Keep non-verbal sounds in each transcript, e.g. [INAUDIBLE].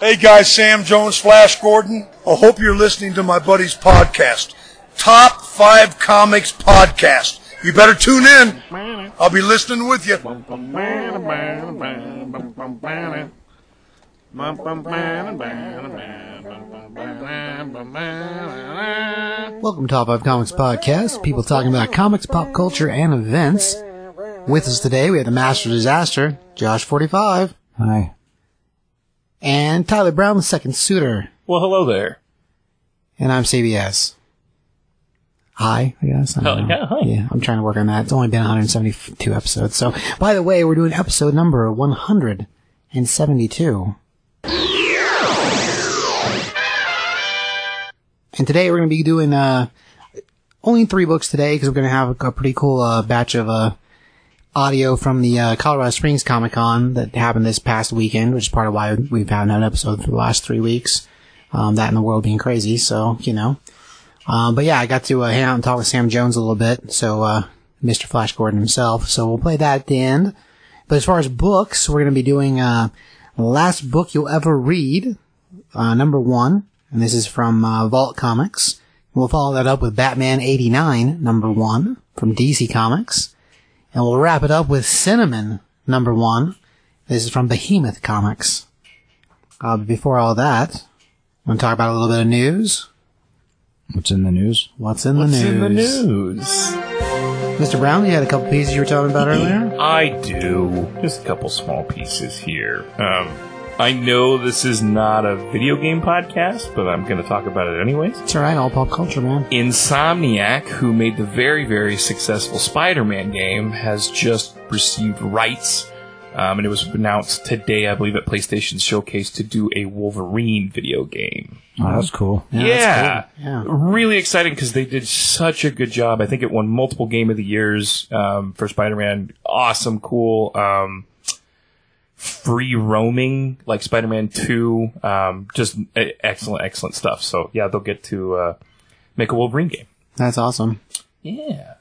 Hey guys, Sam Jones, Flash Gordon. I hope you're listening to my buddy's podcast, Top 5 Comics Podcast. You better tune in. I'll be listening with you. Welcome to Top 5 Comics Podcast. People talking about comics, pop culture, and events. With us today, we have the Master of Disaster, Josh45, Hi. And Tyler Brown, the second suitor. Well, hello there. And I'm CBS. Hi, I guess. I don't yeah, hi. Yeah, I'm trying to work on that. It's only been 172 episodes. So, by the way, we're doing episode number 172. And today we're going to be doing, uh, only three books today because we're going to have a, a pretty cool, uh, batch of, uh, audio from the, uh, Colorado Springs Comic Con that happened this past weekend, which is part of why we've had an episode for the last three weeks. Um, that and the world being crazy. So, you know, um, but yeah, I got to uh, hang out and talk with Sam Jones a little bit. So, uh, Mr. Flash Gordon himself. So we'll play that at the end. But as far as books, we're going to be doing, uh, the last book you'll ever read, uh, number one. And this is from, uh, Vault Comics. We'll follow that up with Batman 89, number one, from DC Comics. And we'll wrap it up with Cinnamon, number one. This is from Behemoth Comics. Uh, but before all that, I want to talk about a little bit of news. What's in the news? What's in What's the news? in the news? Mr. Brown, you had a couple pieces you were telling me about earlier. I do. Just a couple small pieces here. Um, I know this is not a video game podcast, but I'm going to talk about it anyways. It's alright, all pop culture, man. Insomniac, who made the very, very successful Spider-Man game, has just received rights, um, and it was announced today, I believe, at PlayStation Showcase to do a Wolverine video game. Oh, that's cool. Yeah, Yeah, that's cool. Yeah. really exciting because they did such a good job. I think it won multiple Game of the Years um, for Spider-Man. Awesome, cool, um, free roaming like Spider-Man Two. Um, just e- excellent, excellent stuff. So yeah, they'll get to uh, make a Wolverine game. That's awesome. Yeah.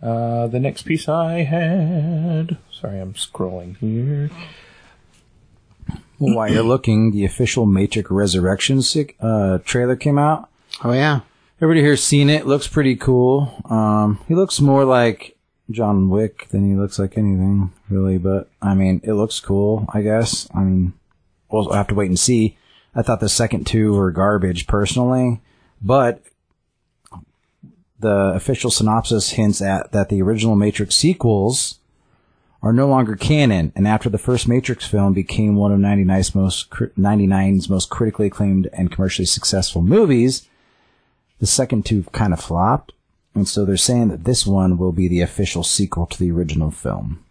Uh, the next piece I had. Sorry, I'm scrolling here. Well, while you're looking, the official Matrix Resurrection uh, trailer came out. Oh yeah. Everybody here's seen it. Looks pretty cool. Um, he looks more like John Wick than he looks like anything, really. But I mean, it looks cool. I guess. I mean, we'll have to wait and see. I thought the second two were garbage personally, but the official synopsis hints at that the original Matrix sequels are no longer canon, and after the first Matrix film became one of 99's most, 99's most critically acclaimed and commercially successful movies, the second two kind of flopped, and so they're saying that this one will be the official sequel to the original film.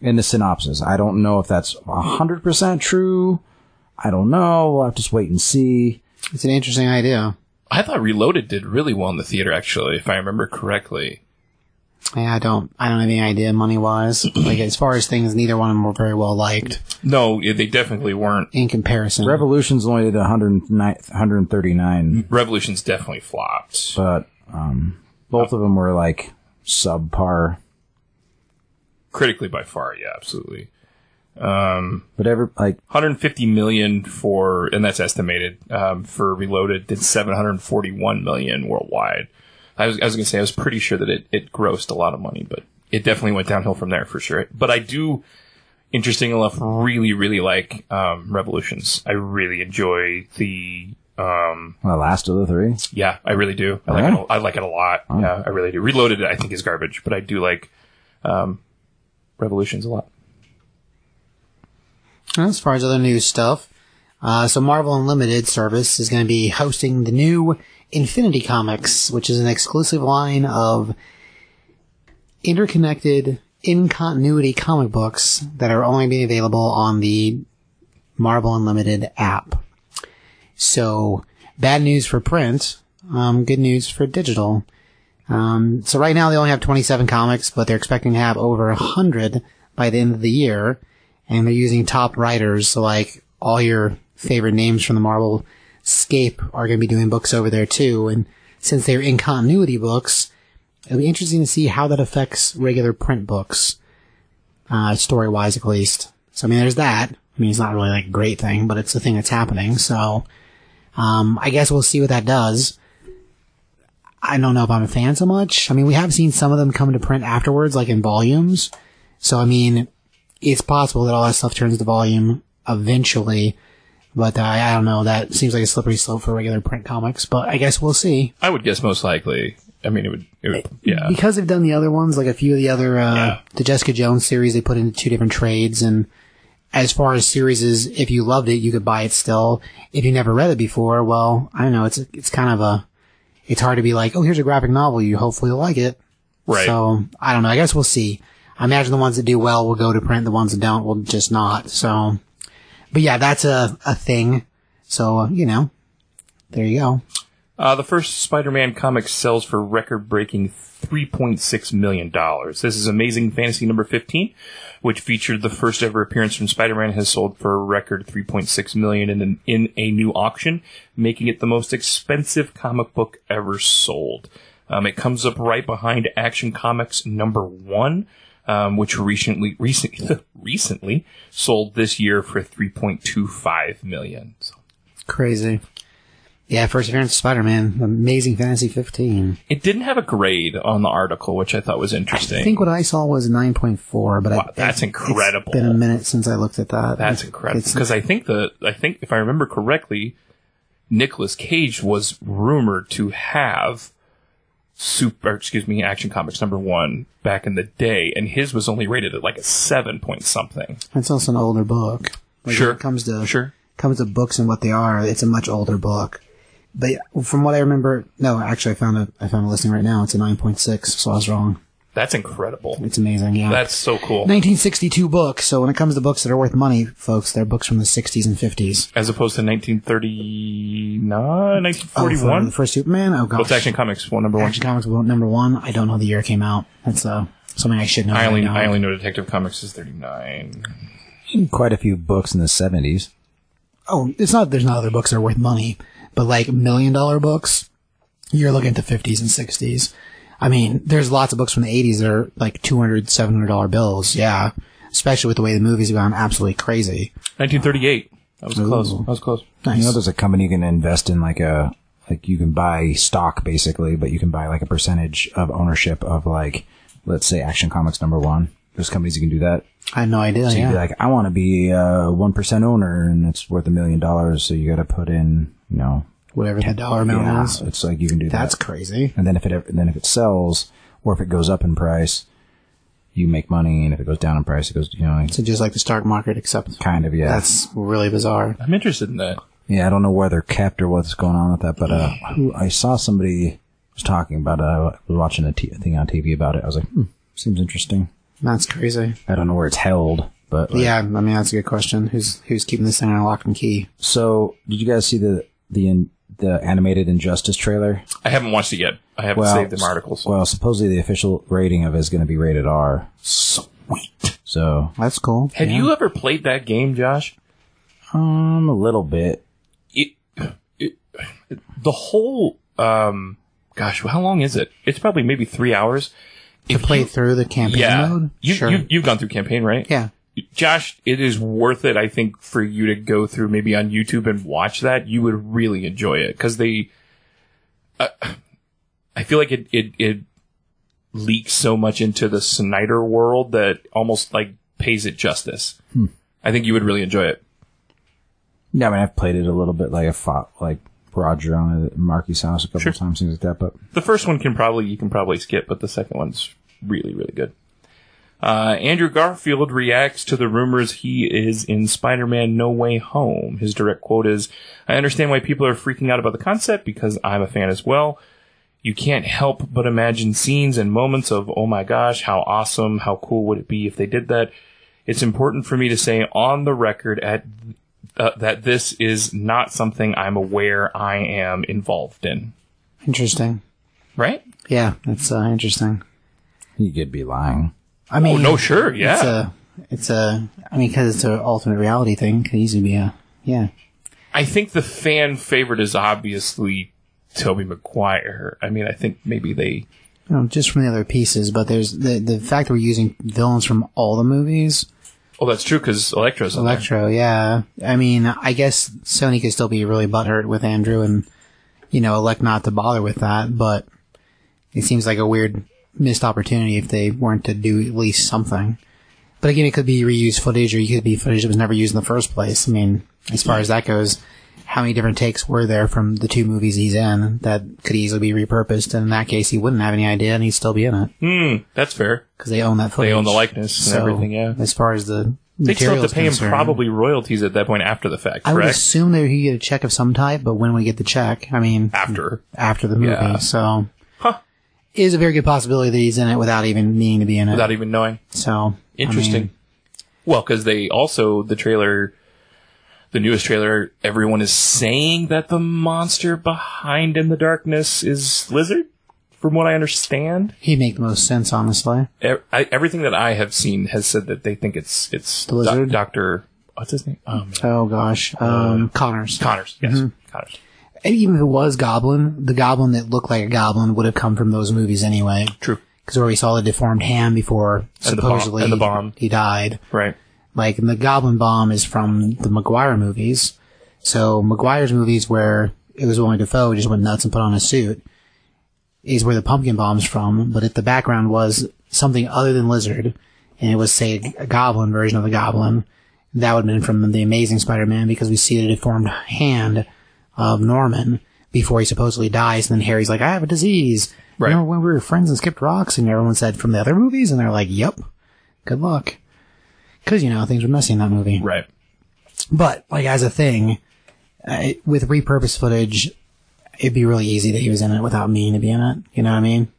In the synopsis, I don't know if that's 100% true. I don't know. We'll have to just wait and see. It's an interesting idea. I thought Reloaded did really well in the theater, actually, if I remember correctly. Yeah, I don't I don't have any idea money wise. [CLEARS THROAT] like as far as things, neither one of them were very well liked No, they definitely weren't. in comparison. Revolutions only did 109 139, Revolutions definitely flopped. but um, both of them were like subpar. Critically, by far, yeah, absolutely. Um, But every like 150 million for, and that's estimated um, for Reloaded. Did 741 million worldwide. I was, I was going to say I was pretty sure that it, it grossed a lot of money, but it definitely went downhill from there for sure. But I do, interesting enough, really really like um, Revolutions. I really enjoy the. Um, the last of the three. yeah, I really do. I like Alright. it. a- I like it a lot. Yeah, I really do. Reloaded, I think, is garbage, but I do like um, Revolutions a lot. As far as other news stuff, uh, so Marvel Unlimited service is going to be hosting the new Infinity Comics, which is an exclusive line of interconnected, in continuity comic books that are only being available on the Marvel Unlimited app. So, bad news for print, um, good news for digital. Um, so right now they only have 27 comics, but they're expecting to have over 100 by the end of the year. And they're using top writers, so like all your favorite names from the Marvel scape are going to be doing books over there too. And since they're in continuity books, it'll be interesting to see how that affects regular print books, uh, story wise at least. So I mean, there's that. I mean, it's not really like a great thing, but it's a thing that's happening. So, um, I guess we'll see what that does. I don't know if I'm a fan so much. I mean, we have seen some of them come to print afterwards, like in volumes. So, I mean, it's possible that all that stuff turns to volume eventually. But uh, I don't know. That seems like a slippery slope for regular print comics. But I guess we'll see. I would guess most likely. I mean, it would. It would yeah. Because they've done the other ones, like a few of the other, uh, Yeah. the Jessica Jones series, they put into two different trades. And as far as series is, if you loved it, you could buy it still. If you never read it before, well, I don't know. It's, it's kind of a, it's hard to be like, oh, here's a graphic novel. You hopefully like it. Right. So I don't know. I guess we'll see. I imagine the ones that do well will go to print. The ones that don't will just not. So, but yeah, that's a, a thing. So, you know, there you go. Uh, the first Spider-Man comic sells for record-breaking $3.6 million. This is Amazing Fantasy number 15, which featured the first ever appearance from Spider-Man, has sold for a record 3.6 million in, an, in a new auction, making it the most expensive comic book ever sold. Um, it comes up right behind Action Comics number one, um, which recently, recent, [LAUGHS] recently sold this year for 3.25 million. So Crazy. Yeah, first appearance of Spider-Man, Amazing Fantasy 15. It didn't have a grade on the article, which I thought was interesting. I think what I saw was 9.4, but Wow, I, that's incredible. It's been a minute since I looked at that. That's It's- incredible because I think the I think if I remember correctly, Nicolas Cage was rumored to have super excuse me Action Comics number one back in the day, and his was only rated at like a seven point something. It's also an older book. Like, Sure. When it comes to Sure. comes to books and what they are, it's a much older book. But from what I remember, no, actually, I found a I found a listing right now. It's a 9.6, so I was wrong. That's incredible. It's amazing. Yeah. That's so cool. 1962 book. So when it comes to books that are worth money, folks, they're books from the 60s and 50s. As opposed to 1939, Oh, 1941. the first Superman. Oh gosh. What's Action Comics one number one? Action Comics book number one. I don't know the year it came out. That's uh something I should know. I only now. I only know Detective Comics is 39. Quite a few books in the 70s. oh, it's not. There's not other books that are worth money, but like million dollar books, you're looking at the 50s and 60s. I mean, there's lots of books from the 80s that are like 200 700 dollar bills. Yeah, especially with the way the movies have gone absolutely crazy. 1938. That was close. That was close. Nice. You know, there's a company you can invest in like a, like you can buy stock basically, but you can buy like a percentage of ownership of like, let's say Action Comics number one. There's companies you can do that. I had no idea. So you'd yeah. be like, I want to be a one percent owner, and it's worth a million dollars. So you got to put in, you know, Whatever that dollar amount yeah, is. it's like you can do That's that. That's crazy. And then if it ever- then if it sells or if it goes up in price, you make money, and if it goes down in price, it goes, you know, So just like the stock market, except kind of yeah. that's really bizarre. I'm interested in that. Yeah, I don't know whether kept or what's going on with that, but uh, who I saw somebody was talking about it. I was watching a, t- a thing on TV about it. I was like, hmm, seems interesting. That's crazy. I don't know where it's held, but like- Yeah, I mean that's a good question. Who's who's keeping this thing on lock and key? So, did you guys see the the in, the animated Injustice trailer? I haven't watched it yet. I haven't saved them articles. Well, supposedly the official rating of it is going to be rated R. Sweet. So, That's cool. Have Yeah. you ever played that game, Josh? um, a little bit. It, it, the whole, um, gosh, how long is it? It's probably maybe three hours. to play through the campaign Yeah, mode? you, sure. you you've gone through campaign, right? yeah. Josh, it is worth it. I think for you to go through maybe on YouTube and watch that, you would really enjoy it because they. Uh, I feel like it, it it leaks so much into the Snyder world that almost like pays it justice. I think you would really enjoy it. Yeah, I mean, I've played it a little bit. Like I fought like Roger on it Marky's house a couple Sure. of times, things like that. But The first one can probably you can probably skip, but the second one's really really good. Uh, Andrew Garfield reacts to the rumors he is in Spider-Man No Way Home. His direct quote is, "I understand why people are freaking out about the concept because I'm a fan as well. You can't help but imagine scenes and moments of, oh my gosh, how awesome, how cool would it be if they did that? It's important for me to say on the record at uh, that this is not something I'm aware I am involved in. Interesting. Right? Yeah, that's uh, interesting. you could be lying. I mean, Oh no, sure, yeah. It's a, it's a, I mean, because it's an alternate reality thing, could easily be a, yeah. I think the fan favorite is obviously Tobey Maguire. I mean, I think maybe they. You know, just from the other pieces, but there's the the fact that we're using villains from all the movies. Oh, that's true because Electro's in there. Electro, yeah. I mean, I guess Sony could still be really butthurt with Andrew and, you know, elect not to bother with that, but it seems like a weird missed opportunity if they weren't to do at least something. But again, it could be reused footage or it could be footage that was never used in the first place. I mean, as far as that goes, how many different takes were there from the two movies he's in that could easily be repurposed? And in that case, he wouldn't have any idea and he'd still be in it Hmm, that's fair. because they own that footage. They own the likeness and So, everything. Yeah, As far as the they still have to pay him concerned, probably royalties at that point after the fact. I would assume that he get a check of some type, but when we get the check, I mean, after. after the movie. Yeah. So, is a very good possibility that he's in it without even meaning to be in it. Without even knowing. so, I Interesting. mean, well, because they also the trailer, the newest trailer, everyone is saying that the monster behind in the darkness is lizard. From what I understand, he'd make the most sense, honestly. E- I, everything that I have seen has said that they think it's it's The lizard? Doctor. What's his name? Oh Oh gosh, um, Connors. Connors. Yes, Mm-hmm. Connors. And even if it was Goblin, the Goblin that looked like a Goblin would have come from those movies anyway. True. Because where we saw the deformed hand before And the bomb- supposedly and the bomb. he died. Right. Like, the Goblin Bomb is from the Maguire movies. So, Maguire's movies where it was Willem Dafoe just went nuts and put on a suit is where the pumpkin bomb's from. But if the background was something other than Lizard, and it was, say, a Goblin version of the Goblin, that would have been from the Amazing Spider-Man because we see the deformed hand of Norman before he supposedly dies. And then Harry's like, I have a disease. Right. Remember when we were friends and skipped rocks? And everyone said from the other movies? And they're like, yep. Good luck. Cause, you know, things were messy in that movie. Right. But, like, as a thing, uh, with repurposed footage, it'd be really easy that he was in it without meaning to be in it. You know what I mean?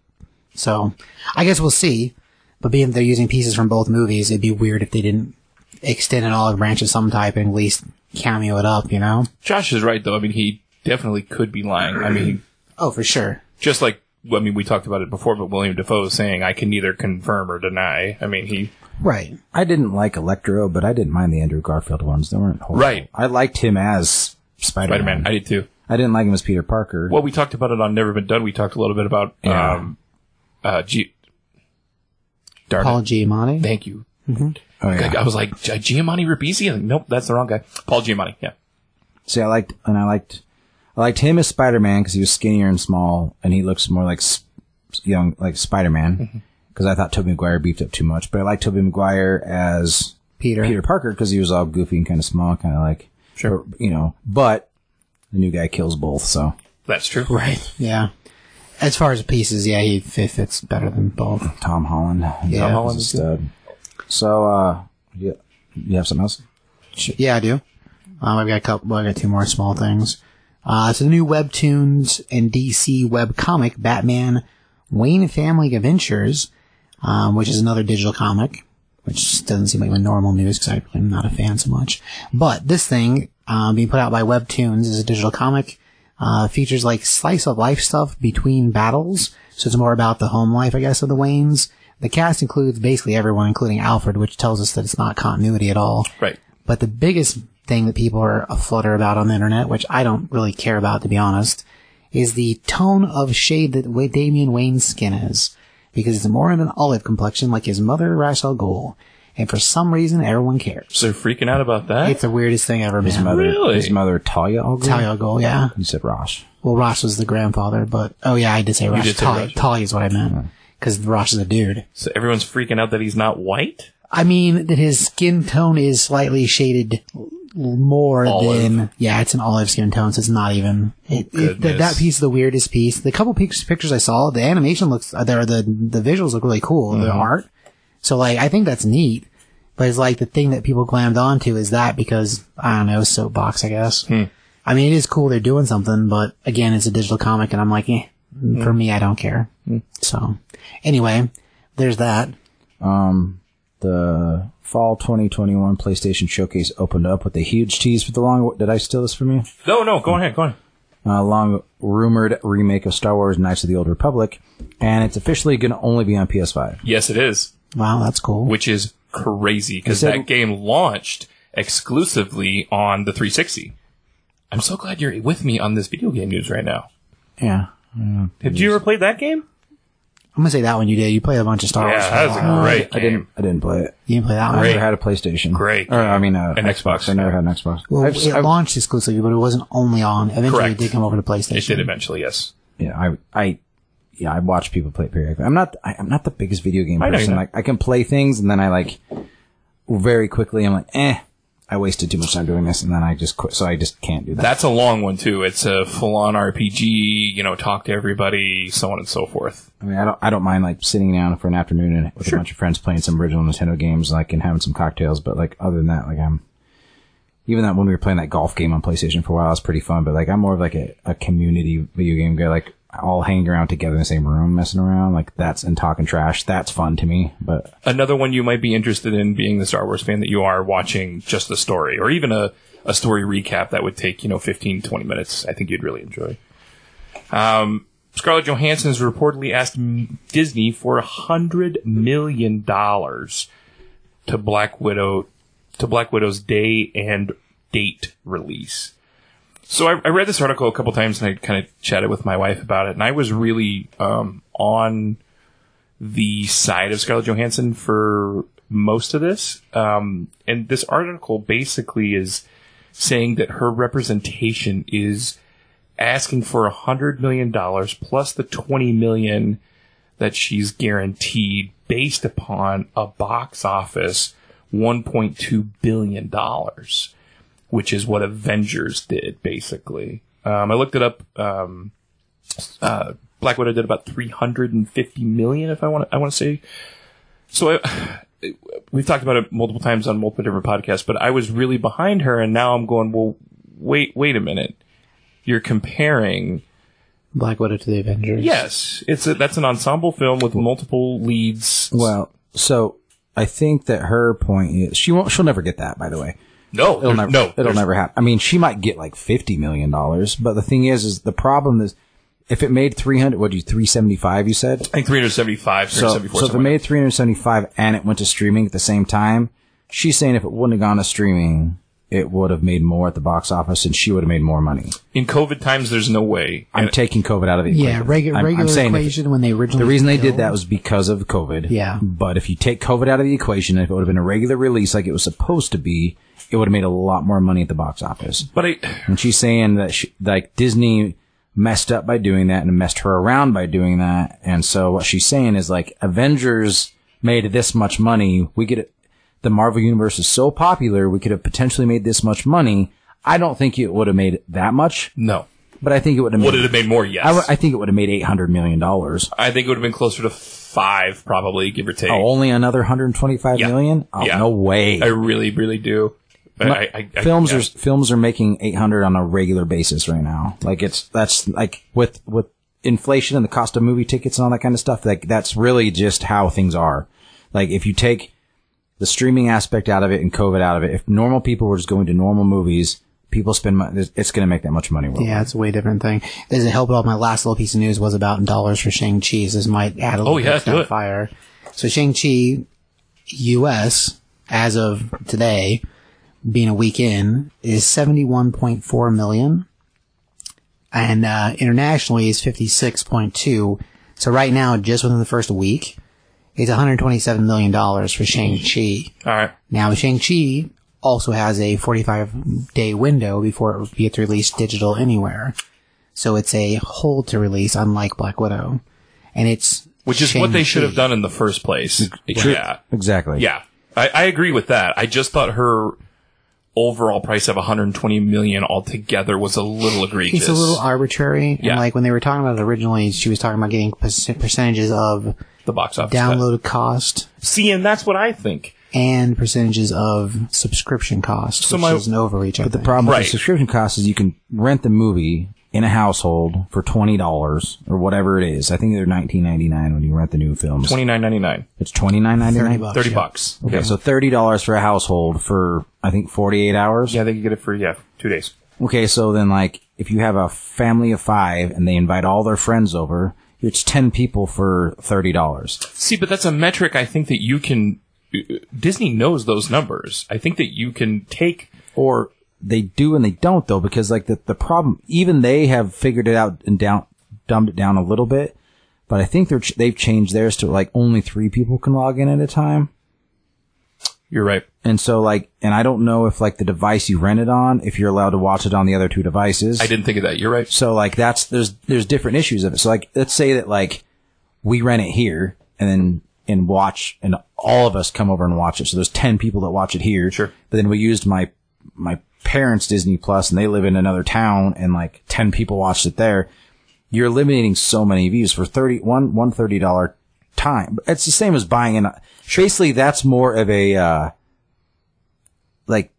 So, I guess we'll see. But being they're using pieces from both movies, it'd be weird if they didn't extend an olive branch of some type and at least cameo it up, you know? Josh is right though. I mean, he definitely could be lying. I mean, Oh, for sure. just like I mean, we talked about it before, but William Dafoe is saying I can neither confirm or deny. I mean, he Right. I didn't like Electro, but I didn't mind the Andrew Garfield ones. They weren't horrible. Right. I liked him as Spider-Man. Spider-Man. I did too. I didn't like him as Peter Parker. Well, we talked about it on Never Been Done. We talked a little bit about Yeah. um, uh, G. Darn Paul it. Giamatti. Thank you. Oh, yeah. I was like Gi- Giamatti Ribisi. Like, nope, that's the wrong guy. Paul Giamatti. Yeah. See, I liked, and I liked, I liked him as Spider-Man because he was skinnier and small, and he looks more like s- young, like Spider-Man. Mm-hmm. Because I thought Tobey Maguire beefed up too much, but I liked Tobey Maguire as Peter. Peter Parker because he was all goofy and kind of small, kind of like, Sure. you know. But the new guy kills both, so That's true. Right. Yeah. As far as pieces, yeah, he fits better than both. Tom Holland, Yeah. Tom Holland a stud. So, uh, yeah, you have something else? Yeah, I do. Um, I've got a couple. I got two more small things. Uh, so the new Webtoons and DC web comic Batman Wayne Family Adventures, um, which is another digital comic, which doesn't seem like my normal news because I'm not a fan so much. But this thing, uh, being put out by Webtoons is a digital comic. Uh, features like slice of life stuff between battles. So it's more about the home life, I guess, of the Waynes. The cast includes basically everyone, including Alfred, which tells us that it's not continuity at all. Right. But the biggest thing that people are aflutter about on the internet, which I don't really care about to be honest, is the tone of shade that Wa- Damian Wayne's skin is. Because it's more of an olive complexion like his mother, Ra's al Ghul. And for some reason, everyone cares. So they're freaking out about that. It's the weirdest thing ever, His man. mother, Really? his mother Talia Al Talia Ghul, yeah. You said Ra's. Well, Ra's was the grandfather, but, oh yeah, I did say Ra's. did say Talia, Ra's. Talia is what I meant. Because Ra's is a dude. so everyone's freaking out that he's not white. I mean that his skin tone is slightly shaded more Olive. than yeah, it's an olive skin tone, so it's not even it, it, that, that piece is the weirdest piece. The couple pictures I saw, the animation looks uh, there, the the visuals look really cool, the art. So like, I think that's neat. But it's like the thing that people glammed onto is that because I don't know soapbox, I guess. I mean, it is cool they're doing something, but again, it's a digital comic, and I'm like, eh, for me, I don't care. So anyway, there's that. Um, the fall 2021 PlayStation Showcase opened up with a huge tease for the long. Did I steal this from you? No, no, go ahead, go ahead. Uh, long rumored remake of Star Wars: Knights of the Old Republic, and it's officially going to only be on PS5. Yes, it is, Wow, that's cool. which is crazy because Instead- that game launched exclusively on the 360. I'm so glad you're with me on this video game news right now. Yeah, Did you ever play that game? I'm gonna say that one you did. You played a bunch of Star Wars. Yeah, that was a great I game. didn't. I didn't play it. You didn't play that I one. never had a PlayStation. Great Or I mean, uh, An Xbox. Xbox, I never had an Xbox. Well, I've- it I've- launched exclusively, but it wasn't only on. Eventually, Correct. it did come over to PlayStation. It did eventually, yes. yeah, I, I, yeah, I watch people play it periodically. I'm not, I, I'm not the biggest video game I know you're person. not. Like, I can play things and then I like very quickly. I'm like, eh, I wasted too much time doing this, and then I just quit. So I just can't do that. That's a long one too. It's a full-on RPG. You know, talk to everybody, so on and so forth. I mean, I don't, I don't mind like sitting down for an afternoon and with a bunch of friends playing some original Nintendo games, like and having some cocktails. But like other than that, like I'm even that when we were playing that golf game on PlayStation for a while, it was pretty fun. But like I'm more of like a, a community video game guy, like all hanging around together in the same room, messing around, like that's and talking trash. That's fun to me. But Another one you might be interested in, being the Star Wars fan that you are, watching just the story, or even a, a story recap that would take you know 15, 20 minutes. I think you'd really enjoy. Um, Scarlett Johansson has reportedly asked Disney for a hundred million dollars to Black Widow to Black Widow's day and date release. So I, I read this article a couple times and I kind of chatted with my wife about it, and I was really um, on the side of Scarlett Johansson for most of this. Um, and this article basically is saying that her representation is asking for a hundred million dollars plus the twenty million that she's guaranteed based upon a box office one point two billion dollars, which is what Avengers did basically. Um, I looked it up. Um, uh, Black Widow did about 350 million, if I want to, I want to say. So I, we've talked about it multiple times on multiple different podcasts, but I was really behind her, and now I'm going, well, wait, wait a minute. You're comparing. Black Widow to the Avengers. Yes, it's a, that's an ensemble film with multiple leads. well, so I think that her point is she won't. She'll never get that. By the way. No, It'll never, no, it'll never happen. I mean, she might get like fifty million dollars, but the thing is, is the problem is, if it made three hundred, what do you three seventy five? You said I think 375, so. So if it made three hundred seventy five and it went to streaming at the same time, she's saying if it wouldn't have gone to streaming, it would have made more at the box office, and she would have made more money. in COVID times, there's no way. I'm And- taking COVID out of the Yeah, equation. regu- I'm- I'm regular saying if- equation when they originally. The reason they did that was because of COVID. Yeah. But if you take COVID out of the equation, if it would have been a regular release like it was supposed to be, it would have made a lot more money at the box office. but I, And she's saying that she, like Disney messed up by doing that and messed her around by doing that. And so what she's saying is like Avengers made this much money. We could, the Marvel universe is so popular. We could have potentially made this much money. I don't think it would have made that much, no. but I think it would have Would made, it have made more? Yes. I, w- I think it would have made 800 million. dollars. I think it would have been closer to five, probably, give or take. Oh, only another 125 Yeah. million? Oh, Yeah. no way. I really, really do. I, I, I, I- films yeah. are films are making 800 on a regular basis right now. Like it's that's like with with inflation and the cost of movie tickets and all that kind of stuff. Like that's really just how things are. Like if you take the streaming aspect out of it and COVID out of it, if normal people were just going to normal movies, people spend money. It's going to make that much money. worldwide. Yeah, it's a way different thing. Does it help at all? My last little piece of news was about dollars for Shang-Chi. This might add a little Oh, yeah, bit to do it. fire. So Shang-Chi US, as of today, being a week in, is 71.4 million. And, uh, internationally is 56.2. So right now, just within the first week, it's 127 million dollars for Shang-Chi. All right. Now, Shang-Chi also has a 45 day window before it gets released digital anywhere. So it's a hold to release, unlike Black Widow. And it's. Which is what they should have done in the first place. Yeah. exactly. Yeah. I, I agree with that. I just thought her overall price of 120 million altogether was a little egregious. It's a little arbitrary. Yeah. And like when they were talking about it originally, she was talking about getting percentages of the box office. download cost cut. See, and that's what I think. and percentages of subscription cost, So which my- is an overreach. I But the think. problem with the subscription cost is you can rent the movie in a household for twenty dollars or whatever it is. I think they're nineteen ninety nine when you rent the new films. 29.99. It's twenty nine ninety 30 nine. bucks. 30 yeah. bucks. Okay, so thirty dollars for a household for I think forty eight hours. Yeah, they could get it for, yeah, two days. Okay, so then like if you have a family of five and they invite all their friends over, it's ten people for thirty dollars. See, but that's a metric I think that you can. Uh, Disney knows those numbers. I think that you can take. Or they do and they don't though, because like the the problem even they have figured it out and down dumbed it down a little bit. but I think they're, they've changed theirs to like only three people can log in at a time. You're right. And so like, and I don't know if like the device you rent it on, if you're allowed to watch it on the other two devices. I didn't think of that. You're right. So like that's there's there's different issues of it. So like let's say that like we rent it here and then and watch and all of us come over and watch it. So there's ten people that watch it here. Sure. But then we used my my parents' Disney Plus and they live in another town and like ten people watched it there. You're eliminating so many views for thirty one one thirty dollar time. It's the same as buying an basically that's more of a uh like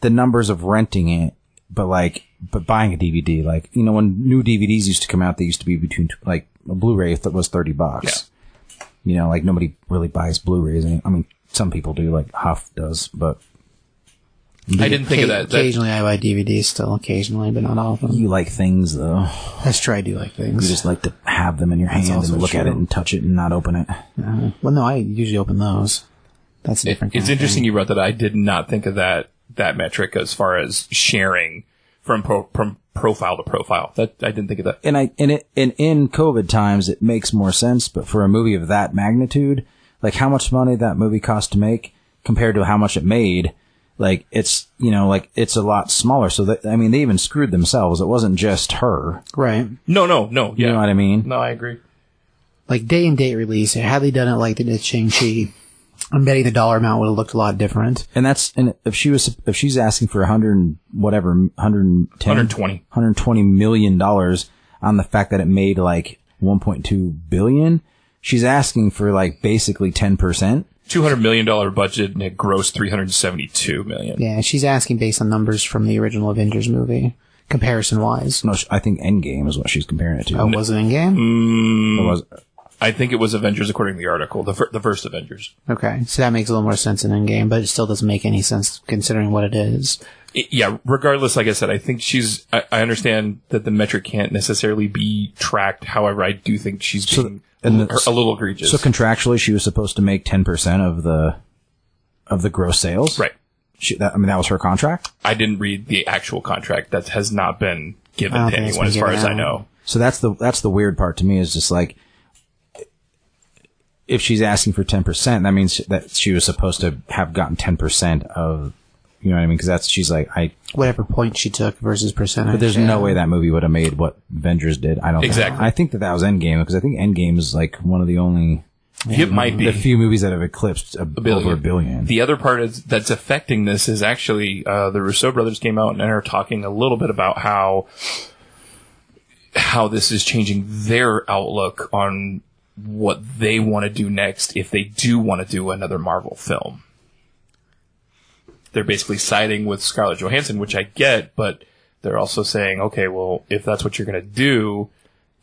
the numbers of renting it, but like, but buying a DVD, like, you know, when new DVDs used to come out, they used to be between, like, a Blu-ray that was 30 bucks. You know, like nobody really buys Blu-rays. I mean, some people do, like Huff does, but I didn't think of that. that. Occasionally, I buy DVDs still, occasionally, but not often. you like things though. That's true. I do like things. You things. just like to have them in your hand also and look at true. it and touch it and not open it. Uh, well, no, I usually open those. That's a It- different. it's of interesting thing. you wrote that. I did not think of that that metric as far as sharing from pro, from profile to profile. That I didn't think of that. and I and it and in COVID times it makes more sense. But for a movie of that magnitude, like how much money that movie cost to make compared to how much it made, like it's you know like it's a lot smaller. So that I mean they even screwed themselves. It wasn't just her. Right. No, no, no. Yeah. You know what I mean? No, I agree. Like day and date release, had they done it like they did Shang-Chi, I'm betting the dollar amount would have looked a lot different. And that's and if she was if she's asking for hundred and whatever 110 120. 120 million dollars on the fact that it made like 1.2 billion, she's asking for like basically 10 percent. Two hundred million dollar budget and it grossed three hundred seventy two million. Yeah, she's asking based on numbers from the original Avengers movie, comparison wise. No, I think Endgame is what she's comparing it to. Oh, was it Endgame? game? Or was- I think it was Avengers according to the article. The fir- the first Avengers. Okay, so that makes a little more sense in Endgame, but it still doesn't make any sense considering what it is. I- yeah. Regardless, like I said, I think she's. I, I understand that the metric can't necessarily be tracked. However, I do think she's being and the- a little egregious. so contractually, she was supposed to make 10 percent of the of the gross sales. right. She, that, I mean, that was her contract. I didn't read the actual contract. That has not been given to anyone, as far as I know. So that's the that's the weird part to me is just like if she's asking for 10%, that means that she was supposed to have gotten 10% of you know what I mean? Because that's she's like I. Whatever point she took versus percentage. But there's yeah. no way that movie would have made what Avengers did. I don't Exactly. Think. I think that that was Endgame because I think Endgame is like one of the only It might be the few movies that have eclipsed a, billion. over a billion. The other part is, that's affecting this is actually uh, the Russo brothers came out and are talking a little bit about how how this is changing their outlook on what they want to do next if they do want to do another Marvel film. They're basically siding with Scarlett Johansson, which I get, but they're also saying, okay, well, if that's what you're going to do,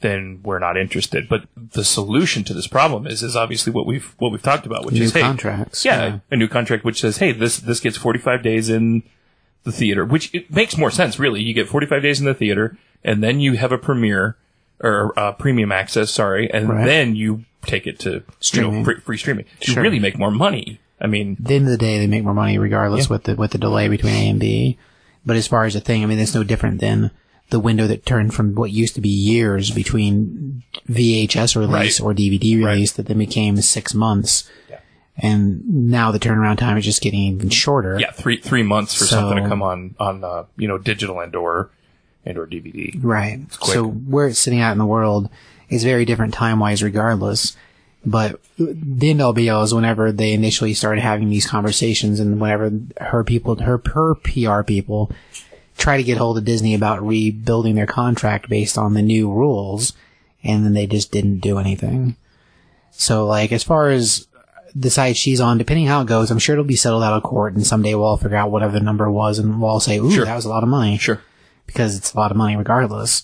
then we're not interested. But the solution to this problem is is obviously what we've what we've talked about, which New is hey, contracts, yeah, yeah. a new contract which says, hey, this this gets 45 days in the theater, which it makes more sense really. You get 45 days in the theater, and then you have a premiere or uh, premium access, sorry, and Right. then you take it to you know, free, free streaming. You Sure. really make more money. I mean, At the end of the day, they make more money regardless Yeah. with the with the delay between A and B. But as far as the thing, I mean, it's no different than the window that turned from what used to be years between VHS release Right. or DVD release that then became six months. And now the turnaround time is just getting even shorter. yeah, three three months for So- something to come on on uh, you know digital and or and or DVD. Right. So where it's sitting out in the world is very different time wise regardless. But the end all be all is whenever they initially started having these conversations and whenever her people, her, her PR people try to get hold of Disney about rebuilding their contract based on the new rules and then they just didn't do anything. So like as far as the side she's on, depending how it goes, I'm sure it'll be settled out of court and someday we'll all figure out whatever the number was and we'll all say, ooh, Sure. that was a lot of money Sure. because it's a lot of money regardless.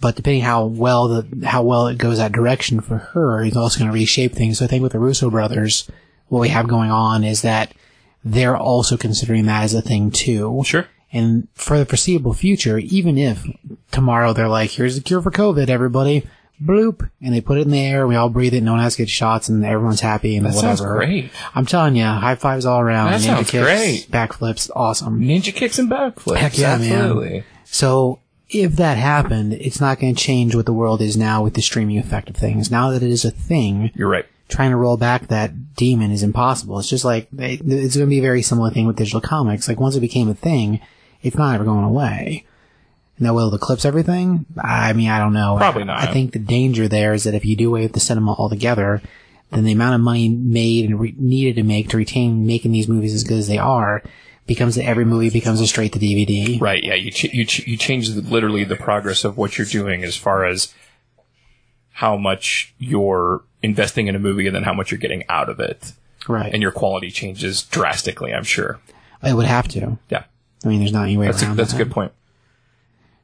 But depending how well the how well it goes that direction for her, it's also going to reshape things. So I think with the Russo brothers, what we have going on is that they're also considering that as a thing too. Sure. And for the foreseeable future, even if tomorrow they're like, "Here's the cure for COVID, everybody," bloop, and they put it in the air, we all breathe it, no one has to get shots, and everyone's happy and That whatever. sounds great. I'm telling you, high fives all around. That ninja sounds kicks, great. backflips, awesome. Ninja kicks and backflips. Heck yeah, man. Absolutely. So if that happened, it's not going to change what the world is now with the streaming effect of things. Now that it is a thing, You're right. trying to roll back that demon is impossible. It's just like it's going to be a very similar thing with digital comics. Like once it became a thing, it's not ever going away. Now, will it eclipse everything? I mean, I don't know. Probably not. I think the danger there is that if you do away with the cinema altogether, then the amount of money made and re- needed to make to retain making these movies as good as they are becomes that every movie becomes a straight to DVD. Right. Yeah. You ch- you ch- you change the, literally the progress of what you're doing as far as how much you're investing in a movie and then how much you're getting out of it, Right. and your quality changes drastically. I'm sure. it would have to. Yeah. I mean, there's not any way That's a, around that's a good point.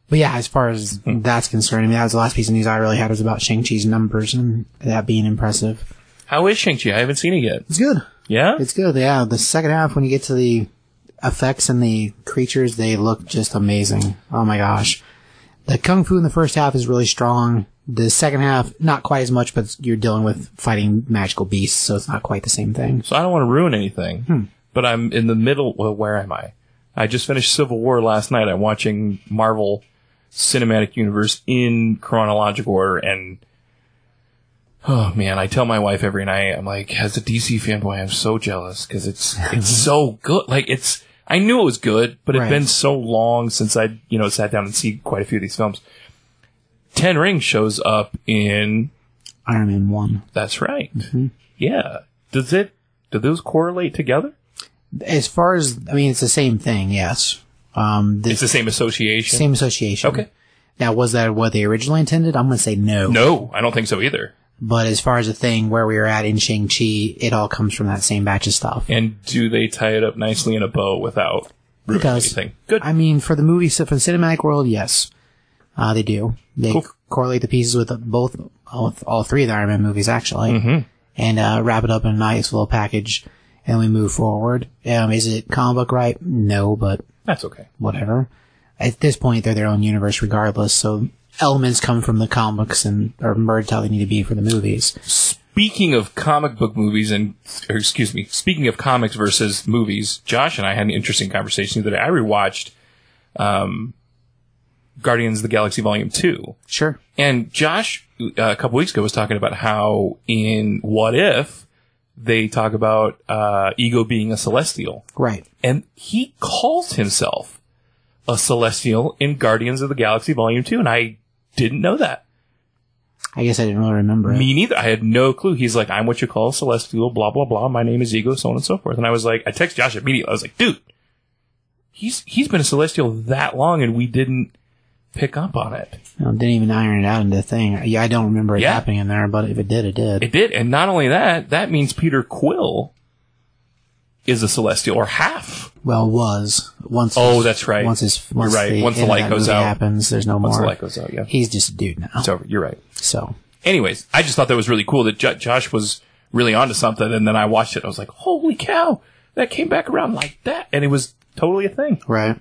But yeah, as far as hmm. that's concerned, I mean, that was the last piece of news I really had was about Shang-Chi's numbers and that being impressive. How is Shang Chi? I haven't seen it yet. It's good. Yeah. It's good. Yeah, the second half when you get to the effects and the creatures, they look just amazing. Oh my gosh. The kung fu in the first half is really strong. The second half, not quite as much, but you're dealing with fighting magical beasts, so it's not quite the same thing. So I don't want to ruin anything, hmm. but I'm in the middle. Well, where am I? I just finished Civil War last night. I'm watching Marvel Cinematic Universe in chronological order, and oh man, I tell my wife every night, I'm like, as a DC fanboy, I'm so jealous because it's it's [LAUGHS] so good. Like it's, I knew it was good, but it'd Right. been so long since I you know sat down and see quite a few of these films. Ten Rings shows up in Iron Man 1. that's right. Yeah. Does it? Do those correlate together? As far as, I mean, it's the same thing, yes. Um, the It's the same association. same association. Okay. Now, was that what they originally intended? I'm going to say no. No, I don't think so either. But as far as the thing where we were at in Shang-Chi, it all comes from that same batch of stuff. And do they tie it up nicely in a bow without ruining does. anything? Good. I mean, for the movie, for the cinematic world, yes, uh, they do. They Cool. correlate the pieces with both, all, all three of the Iron Man movies, actually, Mm-hmm. and uh, wrap it up in a nice little package, and we move forward. Um, is it comic book right? No, but That's okay. whatever. At this point, they're their own universe, regardless. So elements come from the comics and are merged how they need to be for the movies. Speaking of comic book movies and, or excuse me, speaking of comics versus movies, Josh and I had an interesting conversation that. I rewatched, um, Guardians of the Galaxy Volume 2. Sure. And Josh, uh, a couple weeks ago, was talking about how in What If, they talk about, uh, Ego being a celestial. Right. and he calls himself a celestial in Guardians of the Galaxy Volume 2, and I didn't know that. I guess I didn't really remember it. Me neither. I had no clue. He's like, I'm what you call a celestial, blah, blah, blah. My name is Ego, so on and so forth. And I was like, I text Josh immediately. I was like, dude, he's, he's been a celestial that long and we didn't pick up on it. Know, didn't even iron it out into the thing. Yeah, I don't remember it Yeah. happening in there, but if it did, it did. It did. And not only that, that means Peter Quill is a celestial or half. well, was once. Oh, his- that's right. Once his once right. The Once the light goes out. happens. There's no Once more. the light goes out, yeah. He's just a dude now. It's over. You're right. So anyways, I just thought that was really cool that Jo- Josh was really onto something, and then I watched it. I was like, "Holy cow, that came back around like that!" And it was totally a thing. right.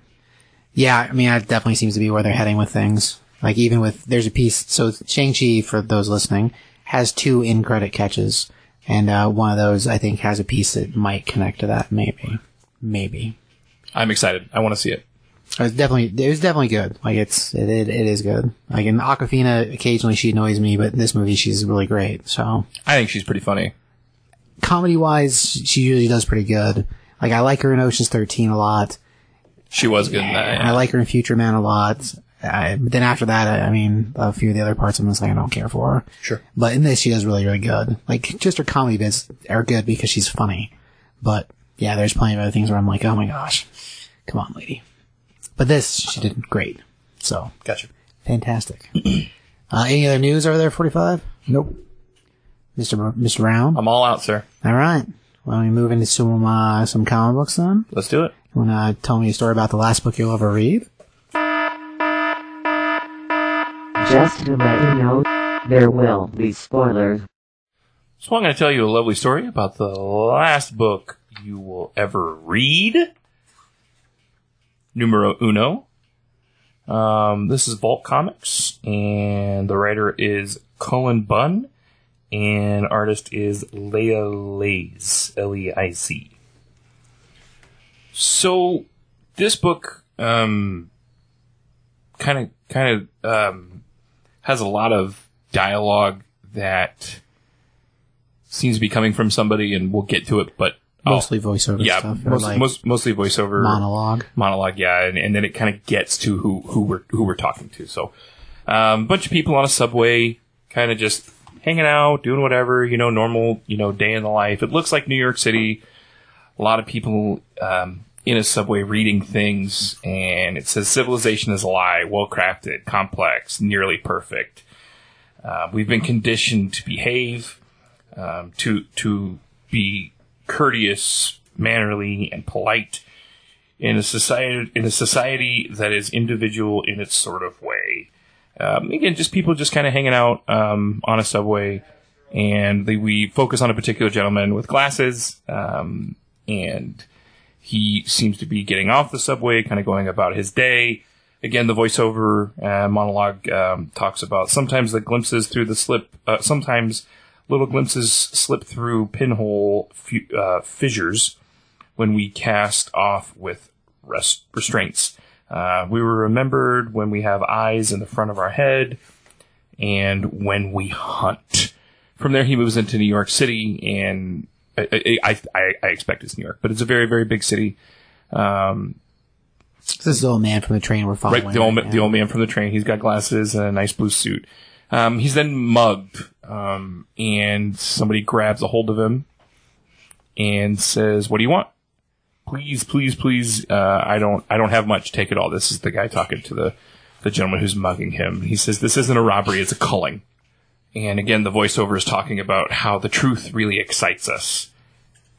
Yeah, I mean, that definitely seems to be where they're heading with things. Like even with there's a piece. So Shang Chi, for those listening, has two in credit catches, and uh, one of those I think has a piece that might connect to that. Maybe, maybe. I'm excited. I want to see it. It was definitely it was definitely good. Like it's it it, it is good. Like in Awkwafina, occasionally she annoys me, but in this movie she's really great. So I think she's pretty funny. comedy wise, she usually does pretty good. Like I like her in Ocean's Thirteen a lot. She was good in that. Yeah. I like her in Future Man a lot. I, but then after that, I, I mean, a few of the other parts I'm just like I don't care for. Sure. But in this, she does really really good. Like just her comedy bits are good because she's funny. But yeah, there's plenty of other things where I'm like, oh my gosh, come on, lady. But this, she did great. So Gotcha. Fantastic. [CLEARS THROAT] uh, any other news over there, 45? Nope. Mr. Br- Mr. Brown? I'm all out, sir. All right. Why don't we move into some, uh, some comic books then? Let's do it. You want to tell me a story about the last book you'll ever read? Just to let you know, there will be spoilers. So I'm going to tell you a lovely story about the last book you will ever read. Numero uno. Um, this is Vault Comics, and the writer is Cullen Bunn, and artist is Leila Leiz, L-E-I-Z. So, this book, um, kind of kind of um, has a lot of dialogue that seems to be coming from somebody, and we'll get to it. But Mostly voiceover yeah, stuff. most, like most, mostly voiceover monologue. monologue, yeah, and, and then it kind of gets to who who we're who we're talking to. So, um, bunch of people on a subway, kind of just hanging out, doing whatever, you know, normal, you know, day in the life. It looks like New York City. A lot of people um, in a subway reading things, and it says civilization is a lie, well crafted, complex, nearly perfect. Uh, we've been conditioned to behave, um, to to be courteous, mannerly, and polite in a society in a society that is individual in its sort of way. Um, again, just people just kind of hanging out um, on a subway, and they, we focus on a particular gentleman with glasses, um, and he seems to be getting off the subway, kind of going about his day. Again, the voiceover uh, monologue um, talks about sometimes the glimpses through the slip, uh, sometimes little glimpses slip through pinhole fu- uh, fissures when we cast off with rest- restraints. Uh, we were remembered when we have eyes in the front of our head and when we hunt. From there, he moves into New York City, and I, I, I, I expect it's New York, but it's a very, very big city. Um, This is the old man from the train we're following. right, the old, right the old man from the train. He's got glasses and a nice blue suit. Um, he's then mugged, um, and somebody grabs a hold of him and says, "What do you want? Please, please, please. Uh, I don't, I don't have much. Take it all." This is the guy talking to the the gentleman who's mugging him. He says, "This isn't a robbery; it's a culling." And again, the voiceover is talking about how the truth really excites us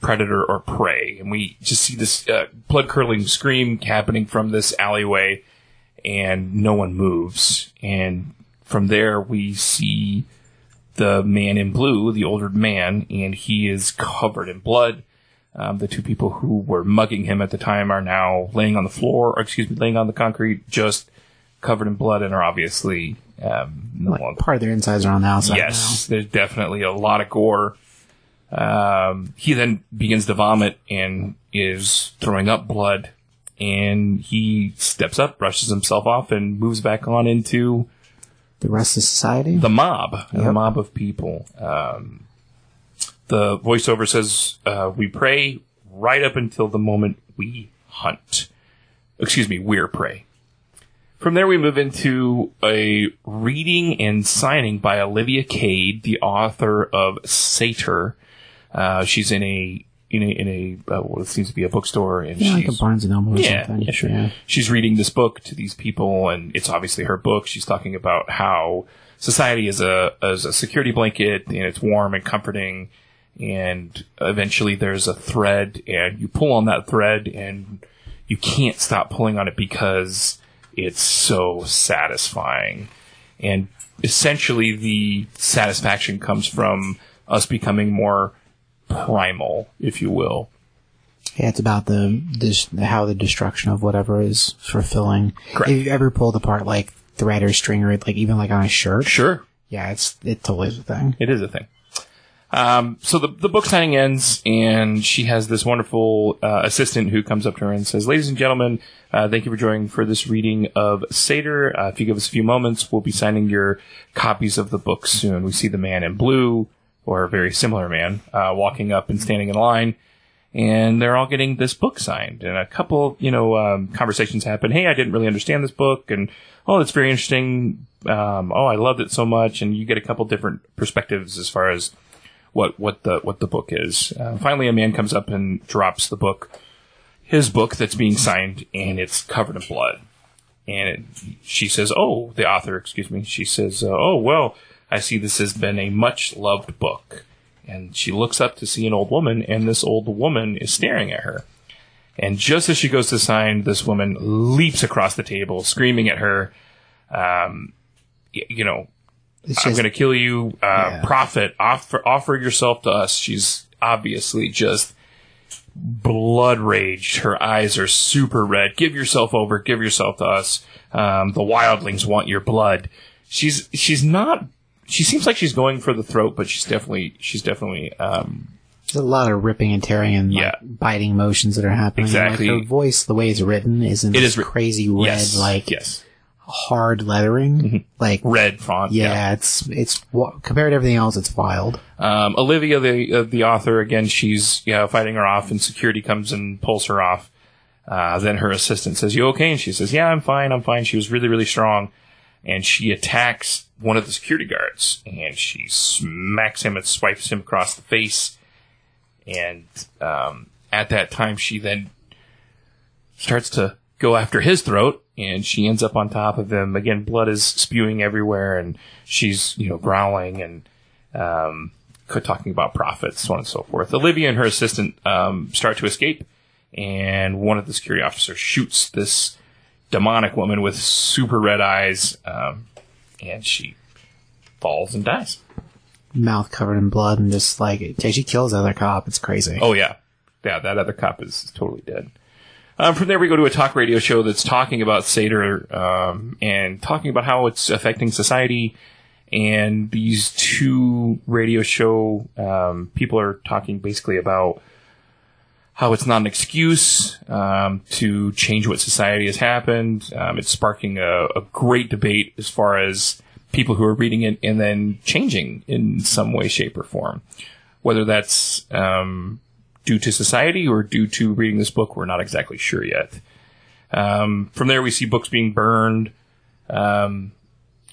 predator or prey. And we just see this uh, blood curdling scream happening from this alleyway, and no one moves. And from there, we see the man in blue, the older man, and he is covered in blood. Um, the two people who were mugging him at the time are now laying on the floor, or excuse me, laying on the concrete, just covered in blood, and are obviously um, Like, longer part of their insides are on the outside yes, there's definitely a lot of gore. Um, he then begins to vomit and is throwing up blood. And he steps up, brushes himself off, and moves back on into. The rest of society? the mob, the mob of people. Um, the voiceover says, uh, "We pray right up until the moment we hunt." Excuse me, we're prey. From there, we move into a reading and signing by Olivia Cade, the author of Seder. Uh, she's in a in a in a uh, what seems to be a bookstore, and yeah, like she's a Barnes and Noble or yeah, something. yeah, sure. Yeah. She's reading this book to these people, and it's obviously her book. She's talking about how society is a is a security blanket, and it's warm and comforting. And eventually, there's a thread, and you pull on that thread, and you can't stop pulling on it because it's so satisfying. And essentially, the satisfaction comes from us becoming more primal, if you will. Yeah, it's about the this, how the destruction of whatever is fulfilling. Correct. Have you ever pulled apart like thread or string or like even like on a shirt? Sure, Yeah, it's it totally is a thing. It is a thing. Um, so the the book signing ends, and she has this wonderful uh, assistant who comes up to her and says, "Ladies and gentlemen, uh, thank you for joining for this reading of Seder. Uh, if you give us a few moments, we'll be signing your copies of the book soon." We see the man in blue, or a very similar man, uh, walking up and standing in line. And they're all getting this book signed, and a couple, you know, um, conversations happen. Hey, I didn't really understand this book, and oh, it's very interesting. Um, oh, I loved it so much, and you get a couple different perspectives as far as what what the what the book is. Uh, finally, a man comes up and drops the book, his book that's being signed, and it's covered in blood. And it, she says, "Oh, the author, excuse me." She says, uh, "Oh, well, I see this has been a much loved book." And she looks up to see an old woman, and this old woman is staring at her. And just as she goes to sign, this woman leaps across the table, screaming at her, um, you know, It's I'm going to kill you. Uh, Yeah. Profit, offer, offer yourself to us. She's obviously just blood raged. Her eyes are super red. Give yourself over. Give yourself to us. Um, the wildlings want your blood. She's she's not. She seems like she's going for the throat, but she's definitely she's definitely um, there's a lot of ripping and tearing and like, Yeah. biting motions that are happening. Exactly. Like, her voice, the way it's written, isn't It is crazy red yes like yes hard lettering. Like, Red font. yeah, it's it's wa- compared to everything else, it's wild. Um, Olivia, the uh, the author, again, she's you know, fighting her off, and security comes and pulls her off. Uh, then her assistant says, "You okay?" And she says, "Yeah, I'm fine. I'm fine." She was really, really strong, and she attacks one of the security guards, and she smacks him and swipes him across the face. And um, at that time, she then starts to go after his throat, and she ends up on top of him. Again, blood is spewing everywhere, and she's you know growling and um, talking about profits, so on and so forth. Olivia and her assistant um, start to escape, and one of the security officers shoots this demonic woman with super red eyes, um, and she falls and dies. Mouth covered in blood and just like, she kills the other cop. It's crazy. Oh yeah, yeah. That other cop is totally dead. Um, from there, we go to a talk radio show that's talking about Seder um, and talking about how it's affecting society. And these two radio show um, people are talking basically about how it's not an excuse um, to change what society has happened. Um, it's sparking a, a great debate as far as people who are reading it and then changing in some way, shape, or form. Whether that's um, due to society or due to reading this book, we're not exactly sure yet. Um, from there, we see books being burned, um,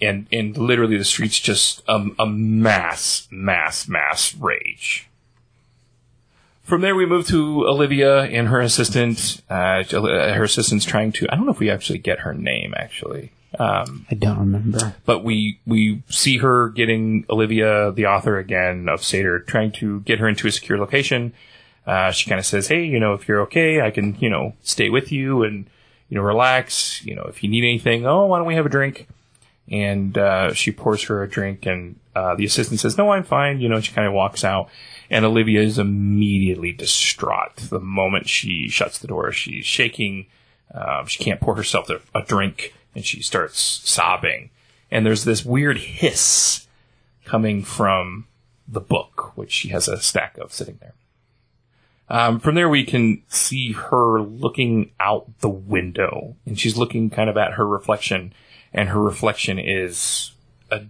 and and literally the streets just a, a mass, mass, mass rage. From there, we move to Olivia and her assistant. Uh, her assistant's trying to. I don't know if we actually get her name actually. Um, I don't remember. but we we see her getting Olivia, the author again of Seder, trying to get her into a secure location. Uh, she kind of says, "Hey, you know, if you're okay, I can, you know, stay with you and you know, relax. You know, if you need anything, oh, why don't we have a drink?" And uh, she pours her a drink, and uh, the assistant says, "No, I'm fine." You know, she kind of walks out, and Olivia is immediately distraught the moment she shuts the door. She's shaking. Um, she can't pour herself a, a drink, and she starts sobbing. And there's this weird hiss coming from the book, which she has a stack of sitting there. Um, from there, we can see her looking out the window, and she's looking kind of at her reflection, and her reflection is a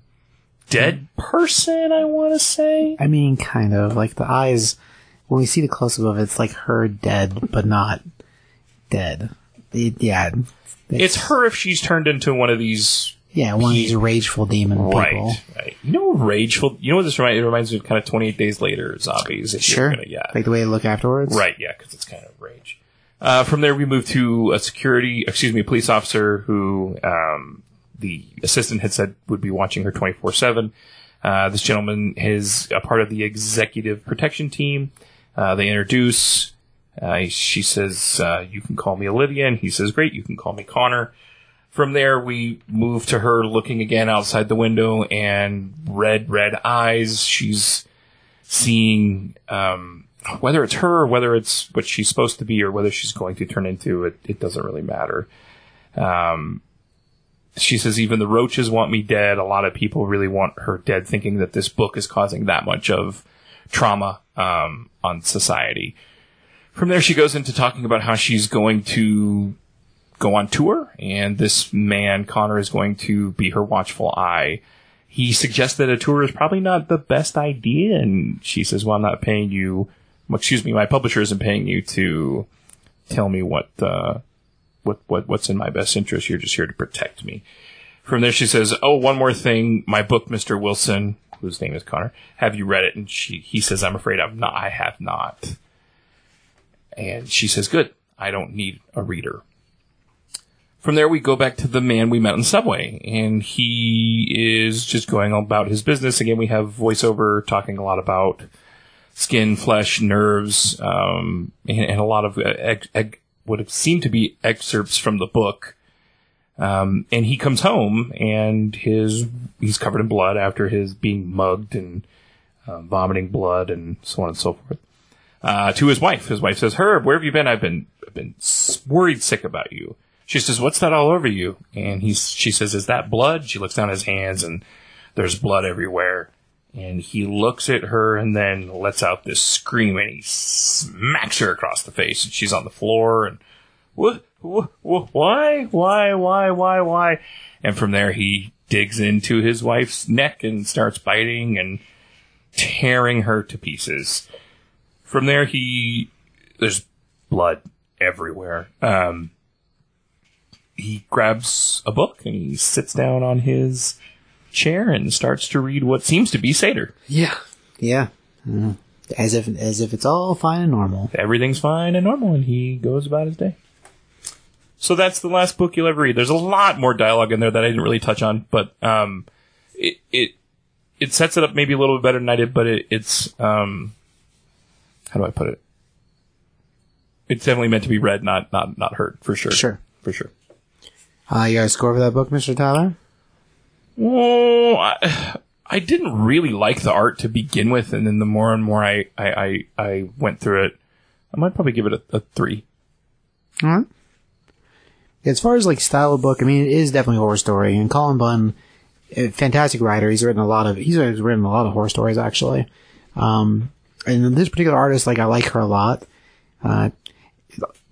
dead person. I want to say. I mean, kind of like the eyes. When we see the close up of it, it's like her dead, but not dead. It- yeah, It's her if she's turned into one of these. Yeah, one of these rageful demon people. Right, right. You know, rageful. You know what this reminds? It reminds me of kind of Twenty Eight Days Later zombies. If Sure. gonna- yeah. Like the way they look afterwards. Right, yeah, because it's kind of rage. Uh, from there, we move to a security, excuse me, police officer who um, the assistant had said would be watching her 24 7. Uh, this gentleman is a part of the executive protection team. Uh, they introduce. Uh, she says, uh, You can call me Olivia. And he says, Great, you can call me Connor. From there, we move to her looking again outside the window and red, red eyes. She's seeing um, whether it's her or whether it's what she's supposed to be or whether she's going to turn into it, it doesn't really matter. Um, she says even the roaches want me dead. A lot of people really want her dead, thinking that this book is causing that much of trauma um, on society. From there, she goes into talking about how she's going to go on tour, and this man, Connor, is going to be her watchful eye. He suggests that a tour is probably not the best idea, and she says, "Well, I'm not paying you. well, Excuse me, my publisher isn't paying you to tell me what uh, what what what's in my best interest. You're just here to protect me." From there, she says, "Oh, one more thing. My book, Mister Wilson, whose name is Connor. Have you read it?" And she he says, "I'm afraid I've not. I have not." And she says, "Good. I don't need a reader." From there, we go back to the man we met in Subway, and he is just going about his business. Again, we have voiceover talking a lot about skin, flesh, nerves, um, and, and a lot of uh, what have seemed to be excerpts from the book. Um, and he comes home, and his he's covered in blood after his being mugged and uh, vomiting blood and so on and so forth. Uh, to his wife, his wife says, "Herb, where have you been? I've been I've been worried sick about you." She says, "What's that all over you?" And he's she says, "Is that blood?" She looks down his hands, and there's blood everywhere. And he looks at her and then lets out this scream, and he smacks her across the face, and she's on the floor and what, what, why, why, why, why, why? And from there, he digs into his wife's neck and starts biting and tearing her to pieces. From there, he, there's blood everywhere. Um, he grabs a book and he sits down on his chair and starts to read what seems to be Seder. Yeah. Yeah. Mhm. As if as if it's all fine and normal. everything's fine and normal, and he goes about his day. So that's the last book you'll ever read. There's a lot more dialogue in there that I didn't really touch on, but um, it it it sets it up maybe a little bit better than I did, but it, it's um, how do I put it? It's definitely meant to be read, not not not heard, for sure. Sure. for sure. Uh, you got a score for that book, Mr. Tyler? Well, I, I didn't really like the art to begin with, and then the more and more I I, I, I went through it, I might probably give it a, a three. All right. As far as like style of book, I mean, it is definitely a horror story. And Cullen Bunn, a fantastic writer. He's written a lot of he's written a lot of horror stories actually. Um, and this particular artist, like I like her a lot. Uh,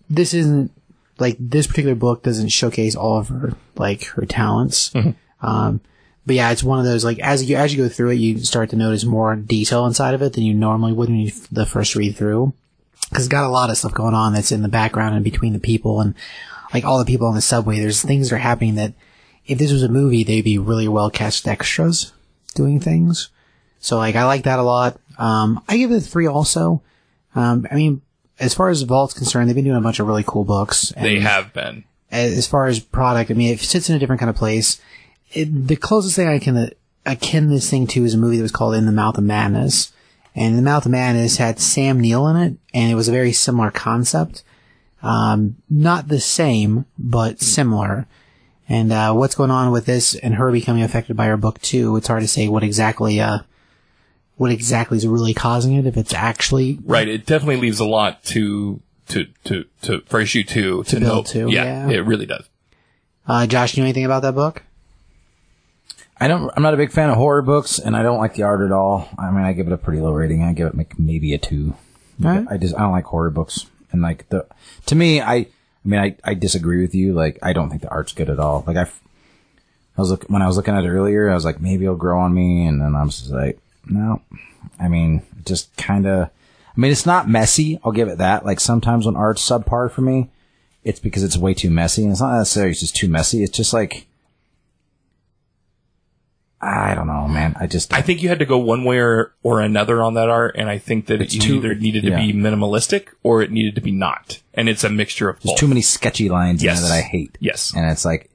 this isn't like this particular book doesn't showcase all of her like her talents. Um, but yeah, it's one of those like as you as you go through it, you start to notice more detail inside of it than you normally would when you f- the first read through because it's got a lot of stuff going on that's in the background and between the people and like all the people on the subway. There's things that are happening that if this was a movie, they'd be really well cast extras doing things. So like I like that a lot. Um, I give it a three also. Um, I mean, as far as Vault's concerned, they've been doing a bunch of really cool books. They have been. as far as product, I mean, it sits in a different kind of place. It, the closest thing I can uh, akin this thing to is a movie that was called In the Mouth of Madness. And In the Mouth of Madness had Sam Neill in it, and it was a very similar concept. Um, not the same, but similar. And, uh, what's going on with this and her becoming affected by her book too, it's hard to say what exactly, uh, what exactly is really causing it, if it's actually Right. It definitely leaves a lot to to to to for issue two to, build know. to, Yeah, yeah. it really does. Uh, Josh, do you know anything about that book? I don't. I'm not a big fan of horror books, and I don't like the art at all. I mean, I give it a pretty low rating. I give it like maybe a two. Alright. I just I don't like horror books, and like the to me, I I mean, I I disagree with you. Like, I don't think the art's good at all. Like, I I was look when I was looking at it earlier, I was like, maybe it'll grow on me, and then I was just like, no. I mean, just kind of. I mean, it's not messy. I'll give it that. Like sometimes when art's subpar for me, it's because it's way too messy. And it's not necessarily it's just too messy. It's just like I don't know, man. I just I think you had to go one way or, or another on that art, and I think that It's it too- either needed to yeah. be minimalistic or it needed to be not, and it's a mixture of there's both. too many sketchy lines Yes. in there that I hate. Yes. and it's like,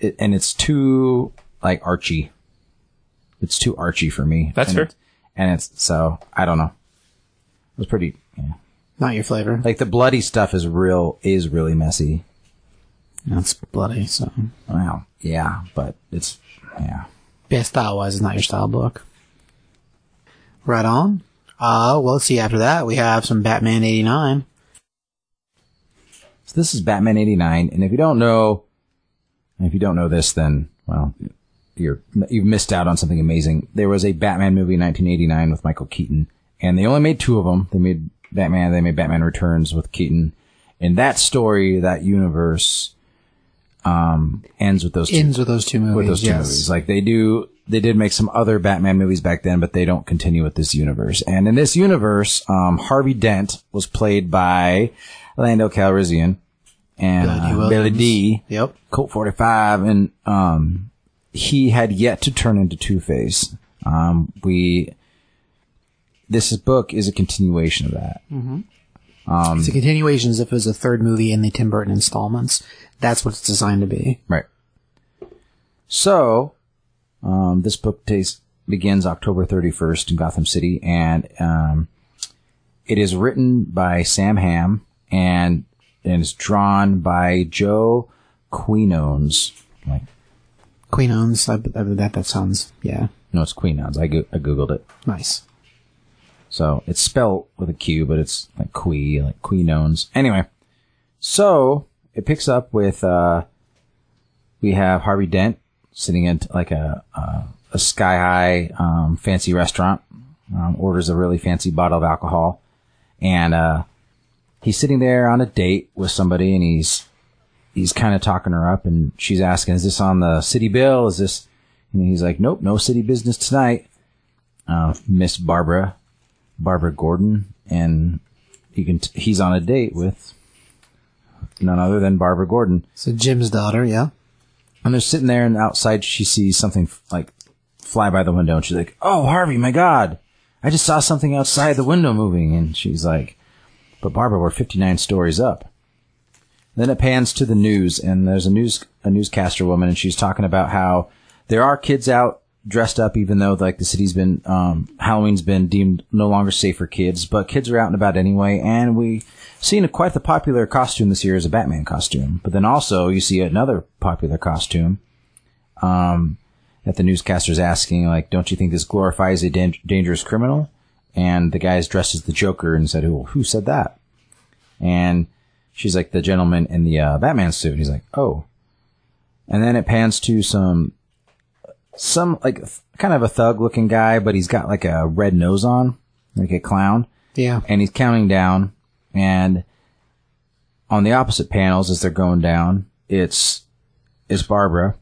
it, and it's too like Archie. It's too Archie for me. That's and fair. It's, and it's so I don't know. It was pretty. Yeah. Not your flavor. Like the bloody stuff is real is really messy. That's bloody, so. Well, yeah, but it's yeah. Yeah, style wise, it's not your style book. Right on. Uh, well, let's see. After that, we have some Batman 89. So this is Batman 89, and if you don't know, if you don't know this, then, well, you're, you've missed out on something amazing. There was a Batman movie in 1989 with Michael Keaton, and they only made two of them. They made Batman, they made Batman Returns with Keaton. And that story, that universe, um, ends with those two Ends with those two movies. with those two yes. movies. Like they do, they did make some other Batman movies back then, but they don't continue with this universe. And in this universe, um, Harvey Dent was played by Lando Calrissian and Billy Dee uh, Billy Dee Yep. Colt 45, and um, he had yet to turn into Two Face. Um, we this book is a continuation of that. it's a continuation as if it was a third movie in the Tim Burton installments. That's what it's designed to be. Right. So, um, this book takes, begins October 31st in Gotham City, and um, it is written by Sam Hamm and, and is drawn by Joe Quinones. Like, Queen owns. I, I, that that sounds yeah no, it's Quinones. I, go- I googled it. nice. So it's spelled with a Q, but it's like Qui, like Quinones. Anyway, so it picks up with uh, we have Harvey Dent sitting in like a a, a sky high um, fancy restaurant, um, orders a really fancy bottle of alcohol, and uh, he's sitting there on a date with somebody and he's he's kind of talking her up and she's asking, "Is this on the city bill? Is this?" And he's like, "Nope, no city business tonight." Uh, Miss Barbara, Barbara Gordon, and he can t- he's on a date with none other than Barbara Gordon. So Jim's daughter, yeah. And they're sitting there, and outside she sees something like fly by the window, and she's like, "Oh, Harvey, my God, I just saw something outside the window moving." And she's like, "But Barbara, we're 59 stories up." Then it pans to the news, and there's a news a newscaster woman, and she's talking about how there are kids out dressed up, even though like the city's been um, Halloween's been deemed no longer safe for kids, but kids are out and about anyway, and we seen a, quite the popular costume this year is a Batman costume. But then also you see another popular costume um, that the newscaster's asking, like, don't you think this glorifies a dan- dangerous criminal? And the guy's dressed as the Joker and said, who, who said that? And she's like, the gentleman in the uh, Batman suit. And he's like, oh. And then it pans to some, some, like, th- kind of a thug looking guy, but he's got like a red nose on, like a clown Yeah. and he's counting down and on the opposite panels as they're going down it's it's barbara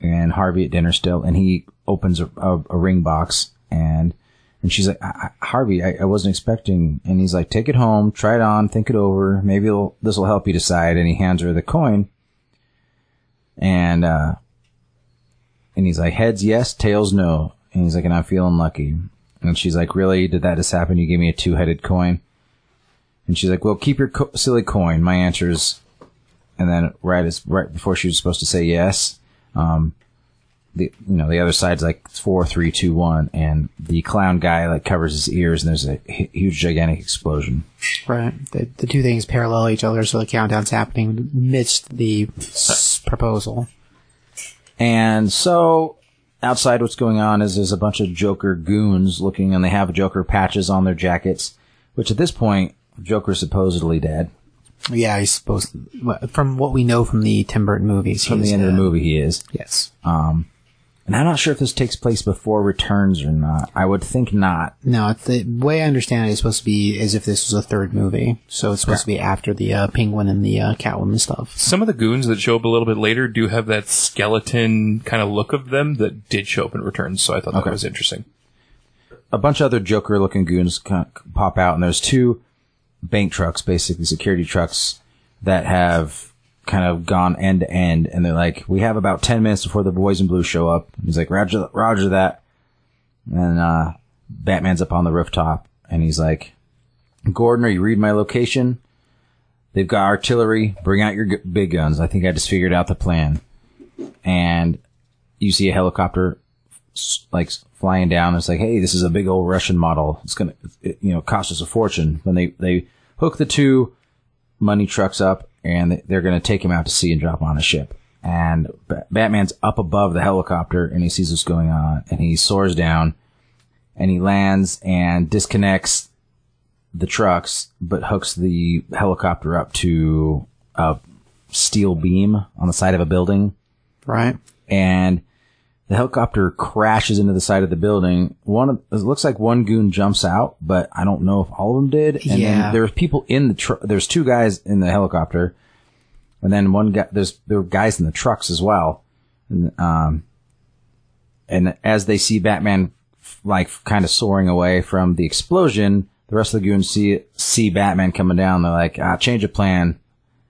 and harvey at dinner still and he opens a, a, a ring box and and she's like harvey I, I wasn't expecting and he's like take it home try it on think it over maybe this will help you decide and he hands her the coin and uh and he's like heads yes tails no and he's like and i'm feeling lucky and she's like, really? Did that just happen? You gave me a two-headed coin? And she's like, well, keep your co- silly coin. My answer is, and then right as, right before she was supposed to say yes, um, the, you know, the other side's like four, three, two, one, and the clown guy like covers his ears and there's a huge gigantic explosion. Right. The, the two things parallel each other, so the countdown's happening amidst the s- proposal. And so outside what's going on is there's a bunch of Joker goons looking and they have Joker patches on their jackets, which at this point, Joker's supposedly dead. Yeah, he's supposed to, from what we know from the Tim Burton movies. From the end of the movie, he is. Yes. Um, And I'm not sure if this takes place before Returns or not. I would think not. No, the way I understand it is supposed to be as if this was a third movie. So it's supposed to be after the uh, Penguin and the uh, Catwoman stuff. Some of the goons that show up a little bit later do have that skeleton kind of look of them that did show up in Returns, so I thought Okay. that was interesting. A bunch of other Joker looking goons kind of pop out, and there's two bank trucks, basically security trucks, that have kind of gone end to end. And they're like, we have about 10 minutes before the boys in blue show up. He's like, Roger, Roger that. And, uh, Batman's up on the rooftop, and he's like, Gordon, are you reading my location? They've got artillery. Bring out your g- big guns. I think I just figured out the plan. And you see a helicopter like flying down. It's like, hey, this is a big old Russian model. It's gonna, it, you know, cost us a fortune. When they they hook the two money trucks up, and they- they're gonna take him out to sea and drop him on a ship. And Ba- Batman's up above the helicopter, and he sees what's going on, and he soars down, and he lands and disconnects the trucks, but hooks the helicopter up to a steel beam on the side of a building Right. and the helicopter crashes into the side of the building. One of, it looks like one goon jumps out, but I don't know if all of them did. And Yeah. then there's people in the tr- there's two guys in the helicopter, and then one guy there's there were guys in the trucks as well. And, um, and as they see Batman like kind of soaring away from the explosion, the rest of the goons see see Batman coming down. They're like, ah, change of plan.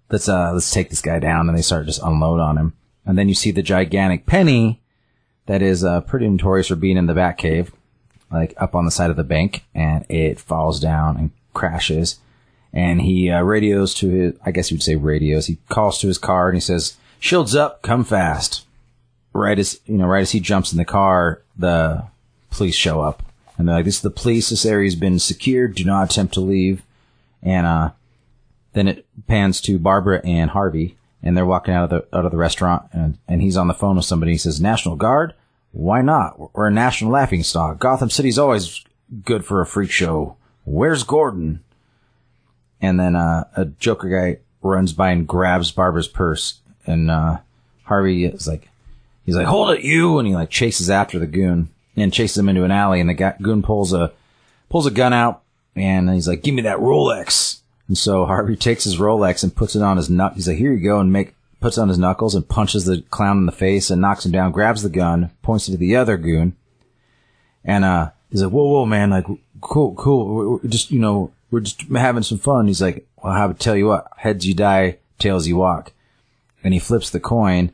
Let's uh let's take this guy down, and they start just unload on him. And then you see the gigantic penny that is uh, pretty notorious for being in the Batcave, like up on the side of the bank, and it falls down and crashes. And he uh, radios to his, I guess you would say radios. He calls to his car and he says, "Shields up, come fast." Right as you know, right as he jumps in the car, the police show up, and they're like, "This is the police. This area's been secured. Do not attempt to leave." And uh, then it pans to Barbara and Harvey, and they're walking out of the out of the restaurant, and, and he's on the phone with somebody. He says, "National Guard? Why not? We're a national laughing stock. Gotham City's always good for a freak show. Where's Gordon?" And then uh, a Joker guy runs by and grabs Barbara's purse, and uh, Harvey is like, he's like, "Hold it, you!" And he like chases after the goon and chases him into an alley, and the goon pulls a pulls a gun out, and he's like, "Give me that Rolex." And so Harvey takes his Rolex and puts it on his nut. He's like, here you go, and make puts on his knuckles and punches the clown in the face and knocks him down. Grabs the gun, points it to the other goon, and uh, he's like, whoa, whoa, man, like, cool, cool, we're, just you know, we're just having some fun. He's like, well, how to tell you what, heads you die, tails you walk, and he flips the coin,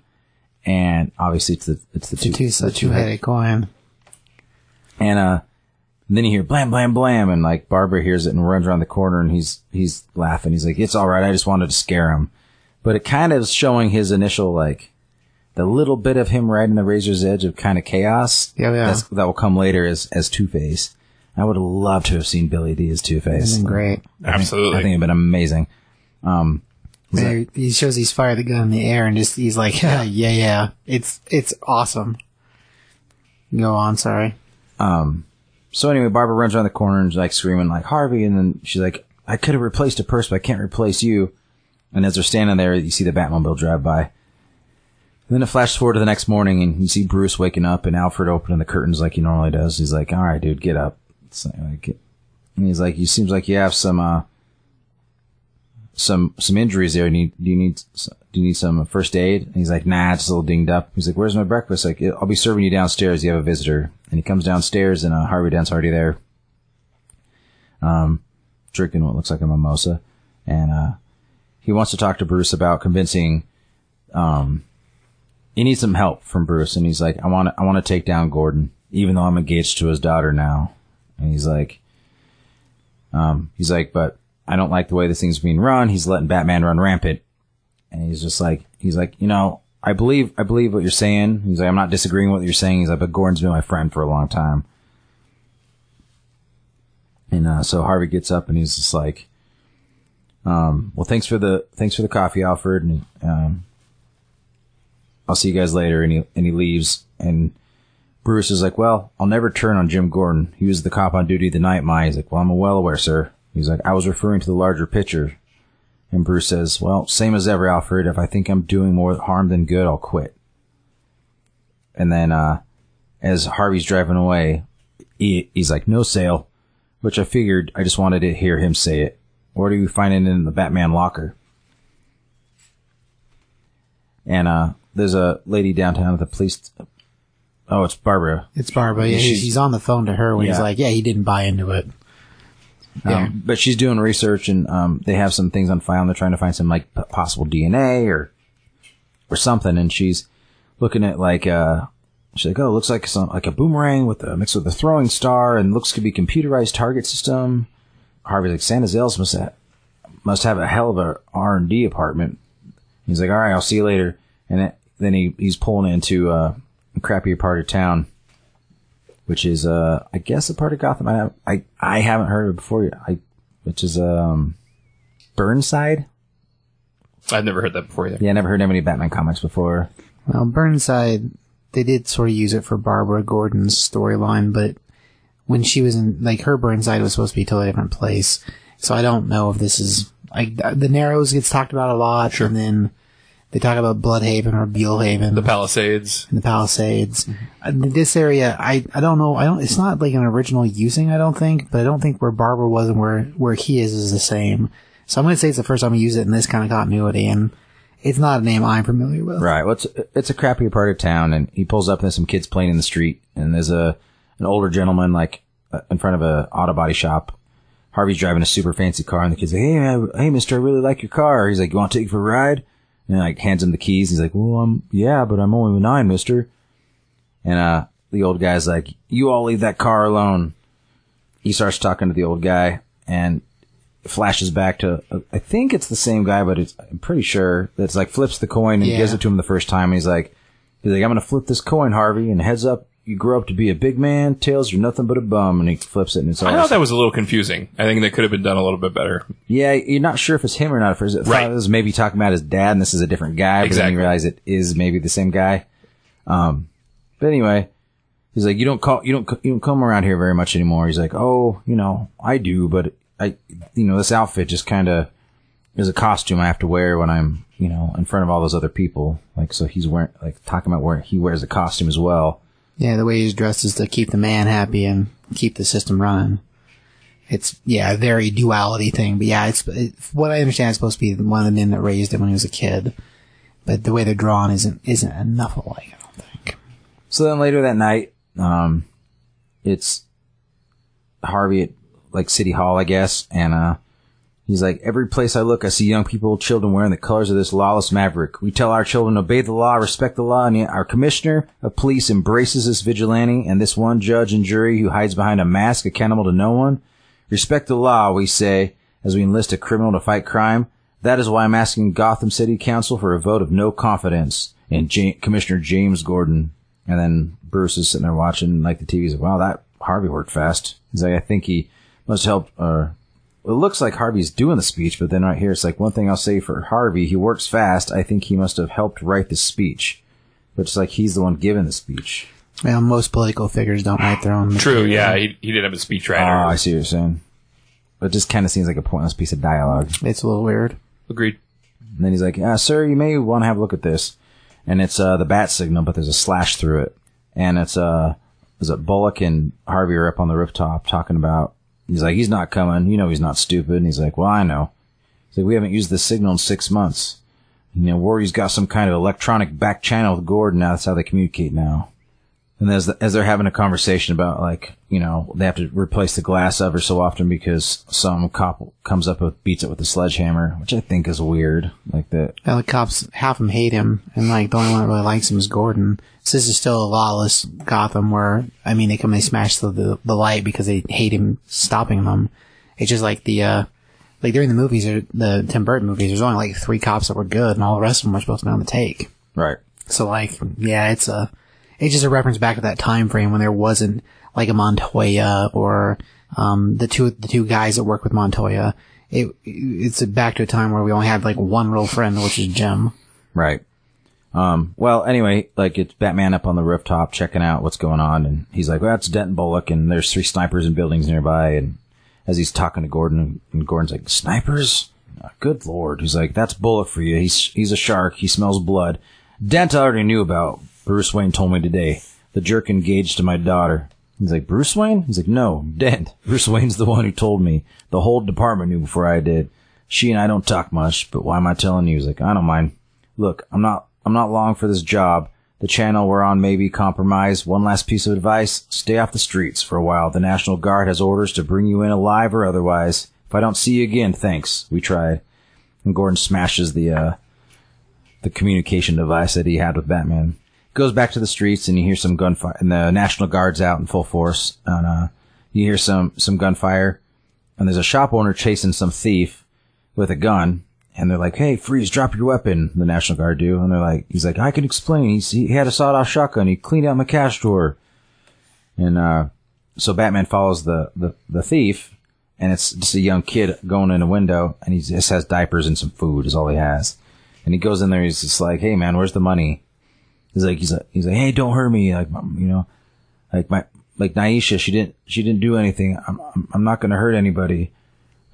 and obviously it's the it's the two, Two, the two headed coin. and uh, then you hear blam blam blam, and like Barbara hears it and runs around the corner, and he's he's laughing. He's like, "It's all right. I just wanted to scare him," but it kind of is showing his initial like the little bit of him riding the razor's edge of kind of chaos. Yeah, yeah. That's, that will come later as as Two Face. I would have loved to have seen Billy Dee as Two Face. Isn't great. Absolutely. I think it'd been amazing. Um, There- He shows he's fired the gun in the air and just he's like, [LAUGHS] yeah, yeah, yeah. It's it's awesome. Go on, sorry. Um, so anyway, Barbara runs around the corner and is like screaming like Harvey, and then she's like, "I could have replaced a purse, but I can't replace you." And as they're standing there, you see the Batmobile drive by. And then it flashes forward to the next morning, and you see Bruce waking up, and Alfred opening the curtains like he normally does. He's like, "All right, dude, get up." Like, and he's like, "You seems like you have some uh, some some injuries there. Need do you need do you need some first aid?" And he's like, "Nah, it's a little dinged up." He's like, "Where's my breakfast?" Like, "I'll be serving you downstairs. You have a visitor." And he comes downstairs, and uh, Harvey Dent's already there, um, drinking what looks like a mimosa, and uh, he wants to talk to Bruce about convincing. Um, he needs some help from Bruce, and he's like, "I want to, I want to take down Gordon, even though I'm engaged to his daughter now." And he's like, um, he's like, but I don't like the way this thing's being run. He's letting Batman run rampant. And he's just like, he's like, you know, I believe, I believe what you're saying. He's like, I'm not disagreeing with what you're saying. He's like, but Gordon's been my friend for a long time. And, uh, so Harvey gets up and he's just like, um, well, thanks for the, thanks for the coffee, Alfred. And, um, I'll see you guys later. And he, and he leaves and, Bruce is like, well, I'll never turn on Jim Gordon. He was the cop on duty the night My, He's like, well, I'm well aware, sir. He's like, I was referring to the larger picture. And Bruce says, well, same as ever, Alfred. If I think I'm doing more harm than good, I'll quit. And then, uh, as Harvey's driving away, he, he's like, no sale, which I figured I just wanted to hear him say it. What are you finding in the Batman locker? And, uh, there's a lady downtown at the police. Oh, it's Barbara. It's Barbara. Yeah, She's- he's, he's on the phone to her when he's like, yeah, he didn't buy into it. Yeah. Um, but she's doing research and um, they have some things on file and they're trying to find some like possible DNA or or something. And she's looking at like uh, she's like, oh, it looks like some like a boomerang with a mixed with a throwing star and looks to be computerized target system. Harvey's like, Santa Zales must have, must have a hell of a R and D apartment. He's like, all right, I'll see you later. And it, then he he's pulling into uh, a crappier part of town which is uh I guess a part of Gotham I have, I I haven't heard of it before I which is um Burnside. I've never heard that before either. Yeah, I never heard of any Batman comics before. Well, Burnside, they did sort of use it for Barbara Gordon's storyline, but when she was in, like, her Burnside was supposed to be a totally different place. So I don't know if this is, like, the Narrows gets talked about a lot, and then they talk about Blüdhaven or Beelhaven. The Palisades. in the Palisades. Uh, This area, I, I don't know. I don't. It's not like an original using. I don't think, but I don't think where Barbara was and where where he is is the same. So I'm going to say it's the first time we use it in this kind of continuity, and it's not a name I'm familiar with. Right. Well, it's it's a crappier part of town, and he pulls up and there's some kids playing in the street, and there's a an older gentleman like uh, in front of a auto body shop. Harvey's driving a super fancy car, and the kid's like, "Hey, man, hey, Mister, I really like your car." He's like, "You want to take it for a ride?" And like hands him the keys. He's like, "Well, I'm, yeah, but I'm only nine, Mister." And uh, the old guy's like, "You all leave that car alone." He starts talking to the old guy, and flashes back to uh, I think it's the same guy, but it's I'm pretty sure that's like flips the coin and Yeah. gives it to him the first time. And he's like, he's like, I'm gonna flip this coin, Harvey, and heads up, you grow up to be a big man. Tails, you're nothing but a bum. And he flips it, and it's all. I thought that was a little confusing. I think that could have been done a little bit better. yeah, you're not sure if it's him or not. If it's, Right. it was maybe talking about his dad, and this is a different guy. But then Exactly. you realize it is maybe the same guy. Um, but anyway, he's like, you don't call, you don't, you don't come around here very much anymore. He's like, oh, you know, I do, but I, you know, this outfit just kind of is a costume I have to wear when I'm, you know, in front of all those other people. Like, so he's wearing, like, talking about where he wears a costume as well. Yeah, the way he's dressed is to keep the man happy and keep the system running. it's yeah, a very duality thing. But yeah, it's it, what I understand. It's supposed to be one of the men that raised him when he was a kid. But the way they're drawn isn't isn't enough alike. I don't think. So then later that night, um, it's Harvey at like City Hall, I guess, and uh, he's like, every place I look, I see young people, children wearing the colors of this lawless maverick. We tell our children obey the law, respect the law, and yet our commissioner of police embraces this vigilante and this one judge and jury who hides behind a mask, accountable to no one. Respect the law, we say, as we enlist a criminal to fight crime. That is why I'm asking Gotham City Council for a vote of no confidence in Ja- Commissioner James Gordon. And then Bruce is sitting there watching like the TV. He's like, wow, that Harvey worked fast. He's like, I think he must help, uh, it looks like Harvey's doing the speech, but then right here, it's like one thing I'll say for Harvey, he works fast. I think he must have helped write the speech. But it's like he's the one giving the speech. Well, most political figures don't write their own. True, material. yeah, he, he did have a speechwriter. Oh, I see what you're saying. It just kind of seems like a pointless piece of dialogue. It's a little weird. Agreed. And then he's like, uh, sir, you may want to have a look at this. And it's, uh, the bat signal, but there's a slash through it. And it's, uh, is it Bullock and Harvey are up on the rooftop talking about, he's like, he's not coming. You know, he's not stupid. And he's like, well, I know. He's like, we haven't used this signal in six months. You know, Wardy's got some kind of electronic back channel with Gordon. Now that's how they communicate now. And as, as they're having a conversation about like, you know, they have to replace the glass ever so often because some cop comes up with, beats it with a sledgehammer, which I think is weird. Like that. Well, the cops, half of them hate him, and like the only one that really likes him is Gordon. So this is still a lawless Gotham where, I mean, they come, and they smash the, the, the light because they hate him stopping them. It's just like the, uh, like during the movies, or the Tim Burton movies, there's only like three cops that were good, and all the rest of them were supposed to be on the take. Right. So like, yeah, it's a, it's just a reference back to that time frame when there wasn't like a Montoya or, um, the two, the two guys that work with Montoya. It, it's back to a time where we only had like one real friend, which is Jim. Right. Um, well, anyway, like it's Batman up on the rooftop checking out what's going on, and he's like, "Well, that's Denton Bullock, and there's three snipers in buildings nearby." And as he's talking to Gordon, and Gordon's like, "Snipers? Oh, good lord!" He's like, "That's Bullock for you. He's he's a shark. He smells blood." Dent already knew about. Bruce Wayne told me today. The jerk engaged to my daughter. He's like, Bruce Wayne? He's like, no, Dent. [LAUGHS] Bruce Wayne's the one who told me. The whole department knew before I did. She and I don't talk much, but why am I telling you? He's like, I don't mind. Look, I'm not, I'm not long for this job. The channel we're on may be compromised. One last piece of advice. Stay off the streets for a while. The National Guard has orders to bring you in alive or otherwise. If I don't see you again, thanks. We tried. And Gordon smashes the, uh, the communication device that he had with Batman. Goes back to the streets and you hear some gunfire and the National Guard's out in full force. And, uh, you hear some, some gunfire and there's a shop owner chasing some thief with a gun. And they're like, "Hey, freeze! Drop your weapon." The National Guard do, and they're like, "He's like, I can explain. He's, he had a sawed-off shotgun. He cleaned out my cash drawer." And uh, so Batman follows the, the the thief, and it's just a young kid going in a window, and he just has diapers and some food is all he has. And he goes in there. He's just like, "Hey, man, where's the money?" He's like, he's like, he's like, "Hey, don't hurt me. Like, you know, like my like Naisha, she didn't she didn't do anything. I'm I'm, not gonna hurt anybody."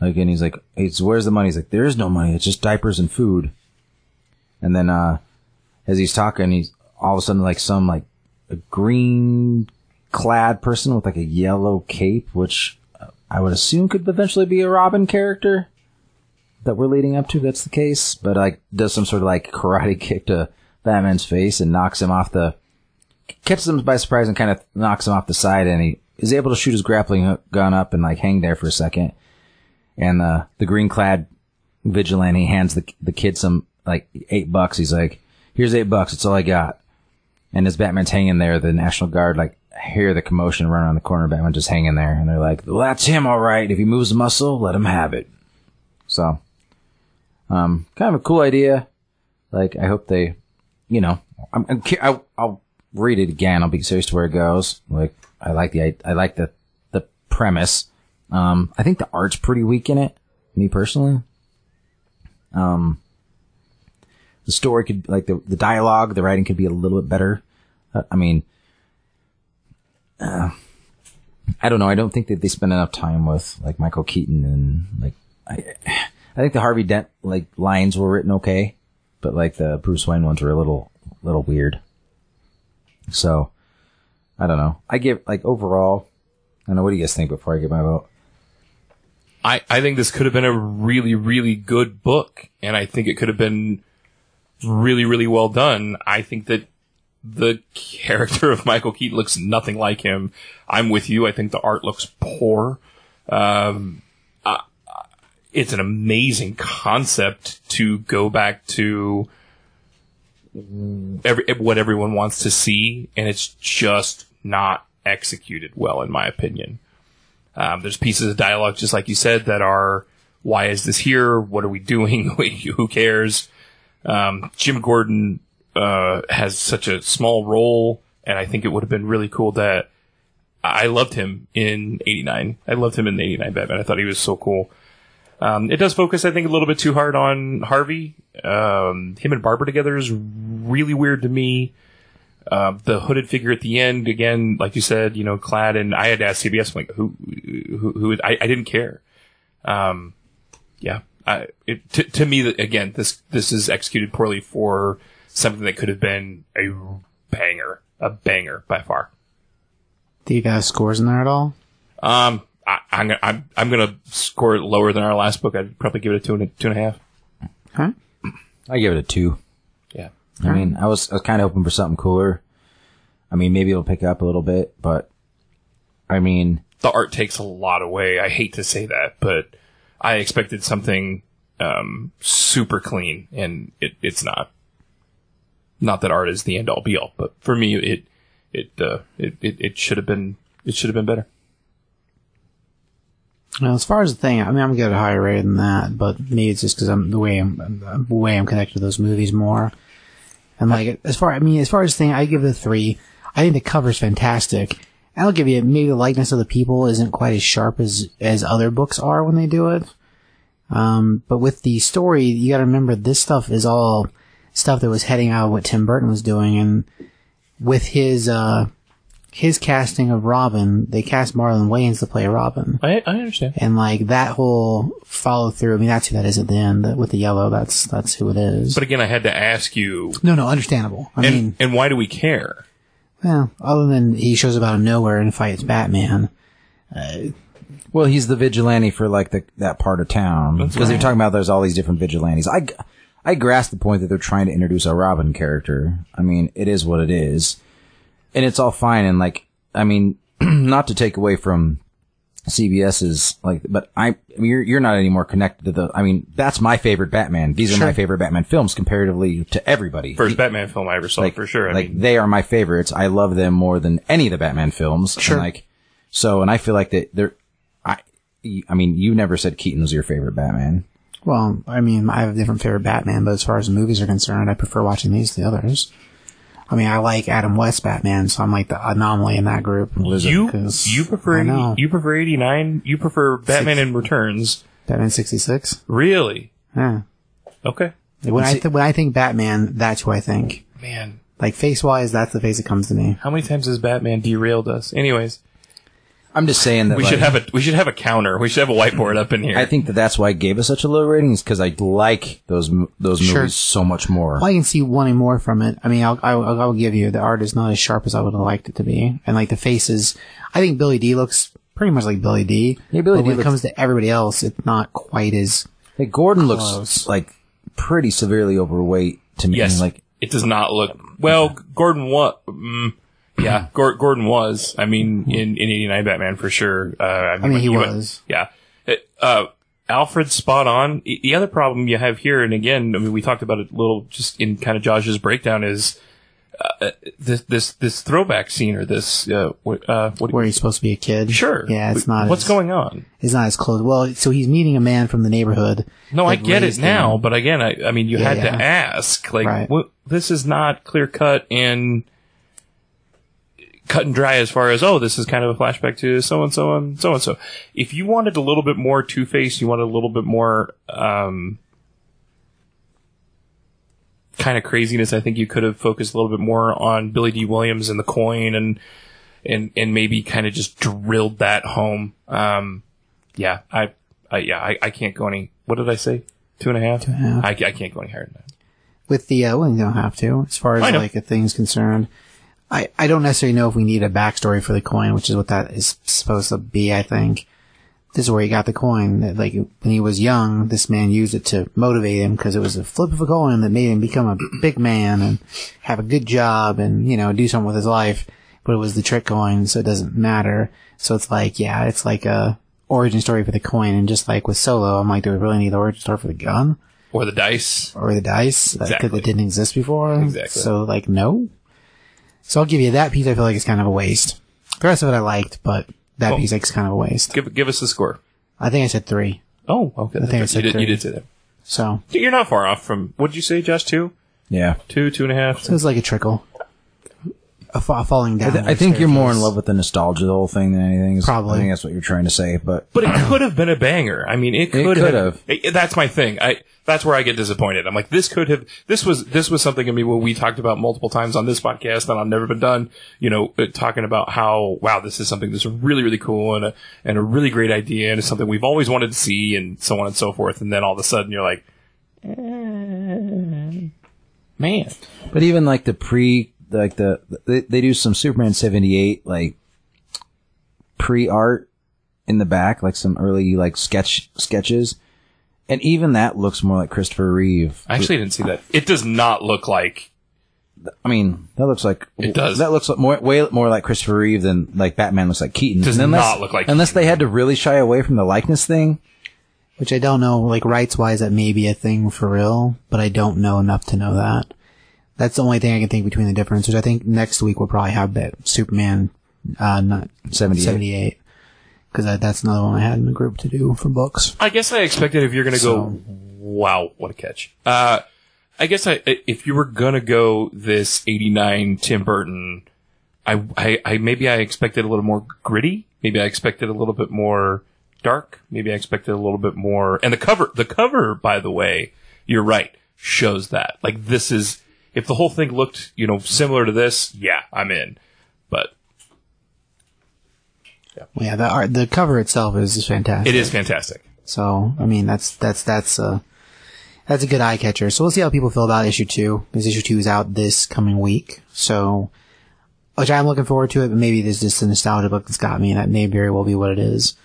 Like, and he's like, where's the money? He's like, there is no money. It's just diapers and food. And then, uh, as he's talking, he's all of a sudden like some like a green clad person with like a yellow cape, which I would assume could eventually be a Robin character that we're leading up to. That's the case, but like does some sort of like karate [LAUGHS] kick to Batman's face and knocks him off the, catches him by surprise and kind of knocks him off the side and he is able to shoot his grappling gun up and like hang there for a second and uh, the green clad vigilante hands the the kid some like eight bucks. He's like, "Here's eight bucks. It's all I got." And as Batman's hanging there, the National Guard like hear the commotion run around the corner. Batman just hanging there, and they're like, "Well, that's him, all right. If he moves a muscle, let him have it." So, um, kind of a cool idea. Like, I hope they, you know, I'm, I'm I'll, I'll read it again. I'll be curious to where it goes. Like, I like the I, I like the the premise. Um, I think the art's pretty weak in it, me personally. Um, the story could, like the, the dialogue, the writing could be a little bit better. Uh, I mean, uh, I don't know. I don't think that they spend enough time with like Michael Keaton and like, I, I think the Harvey Dent like lines were written okay, but like the Bruce Wayne ones were a little, little weird. So, I don't know. I give like overall, I don't know. What do you guys think before I give my vote? I, I think this could have been a really, really good book, and I think it could have been really, really well done. I think that the character of Michael Keaton looks nothing like him. I'm with you. I think the art looks poor. Um, it's an amazing concept to go back to every, what everyone wants to see, and it's just not executed well, in my opinion. Um, there's pieces of dialogue, just like you said, that are, why is this here? What are we doing? [LAUGHS] Who cares? Um, Jim Gordon, uh, has such a small role, and I think it would have been really cool that I loved him in 89. I loved him in the 89 Batman. I thought he was so cool. Um, it does focus, I think, a little bit too hard on Harvey. Um, him and Barbara together is really weird to me. Uh, the hooded figure at the end, again, like you said, you know, clad and I had to ask CBS, I'm like, who, who, who, I, I didn't care. Um, yeah, I, it, to, to me, again, this, this is executed poorly for something that could have been a banger, a banger by far. Do you guys scores in there at all? Um, I, I'm, gonna- I'm, I'm gonna score it lower than our last book. I'd probably give it a two and a, two and a half. Huh? I give it a two. Yeah. I mean, I was, I was kind of hoping for something cooler. I mean, maybe it'll pick up a little bit, but I mean, the art takes a lot away. I hate to say that, but I expected something um, super clean, and it, it's not. Not that art is the end all be all, but for me, it it uh, it, it it should have been it should have been better. Well, as far as the thing, I mean, I'm gonna give it a higher rating than that, but maybe it's just because I'm the way I'm the way I'm connected to those movies more. And like, as far I mean, as far as the thing, I give it a three. I think the cover's fantastic. I'll give you maybe the likeness of the people isn't quite as sharp as as other books are when they do it. Um, but with the story, you got to remember this stuff is all stuff that was heading out of what Tim Burton was doing, and with his uh his casting of Robin, they cast Marlon Wayans to play Robin. I I understand. And like that whole follow through, I mean, that's who that is at the end that- with the yellow. That's that's who it is. But again, I had to ask you, no, no, understandable. I and mean, and why do we care? well, other than he shows up out of nowhere and fights Batman. Uh, well, he's the vigilante for like the, that part of town. Because they're talking about there's all these different vigilantes. I I grasp the point that they're trying to introduce a Robin character. I mean, it is what it is. And it's all fine. And like, I mean, [CLEARS THROAT] not to take away from CBS's like, but I, I mean, you're, you're not any more connected to the, I mean, that's my favorite Batman. These are my favorite Batman films comparatively to everybody. First Batman film I ever saw like, for sure. I like mean, they are my favorites. I love them more than any of the Batman films. Sure. And like so, and I feel like that they're. I, I mean, you never said Keaton was your favorite Batman. Well, I mean, I have a different favorite Batman, but as far as movies are concerned, I prefer watching these to the others. I mean, I like Adam West Batman, so I'm like the anomaly in that group. you 'Cause you prefer you prefer eighty nine. You prefer Batman in Returns. Batman 66? Really? Yeah. Okay, When I, th- when I think Batman, that's who I think. man. Like face wise, that's the face that comes to me. How many times has Batman derailed us? Anyways, I'm just saying that we like, should have a we should have a counter. We should have a whiteboard up in here. I think that that's why I gave it such a low rating is because I like those those Sure. movies so much more. Well, I can see wanting more from it. I mean, I'll, I'll, I'll give you the art is not as sharp as I would have liked it to be, and like the faces, I think Billy Dee looks pretty much like Billy Dee. Yeah, Billy but D when looks- it comes to everybody else, it's not quite as. Like Gordon looks like pretty severely overweight to me. yes, Like it does not look well. Gordon what? Mm, yeah, Gordon was. I mean, in in eighty nine Batman for sure. Uh, I mean, he you went- was. yeah. Uh, Alfred's spot on. The the other problem you have here, and again, I mean, we talked about it a little just in kind of Josh's breakdown is. Uh, this this this throwback scene or this uh, what, uh, what Where he's supposed to be a kid. sure Yeah, it's not. what's as, going on It's not as close. Well, so he's meeting a man from the neighborhood. No, I get it now, him. but again, I, I mean, you Yeah, had yeah. to ask. Like, Right. what, this is not clear cut and cut and dry as far as, oh, this is kind of a flashback to so and so and so and so. If you wanted a little bit more Two Face, you wanted a little bit more, um, kind of craziness, I think you could have focused a little bit more on Billy Dee. Williams and the coin and, and, and maybe kind of just drilled that home. Um, yeah, I, I yeah, I, I can't go any. What did I say? Two and a half. Two and a half. I, I can't go any higher than that. with the uh, well, you don't have to as far as like a thing's concerned. I I don't necessarily know if we need a backstory for the coin, which is what that is supposed to be. I think this is where he got the coin. Like when he was young, this man used it to motivate him because it was a flip of a coin that made him become a big man and have a good job and you know do something with his life. But it was the trick coin, so it doesn't matter. So it's like, yeah, it's like a origin story for the coin, and just like with Solo, I'm like, do we really need the origin story for the gun Or the dice. or the dice because it didn't exist before? Exactly. So like, no. So I'll give you that piece. I feel like it's kind of a waste. The rest of it I liked, but that Cool. piece like is kind of a waste. Give give us the score. I think I said three. Oh, okay. I think I you said did. You did say that. So You're not far off from. What did you say, Josh? Two, Yeah. two, two and a half. it was like a trickle. A, fa- falling I, down. th- I think you're more in love with the nostalgia of the whole thing than anything. is- Probably. I think that's what you're trying to say, but But it could have been a banger. I mean, it could, could have. it- that's my thing. I that's where I get disappointed. I'm like, this could have. This was this was something. I mean, what we talked about multiple times on this podcast, and I've never been done. You know, uh, talking about how wow, this is something that's really really cool and a and a really great idea, and it's something we've always wanted to see, and so on and so forth. And then all of a sudden, you're like, eh, man, but even like the pre like the they, they do some Superman 78 like pre art in the back like some early like sketch sketches and even that looks more like Christopher Reeve. I actually didn't see that. It does not look like. I mean, that looks like It does. That looks like more way more like Christopher Reeve than like Batman looks like Keaton. does unless, not look like unless they had to really shy away from the likeness thing. which I don't know, like rights wise, that may be a thing for real, but I don't know enough to know that. That's the only thing I can think between the differences. I think next week we'll probably have that Superman, uh, not 78. 78. Cause that's another one I had in the group to do for books. I guess I expected if you're going to go, wow, what a catch. Uh, I guess I, if you were going to go this 89 Tim Burton, I, I, I, maybe I expected a little more gritty. Maybe I expected a little bit more dark. Maybe I expected a little bit more, and the cover, the cover, by the way, you're right, shows that. Like this is, if the whole thing looked, you know, similar to this, yeah, I'm in. But Yeah, yeah the art, the cover itself is fantastic. it is fantastic. So, I mean, that's, that's, that's, uh, that's a good eye catcher. So we'll see how people feel about issue two, because issue two is out this coming week. So, which I'm looking forward to it, but maybe there's just a nostalgia book that's got me, and that may very well be what it is.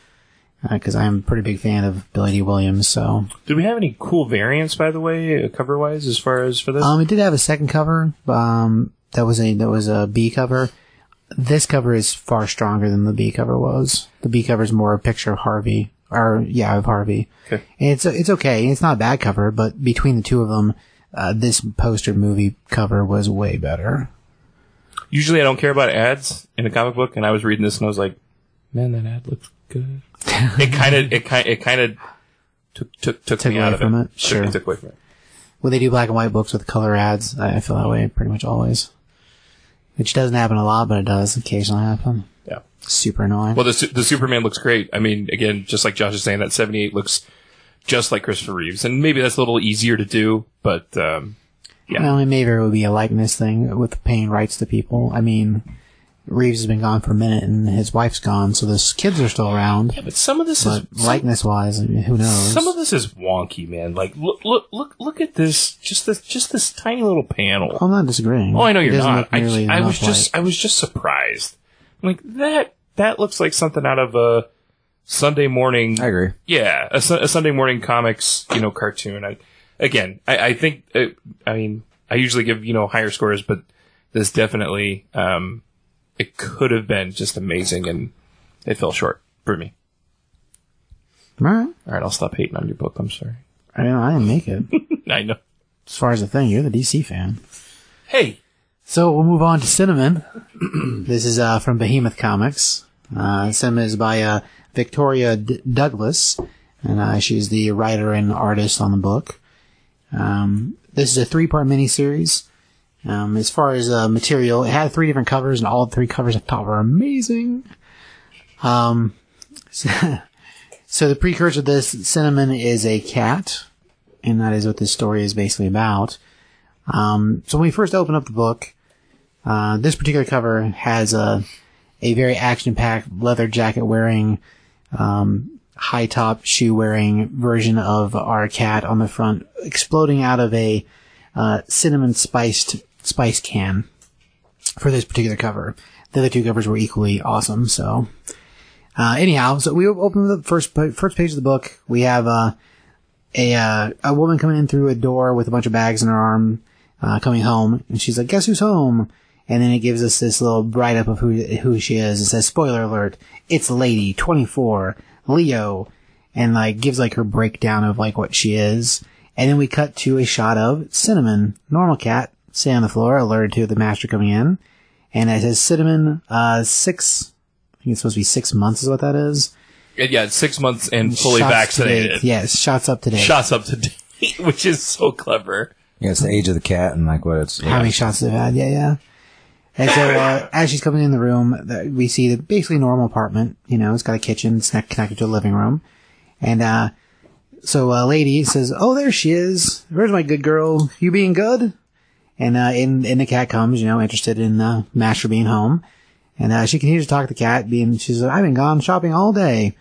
Because I'm a pretty big fan of Billy Dee. Williams, so. Did we have any cool variants, by the way, cover wise, as far as for this? Um, it did have a second cover, um, that was a, that was a B cover. This cover is far stronger than the B cover was. The B cover is more a picture of Harvey, or, yeah, of Harvey. Okay. And it's it's okay. It's not a bad cover, but between the two of them, uh, this poster movie cover was way better. Usually I don't care about ads in a comic book, and I was reading this and I was like, man, that ad looks good. it kind of, it kind, it kind of took took took, Took me away out of from it. it? Sure. took away from it. When they do black and white books with color ads, I I feel that way pretty much always. Which doesn't happen a lot, but it does occasionally happen. Yeah. Super annoying. Well, the the Superman looks great. I mean, again, just like Josh is saying, that seventy eight looks just like Christopher Reeves, and maybe that's a little easier to do, but um, yeah. Well, it may very well be a likeness thing with paying rights to people. I mean, Reeves has been gone for a minute and his wife's gone, so the kids are still around. Yeah, but some of this But is likeness wise, I mean, who knows? some of this is wonky, man. Like, look, look, look, look at this. Just this, just this tiny little panel. I'm not disagreeing. Oh, I know It you're doesn't I, just, I was just, like- I was just surprised. Like that. That looks like something out of a Sunday morning. I agree. Yeah, a, a Sunday morning comics, you know, cartoon. I, again, I, I think. Uh, I mean, I usually give you know higher scores, but this definitely, um, it could have been just amazing, and it fell short for me. All right. All right, I'll stop hating on your book. I'm sorry. I, mean, I didn't make it. [LAUGHS] I know. as far as the thing, you're the DC fan. Hey, So we'll move on to Cinnamon. [CLEARS THROAT] this is uh, from Behemoth Comics. Uh, Cinnamon is by uh, Victoria D- Douglas, and uh, she's the writer and artist on the book. Um, this is a three-part miniseries. Um, as far as uh, material, it had three different covers, and all three covers I thought were amazing. Um, [LAUGHS] so the precursor to this, Cinnamon is a cat, and that is what this story is basically about. Um, so when we first open up the book, uh, this particular cover has a a very action packed leather jacket wearing, um, high top shoe wearing version of our cat on the front, exploding out of a uh, cinnamon spiced spice can for this particular cover. The other two covers were equally awesome. So Uh, anyhow, so we open the first first page of the book. We have uh, a uh, a woman coming in through a door with a bunch of bags in her arm, uh, coming home, and she's like, "Guess who's home?" And then it gives us this little write up of who who she is. It says, "Spoiler alert: It's Lady, 24, Leo," and like gives like her breakdown of like what she is. And then we cut to a shot of Cinnamon, normal cat, sitting on the floor, alerted to the master coming in, and it says Cinnamon, uh, six. I think it's supposed to be six months is what that is. Yeah, it's six months and fully Shots vaccinated. date. Yes, shots up to date. Shots up to date, [LAUGHS] which is so clever. Yeah, it's the age of the cat and like what it's. How many shots they've had? Yeah, yeah. And so uh, [LAUGHS] as she's coming in the room, we see the basically normal apartment. You know, it's got a kitchen, it's connected to a living room, and uh, so a lady says, "Oh, there she is. Where's my good girl? You being good?" And uh, in in the cat comes, you know, interested in uh, Master being home, and uh, she continues to talk to the cat, being she's like, "I've been gone shopping all day."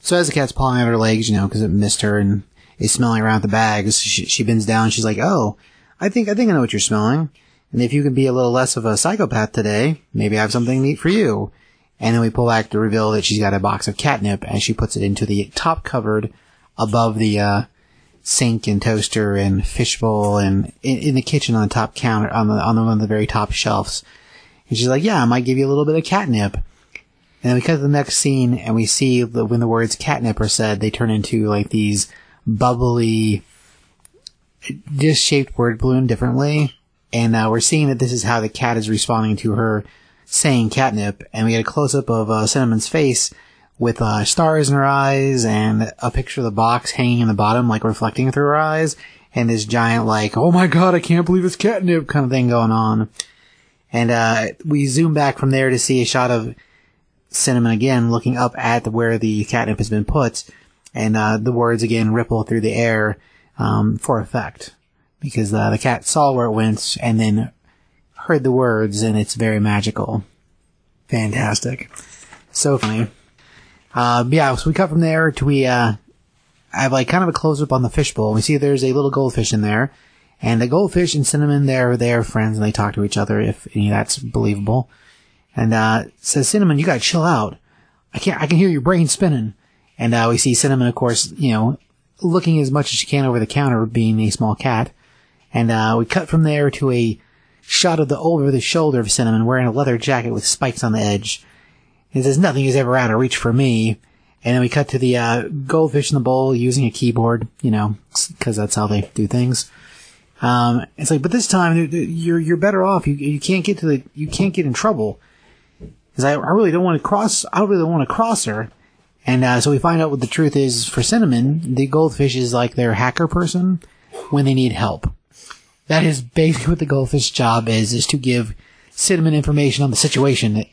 So as the cat's pawing at her legs, you know, because it missed her and is smelling around the bags, she, she bends down. She's like, "Oh, I think I think I know what you're smelling." And if you can be a little less of a psychopath today, maybe I have something neat for you. And then we pull back to reveal that she's got a box of catnip and she puts it into the top cupboard above the, uh, sink and toaster and fishbowl and in, in the kitchen on the top counter, on the, on the, one of the very top shelves. And she's like, yeah, I might give you a little bit of catnip. And we cut to the next scene and we see that when the words catnip are said, they turn into like these bubbly, just shaped word balloon differently and uh, we're seeing that this is how the cat is responding to her saying catnip, and we get a close up of uh, Cinnamon's face with uh, stars in her eyes and a picture of the box hanging in the bottom, like reflecting through her eyes, and this giant like, oh my god, I can't believe it's catnip kind of thing going on. And uh, we zoom back from there to see a shot of Cinnamon again looking up at where the catnip has been put, and uh, the words again ripple through the air um, for effect because uh, the cat saw where it went and then heard the words, and it's very magical. Fantastic. So funny. Uh, yeah, so we cut from there to we, uh, have like kind of a close up on the fishbowl. We see there's a little goldfish in there, and the goldfish and Cinnamon, they're, they're friends and they talk to each other if any of that's believable. And, uh, says, Cinnamon, you gotta chill out. I can't, I can hear your brain spinning. And, uh, we see Cinnamon, of course, you know, looking as much as she can over the counter, being a small cat. And uh, we cut from there to a shot of the over the shoulder of Cinnamon wearing a leather jacket with spikes on the edge. It says nothing is ever out of reach for me. And then we cut to the uh, goldfish in the bowl using a keyboard, you know, because that's how they do things. Um, it's like, but this time you're you're better off. You you can't get to the you can't get in trouble because I, I really don't want to cross. I really don't want to cross her. And uh, so we find out what the truth is for Cinnamon. The goldfish is like their hacker person when they need help. That is basically what the goldfish job is, is to give Cinnamon information on the situation,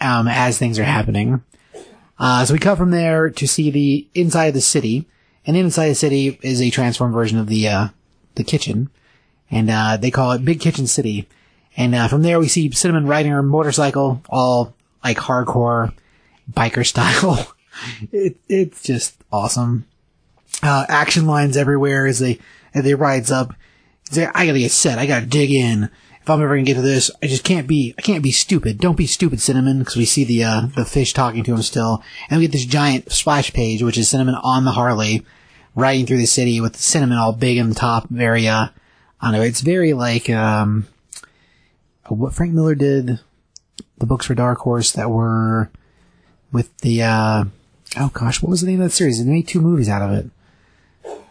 um, as things are happening. Uh, so we cut from there to see the inside of the city, and inside the city is a transformed version of the, uh, the kitchen, and, uh, they call it Big Kitchen City. And, uh, from there we see Cinnamon riding her motorcycle, all, like, hardcore biker style. [LAUGHS] it, it's just awesome. Uh, action lines everywhere as they, as they rides up. I gotta get set. I gotta dig in. If I'm ever gonna get to this, I just can't be, I can't be stupid. Don't be stupid, Cinnamon, because we see the, uh, the fish talking to him still. And we get this giant splash page, which is Cinnamon on the Harley, riding through the city with Cinnamon all big in the top, very, uh, I don't know, it's very like, um, what Frank Miller did, the books for Dark Horse that were with the, uh, oh gosh, what was the name of that series? They made two movies out of it.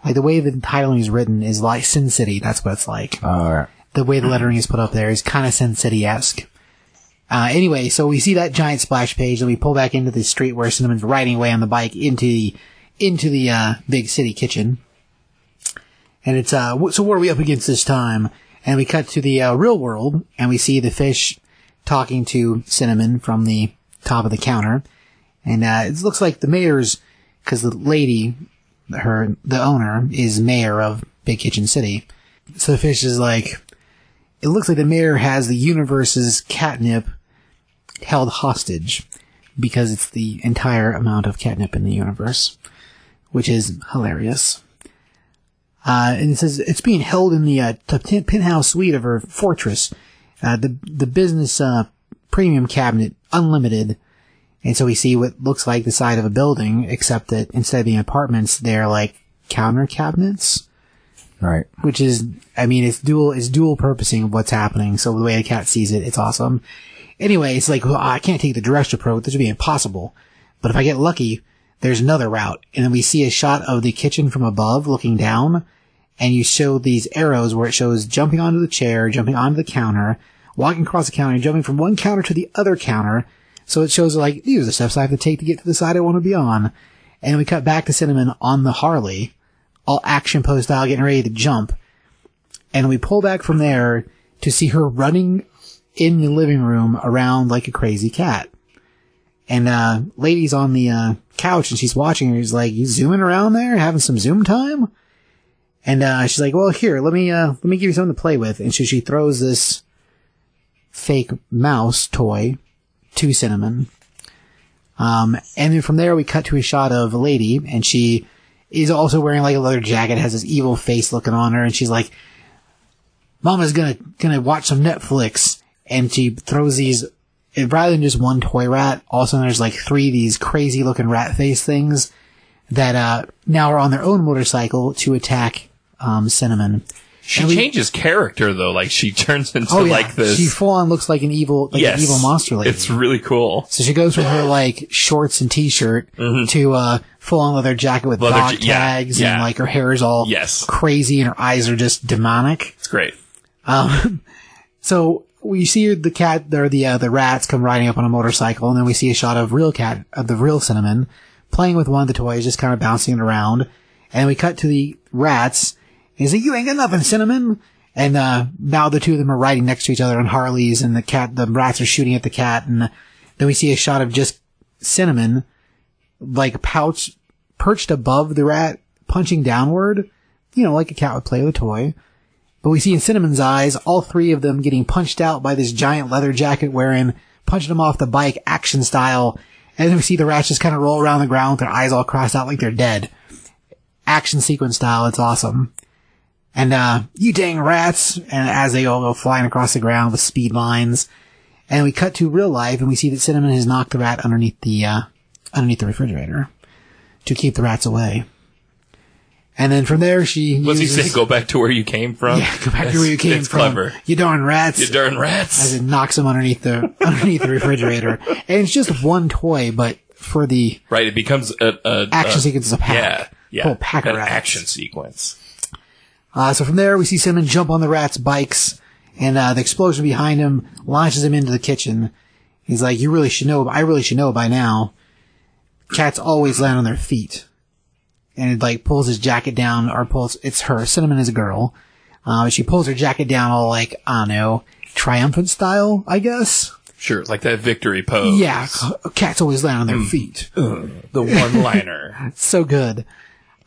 Like the way the titling is written is like Sin City. That's what it's like. Alright. The way the lettering is put up there is kind of Sin City esque. Uh, anyway, so we see that giant splash page, and we pull back into the street where Cinnamon's riding away on the bike into the into the uh, big city kitchen. And it's uh, so what are we up against this time? And we cut to the uh, real world, and we see the fish talking to Cinnamon from the top of the counter. And uh, it looks like the mayor's, because the lady her the owner is mayor of Big Kitchen City. So the fish is like, it looks like the mayor has the universe's catnip held hostage because it's the entire amount of catnip in the universe, which is hilarious. Uh, and it says it's being held in the uh, penthouse suite of her fortress, uh, the the business uh, premium cabinet, unlimited. And so we see what looks like the side of a building, except that instead of being apartments, they're like counter cabinets, Right. which is, I mean, it's dual, it's dual purposing of what's happening. So the way the cat sees it, it's awesome. Anyway, it's like, well, I can't take the direct approach. This would be impossible. But if I get lucky, there's another route. And then we see a shot of the kitchen from above looking down. And you show these arrows where it shows jumping onto the chair, jumping onto the counter, walking across the counter, jumping from one counter to the other counter. So it shows like, these are the steps I have to take to get to the side I want to be on. And we cut back to Cinnamon on the Harley, all action post style, getting ready to jump. And we pull back from there to see her running in the living room around like a crazy cat. And, uh, lady's on the, uh, couch and she's watching her. She's like, you zooming around there, having some zoom time? And, uh, she's like, well, here, let me, uh, let me give you something to play with. And so she throws this fake mouse toy to Cinnamon. Um, and then from there we cut to a shot of a lady and she is also wearing like a leather jacket, has this evil face looking on her and she's like, Mama's gonna, gonna watch some Netflix. And she throws these, rather than just one toy rat, also there's like three of these crazy looking rat face things that, uh, now are on their own motorcycle to attack, um, Cinnamon. She we- changes character though. Like she [LAUGHS] turns into Oh yeah, like this. she full on looks like an evil, like yes, an evil monster lady. It's really cool. So she goes from her like shorts and t-shirt to uh full on leather jacket with. Leather dog ja- yeah, tags and like her hair is all Yes. crazy and her eyes are just demonic. It's great. [LAUGHS] So we see the cat or the uh, the rats come riding up on a motorcycle and then we see a shot of real cat of the real cinnamon playing with one of the toys just kind of bouncing it around and we cut to the rats and he's like you ain't got nothing cinnamon and uh now the two of them are riding next to each other on harleys and the cat the rats are shooting at the cat and then we see a shot of just cinnamon like pouch perched above the rat punching downward you know like a cat would play with a toy but we see in Cinnamon's eyes all three of them getting punched out by this giant leather jacket wearing, punching them off the bike action style. And then we see the rats just kind of roll around the ground with their eyes all crossed out like they're dead. Action sequence style. It's awesome. And, uh, you dang rats. And as they all go flying across the ground with speed lines. And we cut to real life and we see that Cinnamon has knocked the rat underneath the, uh, underneath the refrigerator to keep the rats away. And then from there she What's he say? Go back to where you came from. yeah, go back to where you came from. Clever. You darn rats. You darn rats. As it knocks him underneath the [LAUGHS] underneath the refrigerator, and it's just one toy, but for the Right. It becomes a, a action a- sequence, a pack, Yeah. Yeah. whole pack of rats. action sequence. Uh, so from there, we see Cinnamon jump on the rats' bikes, and uh, the explosion behind him launches him into the kitchen. He's like, "You really should know. I really should know by now. Cats always land on their feet." And it like pulls his jacket down, or pulls. It's her. Cinnamon is a girl. Uh, she pulls her jacket down, all like I don't know, triumphant style, I guess. Sure. Like that victory pose. Yeah, cats always land on their feet. The one liner. [LAUGHS] so good.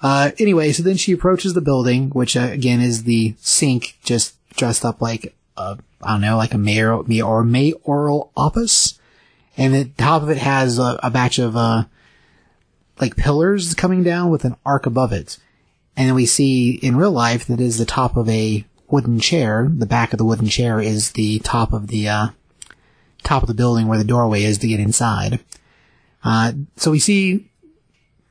Uh, anyway, so then she approaches the building, which uh, again is the sink, just dressed up like uh, I don't know, like a mayor, me or mayoral office, and the top of it has a, a batch of uh, like pillars coming down with an arc above it, and then we see in real life that is the top of a wooden chair. The back of the wooden chair is the top of the uh, top of the building where the doorway is to get inside. Uh, so we see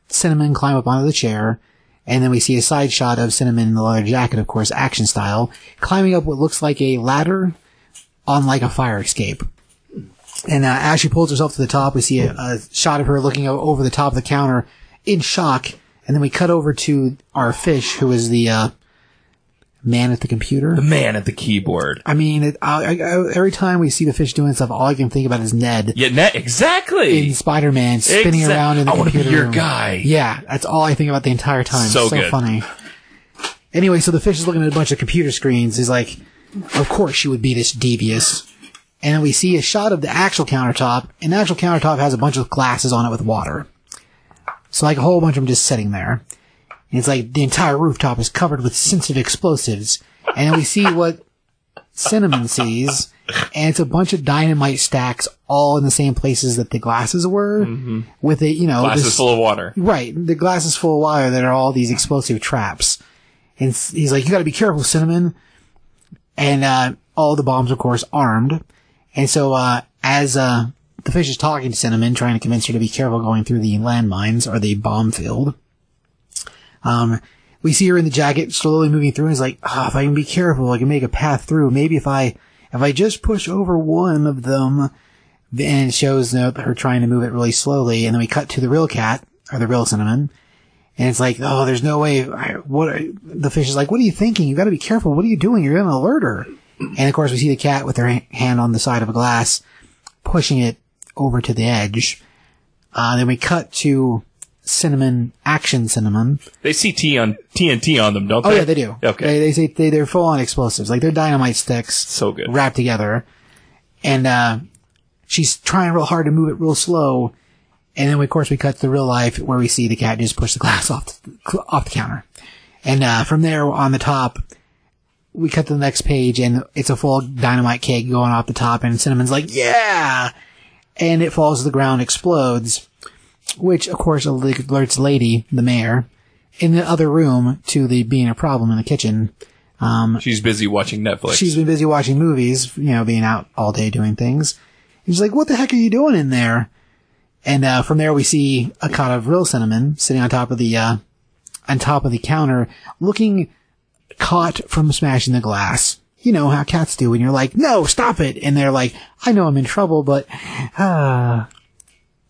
Cinnamon climb up onto the chair, and then we see a side shot of Cinnamon in the leather jacket, of course, action style, climbing up what looks like a ladder on like a fire escape. And uh, as she pulls herself to the top, we see a, a shot of her looking over the top of the counter in shock, and then we cut over to our fish, who is the uh, man at the computer. The man at the keyboard. I mean, it, I, I, every time we see the fish doing stuff, all I can think about is Ned Yeah, net, exactly. in Spider-Man spinning Exact- around in the I wanna be computer your room. guy. Yeah, that's all I think about the entire time. So So, funny. Anyway, so the fish is looking at a bunch of computer screens. He's like, of course she would be this devious. And then we see a shot of the actual countertop, and the actual countertop has a bunch of glasses on it with water. So like a whole bunch of them just sitting there. And it's like the entire rooftop is covered with sensitive explosives. And then we see what Cinnamon sees, and it's a bunch of dynamite stacks all in the same places that the glasses were, with a, you know, Glasses this- full of water. Right. The glasses full of water that are all these explosive traps. And he's like, you gotta be careful, Cinnamon. And, uh, all the bombs, of course, armed. And so, uh, as, uh, the fish is talking to Cinnamon, trying to convince her to be careful going through the landmines or the bomb field. Um, we see her in the jacket slowly moving through and is like, oh, if I can be careful, I can make a path through. Maybe if I, if I just push over one of them, then it shows uh, her trying to move it really slowly. And then we cut to the real cat, or the real cinnamon. And it's like, oh, there's no way. I, what the fish is like? What are you thinking? You got to be careful. What are you doing? You're to alert her. And of course, we see the cat with her hand on the side of a glass, pushing it over to the edge. Uh, then we cut to cinnamon, action cinnamon. They see T on TNT on them, don't they? Oh yeah, they do. Okay. They, they say they, they're full on explosives. Like they're dynamite sticks. So good. Wrapped together. And, uh, she's trying real hard to move it real slow. And then of course we cut to the real life where we see the cat just push the glass [LAUGHS] off the, off the counter. And, uh, from there on the top, we cut to the next page and it's a full dynamite cake going off the top and Cinnamon's like, yeah! And it falls to the ground, explodes, which of course alerts Lady, the mayor, in the other room to the being a problem in the kitchen. She's busy watching Netflix. She's been busy watching movies, you know, being out all day doing things. And she's like, what the heck are you doing in there? And, uh, from there we see a cot of real cinnamon sitting on top of the, uh, on top of the counter, looking caught from smashing the glass. You know how cats do when you're like, no, stop it. And they're like, I know I'm in trouble, but, ah.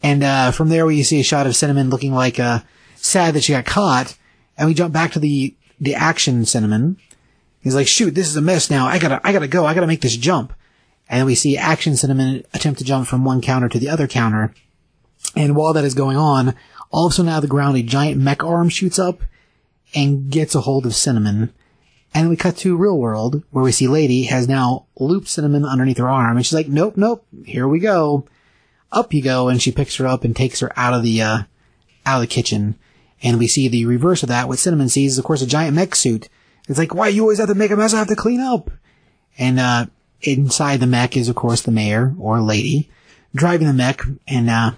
And, uh, from there we see a shot of Cinnamon looking like, uh, sad that she got caught. And we jump back to the, the action Cinnamon. He's like, shoot, this is a mess now. I gotta, I gotta go. I gotta make this jump. And we see action Cinnamon attempt to jump from one counter to the other counter. And while that is going on, all of a sudden out of the ground, a giant mech arm shoots up and gets a hold of Cinnamon. And we cut to real world where we see Lady has now looped Cinnamon underneath her arm and she's like, nope, nope, here we go. Up you go. And she picks her up and takes her out of the, uh, out of the kitchen. And we see the reverse of that. What Cinnamon sees is, of course, a giant mech suit. It's like, why you always have to make a mess? I have to clean up. And, uh, inside the mech is, of course, the mayor or lady driving the mech. And, uh,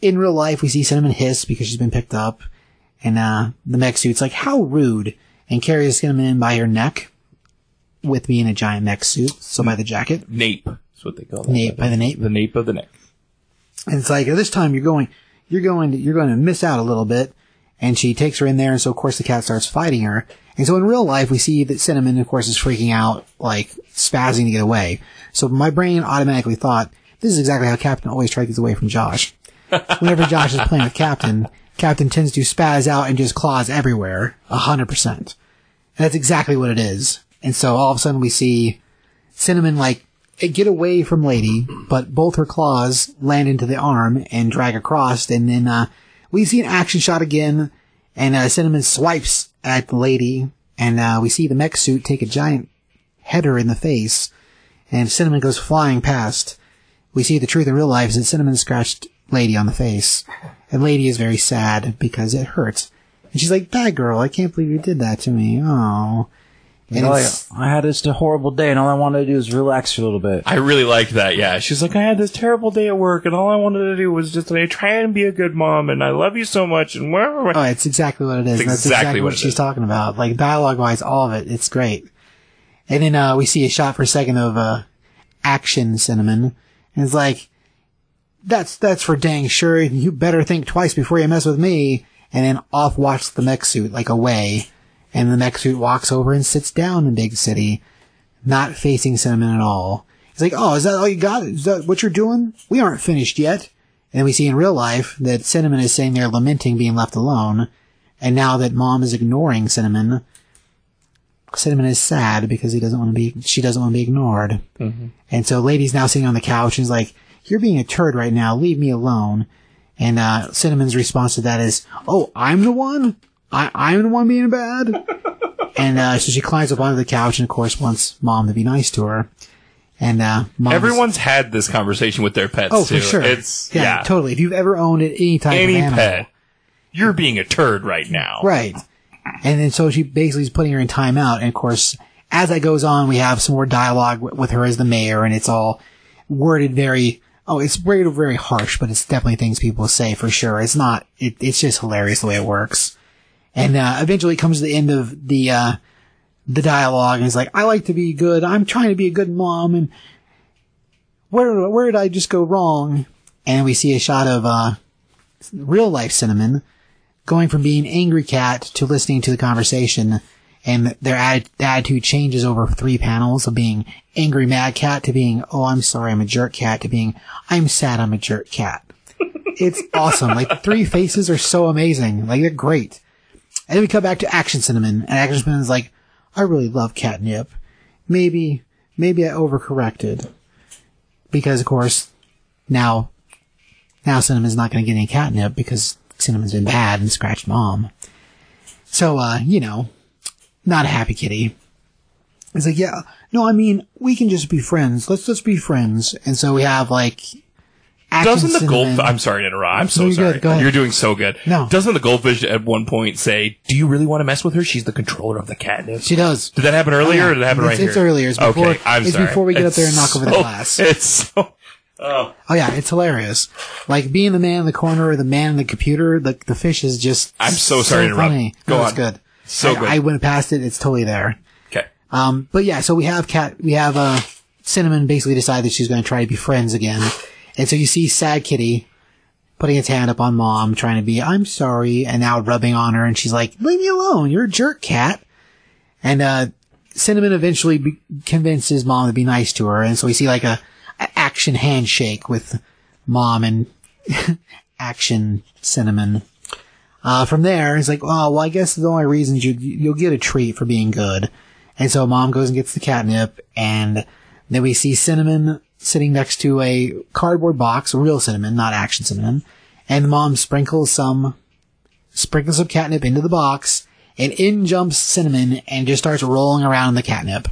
in real life, we see Cinnamon hiss because she's been picked up. And, uh, the mech suit's like, how rude. And carrie carries Cinnamon in by her neck with being a giant mech suit. So by the jacket. nape. That's what they call it. Nape, by the nape. The nape of the neck. And it's like, this time you're going, you're going to, you're going to miss out a little bit. And she takes her in there. And so, of course, the cat starts fighting her. And so in real life, we see that Cinnamon, of course, is freaking out, like spazzing to get away. So my brain automatically thought, this is exactly how Captain always tries to get away from Josh. [LAUGHS] Whenever Josh is playing with Captain, Captain tends to spaz out and just claws everywhere, a hundred percent. And that's exactly what it is. And so all of a sudden we see Cinnamon like get away from Lady, but both her claws land into the arm and drag across. And then, uh, we see an action shot again and, uh, Cinnamon swipes at the lady and, uh, we see the mech suit take a giant header in the face and Cinnamon goes flying past. We see the truth in real life is that Cinnamon scratched Lady on the face and Lady is very sad because it hurts. And she's like, bad girl, I can't believe you did that to me. Oh. And All I, had just a horrible day, and all I wanted to do was relax for a little bit. I really like that. Yeah, she's like, I had this terrible day at work, and all I wanted to do was just to try and be a good mom, and I love you so much, and where? Oh, it's exactly what it is. It's That's exactly exactly, what what, she's is. talking about. Like dialogue wise, all of it. It's great. And then uh, we see a shot for a second of uh, action cinnamon, and it's like, that's that's for dang sure. You better think twice before you mess with me. And then off walks the mech suit like away, and the mech suit walks over and sits down in Big City, not facing cinnamon at all. It's like, oh, is that all you got? Is that what you're doing? We aren't finished yet. And we see in real life that Cinnamon is sitting there lamenting being left alone. And now that mom is ignoring Cinnamon, Cinnamon is sad because he doesn't want to be, she doesn't want to be ignored. Mm-hmm. And so Lady's now sitting on the couch and is like, you're being a turd right now. Leave me alone. And, uh, Cinnamon's response to that is, oh, I'm the one? I, I'm the one being bad? [LAUGHS] and, uh, so she climbs up onto the couch and of course wants mom to be nice to her. And, uh, mom's- Everyone's had this conversation with their pets Oh, too. for sure. It's yeah, yeah, totally. If you've ever owned any type any of animal, pet. You're being a turd right now. right? And then so she basically is putting her in timeout. And of course, as that goes on, we have some more dialogue w- with her as the mayor, and it's all worded very. Oh, it's worded very harsh, but it's definitely things people say for sure. It's not. It, it's just hilarious the way it works. And uh, eventually, it comes to the end of the uh, the dialogue, and it's like, "I like to be good. I'm trying to be a good mom." And where where did I just go wrong? And we see a shot of uh, real life cinnamon going from being angry cat to listening to the conversation, and their atti- attitude changes over three panels of being angry mad cat to being oh I'm sorry I'm a jerk cat to being I'm sad I'm a jerk cat. [LAUGHS] It's awesome. Like the three faces are so amazing. Like they're great. And then we come back to Action Cinnamon, and Action Cinnamon's like, I really love catnip. Maybe, maybe I overcorrected. Because of course, now, now Cinnamon's not gonna get any catnip because Cinnamon's been bad and scratched mom. So, uh, you know, not a happy kitty. It's like, yeah, no, I mean, we can just be friends. Let's just be friends. And so we have like, Doesn't the gold? I'm sorry to interrupt. I'm so No, sorry. good. Go. You're doing so good. No. Doesn't the goldfish at one point say, "Do you really want to mess with her? She's the controller of the catnip." She does. Did that happen oh, earlier, or did it happen It's- right it's here? earlier. It's before- okay, I'm it's sorry. before we get up there and knock over the glass. [LAUGHS] It's so. Oh. oh yeah, it's hilarious. Like being the man in the corner or the man in the computer, the the fish is just. I'm so sorry to interrupt. funny. Go no, it's on. good. So I, good. I went past it. It's totally there. Okay. Um, but yeah, so we have cat, we have, uh, Cinnamon basically decide that she's going to try to be friends again. And so you see Sad Kitty putting its hand up on mom, trying to be, I'm sorry, and now rubbing on her, and she's like, leave me alone, you're a jerk cat. And, uh, Cinnamon eventually be- convinces mom to be nice to her, and so we see like a, a action handshake with mom and [LAUGHS] action Cinnamon. Uh, from there, he's like, oh, well, I guess the only reason you, you'll get a treat for being good. And so mom goes and gets the catnip, and then we see Cinnamon sitting next to a cardboard box, real cinnamon, not action cinnamon, and mom sprinkles some, sprinkles some catnip into the box, and in jumps Cinnamon and just starts rolling around in the catnip.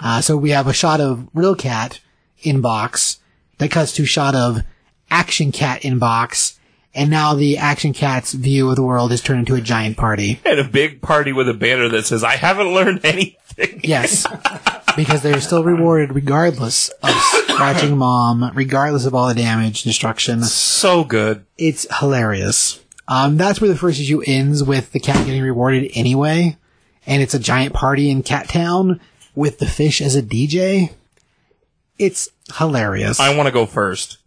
Uh, so we have a shot of real cat in box that cuts to shot of action cat in box, and now the action cat's view of the world has turned into a giant party. And a big party with a banner that says, "I haven't learned anything." Yes. [LAUGHS] because they're still rewarded regardless of scratching mom, regardless of all the damage, destruction. So good. It's hilarious. Um, that's where the first issue ends with the cat getting rewarded anyway. And it's a giant party in Cat Town with the fish as a DJ. It's hilarious. I want to go first.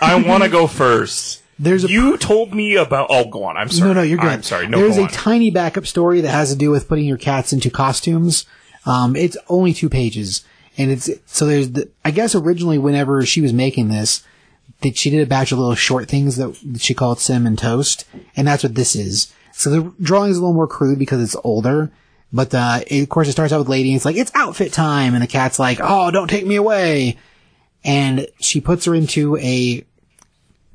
I want to go first. There's a You told me about. Oh, go on. I'm sorry. No, no, you're good. I'm sorry. No, There's a on. tiny backup story that has to do with putting your cats into costumes. Um, it's only two pages, and it's so there's. The, I guess originally, whenever she was making this, that she did a batch of little short things that she called cinnamon toast, and that's what this is. So the drawing is a little more crude because it's older. But uh, it, of course, it starts out with Lady, and it's like it's outfit time, and the cat's like, "Oh, don't take me away," and she puts her into a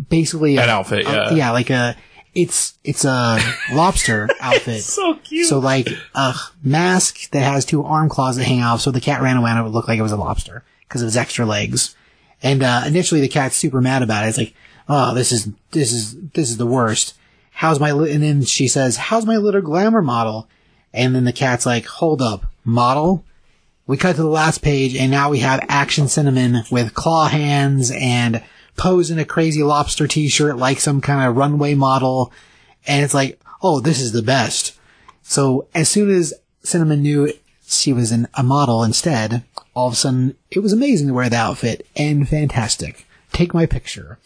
basically An a- outfit, a- yeah. yeah, like a it's it's a [LAUGHS] lobster outfit. so cute. So like a mask that has two arm claws that hang off, so the cat ran away and it would look like it was a lobster because of its extra legs. And uh, initially the cat's super mad about it. It's like, oh, this is this is this is the worst. How's my li-? and then she says, how's my little glamour model? And then the cat's like, hold up, model. We cut to the last page and now we have Action Cinnamon with claw hands and pose in a crazy lobster t-shirt like some kind of runway model. And it's like, oh, this is the best. So as soon as Cinnamon knew she was an, a model instead, all of a sudden it was amazing to wear the outfit and fantastic. Take my picture.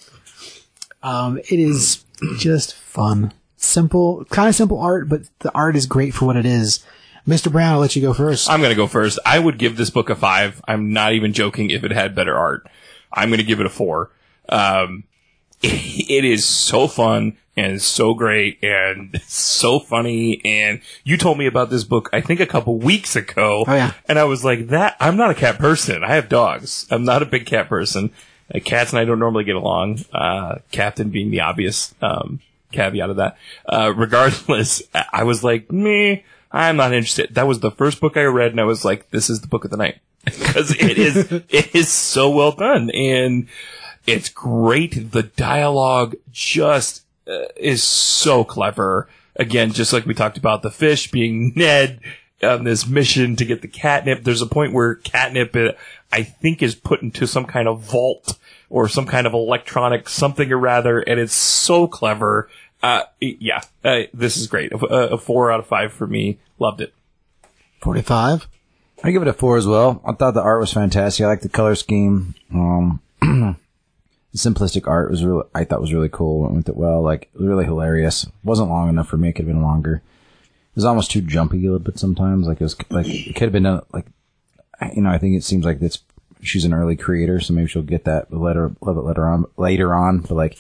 Um, it is just fun. Simple, kind of simple art, but the art is great for what it is. Mr. Brown, I'll let you go first. I'm going to go first. I would give this book a five. I'm not even joking if it had better art. I'm going to give it a four. Um, [LAUGHS] it is so fun and so great and [LAUGHS] so funny. And you told me about this book, I think a couple weeks ago. Oh, yeah. And I was like, that, I'm not a cat person. I have dogs. I'm not a big cat person. Uh, cats and I don't normally get along. Uh, Captain being the obvious, um, caveat of that. Uh, regardless, I [LAUGHS] I was like, me, I'm not interested. That was the first book I read and I was like, this is the book of the night. Cause it is, it is so well done and it's great. The dialogue just uh, is so clever. Again, just like we talked about the fish being [LAUGHS] Ned on this mission to get the catnip. There's a point where catnip, uh, I think, is put into some kind of vault or some kind of electronic something or rather, and it's so clever. Uh, yeah, uh, this is great. A, a four out of five for me. Loved it. 45. I give it a four as well. I thought the art was fantastic. I like the color scheme. Um, simplistic art was really, I thought was really cool. Went with it well. Like, it was really hilarious. Wasn't long enough for me. It could have been longer. It was almost too jumpy a little bit sometimes. Like, it was, like, it could have been done, like, you know, I think it seems like it's, she's an early creator, so maybe she'll get that later, a little bit later on, later on, but like,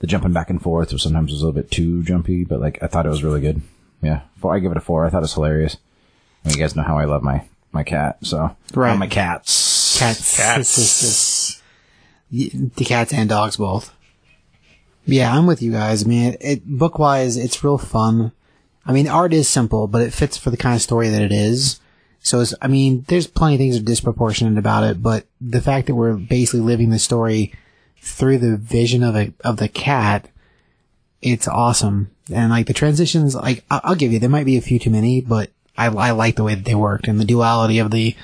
the jumping back and forth was sometimes was a little bit too jumpy, but like, I thought it was really good. Yeah. Four, I give it a four. I thought it was hilarious. And you guys know how I love my, my cat, so. Right. My cats. Cats. Cats. The cats and dogs both. Yeah, I'm with you guys. I mean, it, book wise, it's real fun. I mean, art is simple, but it fits for the kind of story that it is. So, I mean, there's plenty of things that are disproportionate about it, but the fact that we're basically living the story through the vision of a of the cat, it's awesome. And like the transitions, like I'll give you, there might be a few too many, but I, I like the way that they worked and the duality of the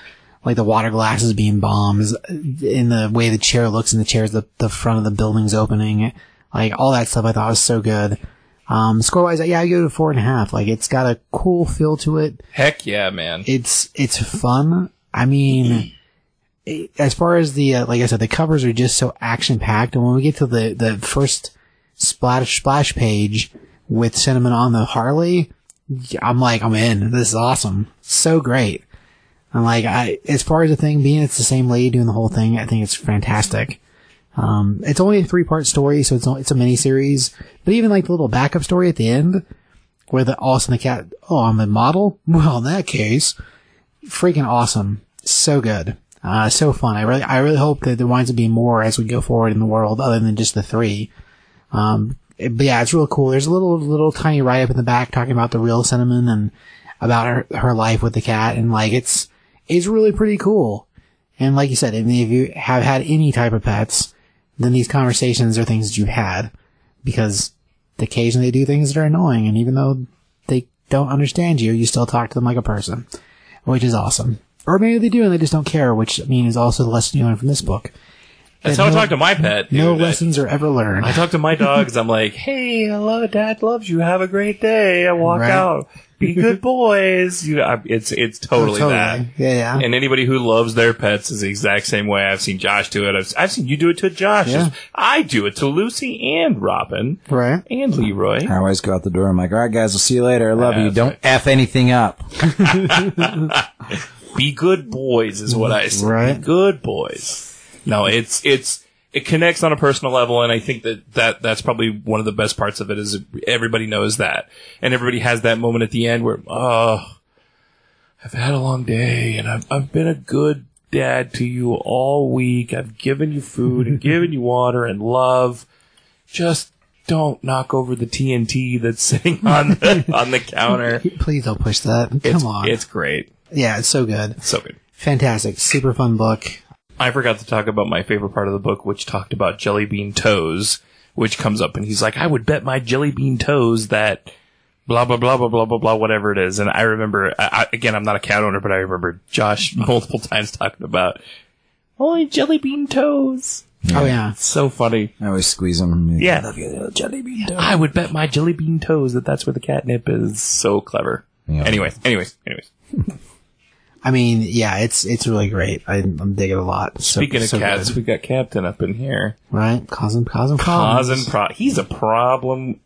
like the water glasses being bombs, in the way the chair looks and the chair's the, the front of the building's opening, like all that stuff I thought was so good. Um, score wise, yeah, I give it a four and a half. Like it's got a cool feel to it. Heck yeah, man. It's, it's fun. I mean, it- as far as the, uh, like I said, the covers are just so action packed. And when we get to the, the first splash, splash page with Cinnamon on the Harley, I'm like, I'm in. This is awesome. So great. And like, I, as far as the thing being, it's the same lady doing the whole thing. I think it's fantastic. Um, it's only a three part story, so it's it's a mini series. But even like the little backup story at the end, where the all of a sudden the cat, oh, I'm a model. [LAUGHS] Well, in that case, freaking awesome. So good. Uh, so fun. I really, I really hope that there winds up being more as we go forward in the world, other than just the three. Um, but yeah, it's real cool. There's a little, little tiny write up in the back talking about the real cinnamon and about her, her life with the cat. And like, it's, it's really pretty cool. And like you said, if you have had any type of pets, then these conversations are things that you've had because occasionally they do things that are annoying. And even though they don't understand you, you still talk to them like a person, which is awesome. Or maybe they do and they just don't care, which I mean is also the lesson you learn from this book. That's That how I talk to my pet. No dude. I- lessons are ever learned. I talk to my dogs. I'm like, [LAUGHS] hey, hello, dad loves you. Have a great day. I walk Right. out. Be good [LAUGHS] boys. You, I, it's it's oh, totally, that. Yeah, yeah. And anybody who loves their pets is the exact same way. I've seen Josh do it. I've, I've seen you do it to Josh. Yeah. I do it to Lucy and Robin right. and Leroy. I always go out the door. I'm like, all right, guys, I'll see you later. I love Yeah, you. Don't right. f anything up. [LAUGHS] Be good boys is what I say. Right. Be good boys. No, it's it's it connects on a personal level, and I think that, that that's probably one of the best parts of it is everybody knows that, and everybody has that moment at the end where, oh, I've had a long day, and I've I've been a good dad to you all week. I've given you food and [LAUGHS] given you water and love. Just don't knock over the TNT that's sitting [LAUGHS] on the on the counter. Please don't push that. It's, Come on. it's great, yeah, it's so good. so good. Fantastic. Super fun book. I forgot to talk about my favorite part of the book, which talked about jelly bean toes, which comes up and he's like, I would bet my jelly bean toes that blah, blah, blah, blah, blah, blah, blah, whatever it is. And I remember, I, again, I'm not a cat owner, but I remember Josh [LAUGHS] multiple times talking about only jelly bean toes. Oh yeah. So funny. I always squeeze them. Yeah. I love you, little jelly bean. toast. I would bet my jelly bean toes that that's where the catnip is. So clever. Yeah. Anyways, anyways, anyways. [LAUGHS] I mean, yeah, it's it's really great. I, I'm digging a lot. So, Speaking of so cats, good. we got Captain up in here. right? Causing causing problems. Causing pro- he's a problem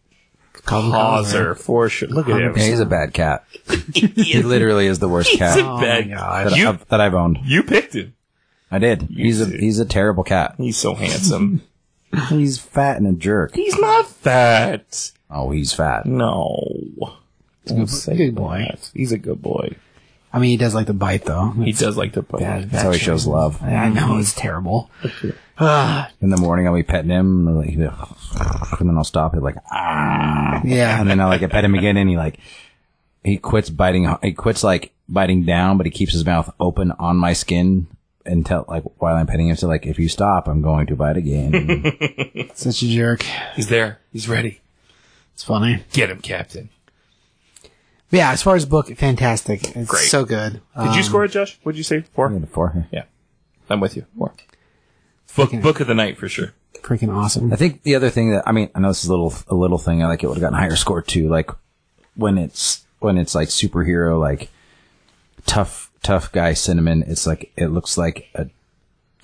Causing causer for sure. Look at him. Yeah, he's a bad cat. [LAUGHS] he literally is the worst cat He's a Oh bad my that, You I've, that I've owned. you picked him. I did. He's a he's a terrible cat. He's so handsome. [LAUGHS] He's fat and a jerk. he's not fat. Oh, he's fat. No. Don't say good boy. that. He's a good boy. I mean, he does like to bite though. He does like to put. Bad- That's how he shows love. I know it's terrible. Ah, [SIGHS] In the morning, I'll be petting him, and, like, he'll and then I'll stop it like ah, yeah. and then I'll like I pet him again, and he like he quits biting. He quits like biting down, but he keeps his mouth open on my skin until like while I'm petting him. So like, if you stop, I'm going to bite again. [LAUGHS] Such a jerk. He's there. He's ready. It's funny. Get him, Captain. But yeah, as far as book, fantastic. It's Great. so good. Did you um, score it, Josh? What'd you say? Four. Yeah, Four. Yeah, I'm with you. Four. Book book of the night for sure. Freaking awesome. I think the other thing that I mean, I know this is a little a little thing. I like it would have gotten a higher score too. Like when it's when it's like superhero, like tough tough guy cinnamon, it's like it looks like a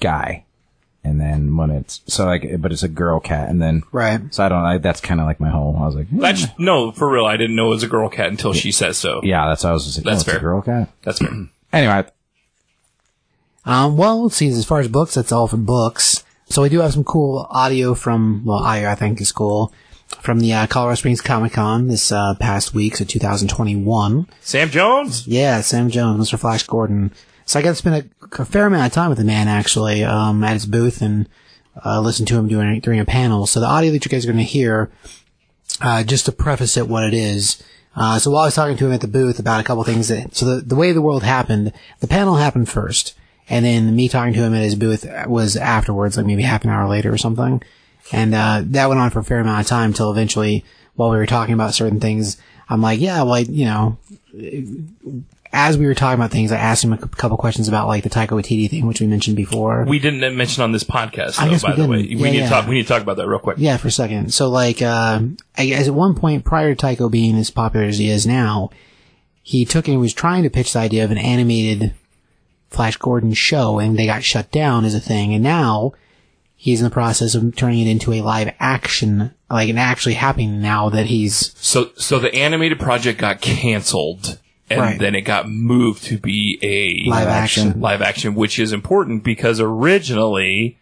guy, and then when it's so like, but it's a girl cat, and then Right. So I don't. I, that's kind of like my whole. I was like, hmm. That's no, for real. I didn't know it was a girl cat until she says so. yeah, that's what I was just. Like, That's oh, it's a fair. girl cat. That's fair. [CLEARS THROAT] Anyway, Um, well, let's see. As far as books, that's all for books. So we do have some cool audio from, well, audio I think is cool, from the uh, Colorado Springs Comic Con this uh, past week, so 2021. Sam Jones. Yeah, Sam Jones, Mr. Flash Gordon. So I got to spend a, a fair amount of time with the man actually um, at his booth and uh, listen to him doing during a panel. So the audio that you guys are going to hear, uh, just to preface it, what it is. Uh, so while I was talking to him at the booth about a couple things that, so the, the way the world happened, the panel happened first, and then me talking to him at his booth was afterwards, like maybe half an hour later or something. And, uh, that went on for a fair amount of time till eventually, while we were talking about certain things, I'm like, yeah, well, I, you know, as we were talking about things, I asked him a couple questions about like the Taika Waititi thing, which we mentioned before. We didn't mention on this podcast, I though, guess by we the way. We Yeah, need yeah. to talk. We need to talk about that real quick. Yeah, for a second. So like, uh, I guess at one point prior to Taika being as popular as he is now, he took and was trying to pitch the idea of an animated Flash Gordon show and they got shut down as a thing. And now he's in the process of turning it into a live action, like it actually happening now that he's, So, so the animated project got canceled, and Right. then it got moved to be a Live action. Live action, which is important because originally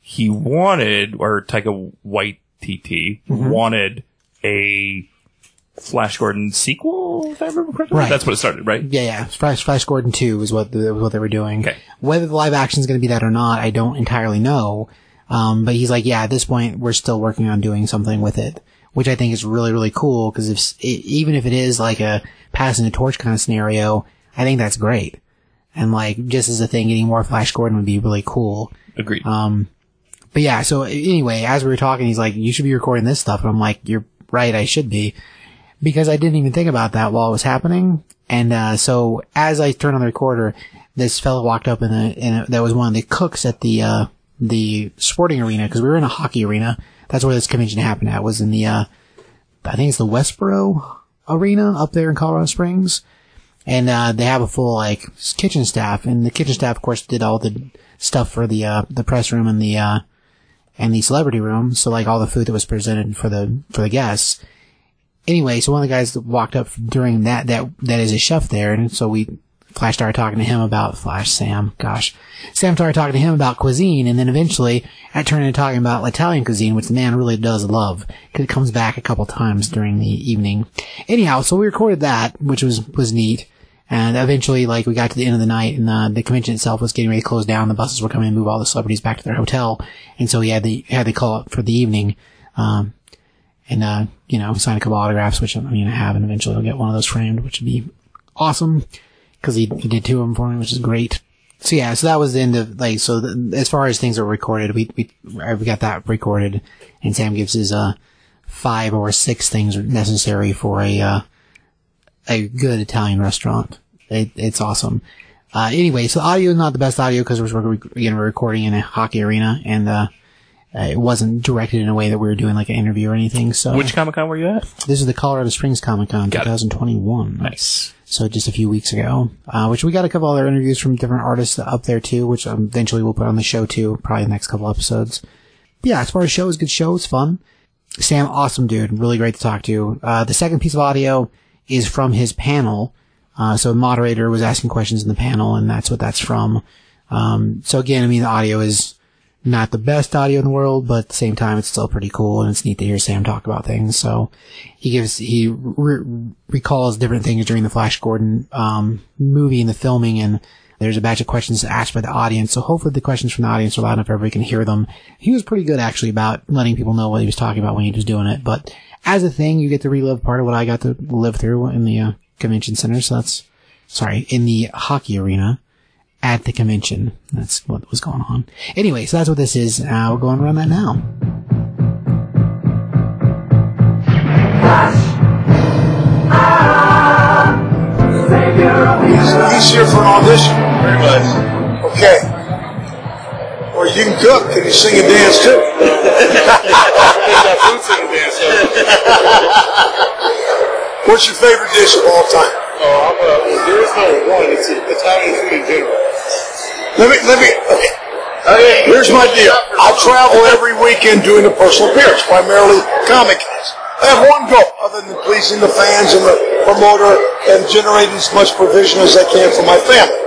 he wanted, or Taika Waititi Mm-hmm. wanted a Flash Gordon sequel. If I remember correctly, Right. that's what it started, right? yeah, yeah, Flash, Flash Gordon 2 is what, the, was what they were doing. Okay. Whether the live action is going to be that or not, I don't entirely know. Um, but he's like, yeah, at this point, we're still working on doing something with it, which I think is really, really cool. Because if even if it is like a passing the torch kind of scenario, I think that's great. And like, just as a thing, getting more Flash Gordon would be really cool. Agreed. Um, but yeah, so anyway, as we were talking, he's like, you should be recording this stuff. And I'm like, you're right, I should be. Because I didn't even think about that while it was happening. And, uh, so as I turned on the recorder, this fellow walked up and, and that was one of the cooks at the, uh, the sporting arena, because we were in a hockey arena. That's where this convention happened at, was in the, uh, I think it's the Westboro arena up there in Colorado Springs. And, uh, they have a full, like, kitchen staff. And the kitchen staff, of course, did all the stuff for the, uh, the press room and the, uh, and the celebrity room. So, like, all the food that was presented for the, for the guests. Anyway, so one of the guys walked up during that, that, that is a chef there. And so we, Flash started talking to him about Flash Sam. Gosh, Sam started talking to him about cuisine, and then eventually I turned into talking about Italian cuisine, which the man really does love because it comes back a couple times during the evening. Anyhow, so we recorded that, which was was neat. And eventually, like, we got to the end of the night and, uh, the convention itself was getting ready to close down. The buses were coming to move all the celebrities back to their hotel. And so he had the, had the call up for the evening. Um, and, uh, you know, sign a couple autographs, which I'm going to have, and eventually I'll get one of those framed, which would be awesome. Cause he, he did two of them for me, which is great. So yeah, so that was the end of, like, so the, as far as things are recorded, we, we, we got that recorded, and Sam gives his, uh, five or six things necessary for a, uh, a good Italian restaurant. It, it's awesome. Uh, anyway, so audio is not the best audio because we're, we're, again, we're recording in a hockey arena and, uh, it wasn't directed in a way that we were doing like an interview or anything. So Which Comic Con were you at? this is the Colorado Springs Comic Con Got it. 2021. Nice. So just a few weeks ago, uh, which we got a couple other interviews from different artists up there too, which um, eventually we'll put on the show too, probably the next couple episodes. But yeah, as far as show is good show, it's fun. Sam, awesome dude, really great to talk to. Uh, the second piece of audio is from his panel. Uh, so the moderator was asking questions in the panel and that's what that's from. Um, so again, I mean, the audio is not the best audio in the world, but at the same time, it's still pretty cool and it's neat to hear Sam talk about things. So he gives, he re- recalls different things during the Flash Gordon, um, movie and the filming and there's a batch of questions asked by the audience. So hopefully the questions from the audience are loud enough everybody can hear them. He was pretty good actually about letting people know what he was talking about when he was doing it. But as a thing, you get to relive part of what I got to live through in the uh, convention center. So that's, sorry, in the hockey arena at the convention. That's what was going on. Anyway, so that's what this is. Uh, we're going around that now. He's, he's here for an audition. Pretty much. Okay. Or you can cook. Can you sing and dance too? got food singing dance. What's your favorite dish of all time? Oh, I'm uh, this no, one. It's Italian food in general. Let me, let me, okay. Here's my deal. I travel every weekend doing a personal appearance, primarily comic cons. I have one goal, other than pleasing the fans and the promoter and generating as much provision as I can for my family.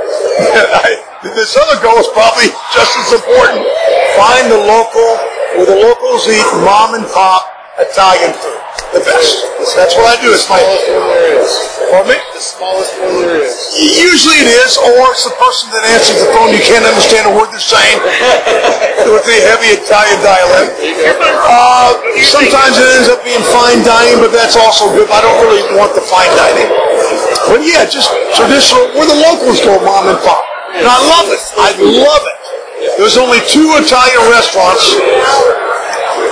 [LAUGHS] I, this other goal is probably just as important. Find the local, where the locals eat mom and pop Italian food. The best. That's what I do. It's my, Smallest one there is. pardon me? The smallest one there is. Usually it is, or it's the person that answers the phone. You can't understand a word they're saying [LAUGHS] with a heavy Italian dialect. Uh, sometimes it ends up being fine dining, but that's also good. I don't really want the fine dining. But yeah, just traditional, where the locals go, mom and pop. And I love it. I love it. There's only two Italian restaurants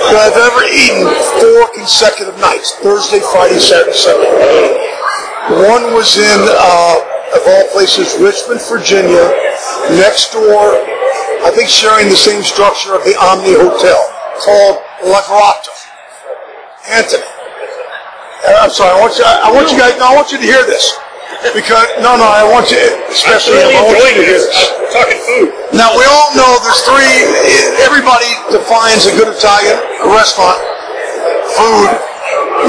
that I've ever eaten four consecutive nights. Thursday, Friday, Saturday, Sunday. One was in, uh, of all places, Richmond, Virginia, next door, I think sharing the same structure of the Omni Hotel, called La Grotto. Anthony. Uh, I'm sorry, I want you, I want you guys, no, I want you to hear this. Because, no, no, I want you, especially him, I want you to hear this. We're talking food. Now we all know there's three. Everybody defines a good Italian restaurant food.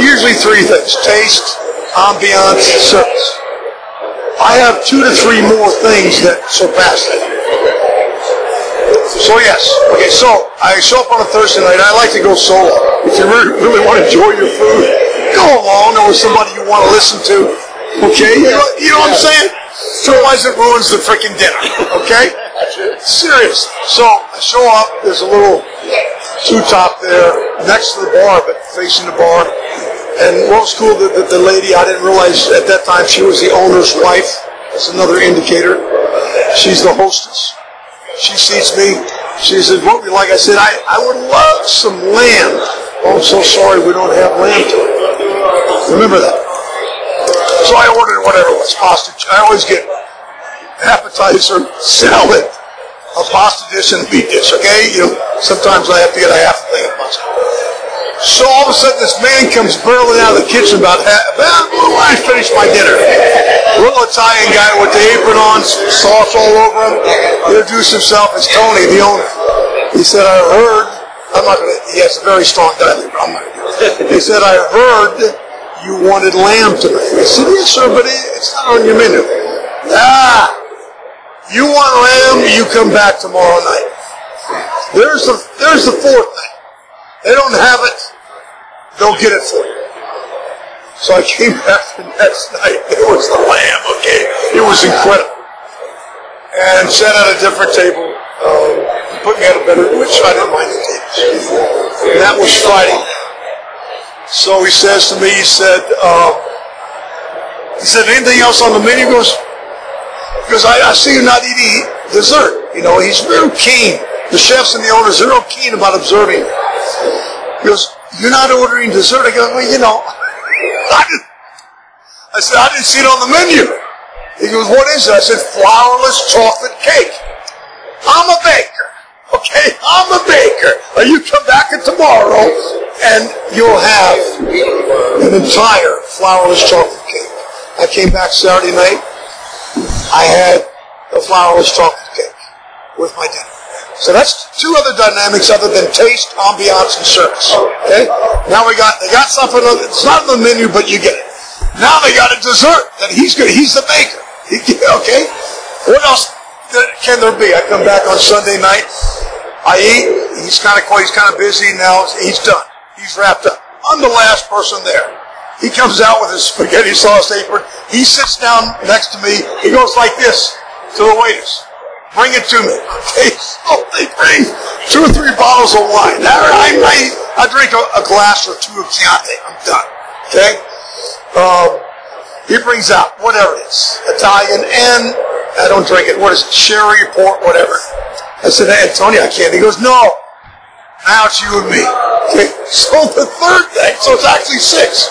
Usually three things: taste, ambiance, service. I have two to three more things that surpass that. So yes, okay. So I show up on a Thursday night. I like to go solo. If you really, really want to enjoy your food, go alone or with somebody you want to listen to. Okay, you know, you know what I'm saying? Otherwise, it ruins the freaking dinner. Okay. Serious. So I show up. There's a little two top there next to the bar, but facing the bar. And what was cool, the, the, the lady, I didn't realize at that time she was the owner's wife. That's another indicator. She's the hostess. She seats me. She would you like? I said, I, I would love some lamb. Oh, I'm so sorry we don't have lamb tonight. Remember that. So I ordered whatever was, pasta. I always get appetizer, salad, a pasta dish, and a meat dish. Okay, you know, sometimes I have to get a half a thing of pasta. So all of a sudden, this man comes barreling out of the kitchen about about when I finished my dinner. Little Italian guy with the apron on, sauce all over him. Introduced himself as Tony, the owner. He said, "I heard." I'm not gonna. He has a very strong dialect. but I'm not gonna. He said, "I heard you wanted lamb tonight." I said, "Yes, sir, but it- it's not on your menu." Ah, you want lamb? You come back tomorrow night. There's the there's the fourth thing. They don't have it. They'll get it for you. So I came [LAUGHS] back the next night. There was the lamb. Okay, it was incredible. And sat at a different table. Um, put me at a better, which I didn't mind the tables. And that was Friday. So he says to me, he said, uh, he said, anything else on the menu? He goes, because I, I see you're not eating dessert. You know, he's real keen. The chefs and the owners are real keen about observing. He goes, you're not ordering dessert? I go, well, you know, [LAUGHS] I, didn't, I said, I didn't see it on the menu. He goes, what is it? I said, flourless chocolate cake. I'm a baker. Okay, I'm a baker. You come back tomorrow and you'll have an entire flourless chocolate cake. I came back Saturday night. I had a flourless chocolate cake with my dinner. So that's two other dynamics other than taste, ambiance, and service. Okay? Now we got they got something. on- It's not on the menu, but you get it. Now they got a dessert that he's good. He's the baker. [LAUGHS] Okay? What else can there be? I come back on Sunday night. I eat. He's kind of he's kind of busy now. He's done. He's wrapped up. I'm the last person there. He comes out with his spaghetti sauce apron. He sits down next to me. He goes like this to the waiters. Bring it to me. Okay, [LAUGHS] so they bring two or three bottles of wine. Now, I, I, I drink a, a glass or two of Chianti. I'm done. Okay? Um, he brings out whatever it is, Italian, and I don't drink it. What is it? Sherry, port, whatever. I said, hey, Tony, I can't. He goes, no. Now it's you and me. Okay. [LAUGHS] So the third thing, so it's actually six.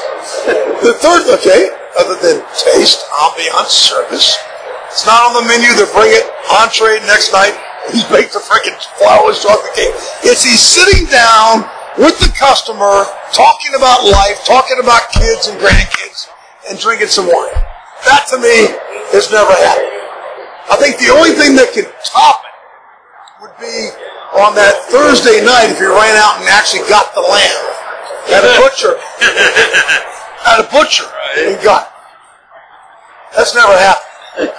The third, okay, other than taste, ambiance, service, it's not on the menu. They bring it entree next night. [LAUGHS] He's baked a freaking flourless chocolate cake. It's he's sitting down with the customer, talking about life, talking about kids and grandkids, and drinking some wine. That to me has never happened. I think the only thing that could top it would be on that Thursday night if you ran out and actually got the lamb at a butcher. [LAUGHS] at a butcher and got. it. That's never happened.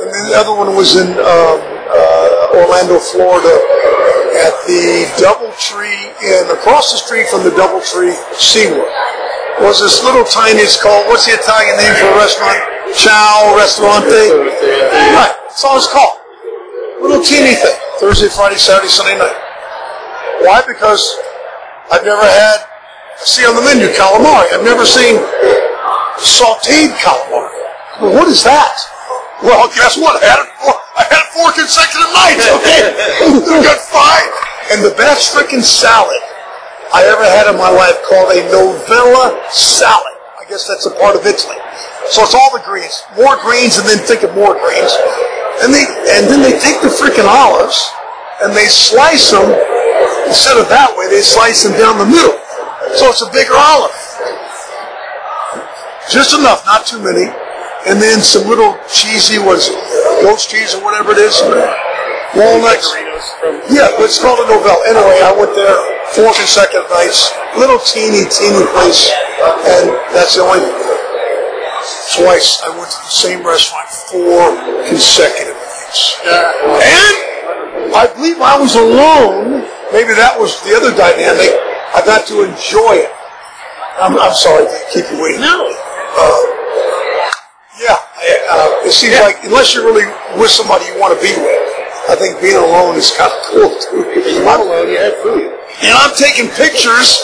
And then the other one was in um, uh, Orlando, Florida, at the DoubleTree in across the street from the Double DoubleTree SeaWorld. Was this little tiny? It's called what's the Italian name for a restaurant? Ciao Restaurante. Right. That's all it's called. Little teeny thing. Thursday, Friday, Saturday, Sunday night. Why? Because I've never had. I see on the menu calamari. I've never seen sautéed calamari. Well, what is that? Well, guess what? I had it four, I had it four consecutive nights. [LAUGHS] Okay, good fine. And the best freaking salad I ever had in my life called a novella salad. I guess that's a part of Italy. So it's all the greens, more greens, and then think of more greens. And they and then they take the freaking olives and they slice them instead of that way. They slice them down the middle, so it's a bigger olive. Just enough, not too many. And then some little cheesy was goat's cheese or whatever it is. Walnuts. Yeah, but it's called a Novell. Anyway, I went there four consecutive nights. Little teeny, teeny place. And that's the only twice I went to the same restaurant four consecutive nights. And I believe I was alone. Maybe that was the other dynamic. I got to enjoy it. I'm, I'm sorry to keep you waiting. No. Uh, yeah, uh, it seems like unless you're really with somebody you want to be with, I think being alone is kind of cool too. You're not alone, you have food. And I'm taking pictures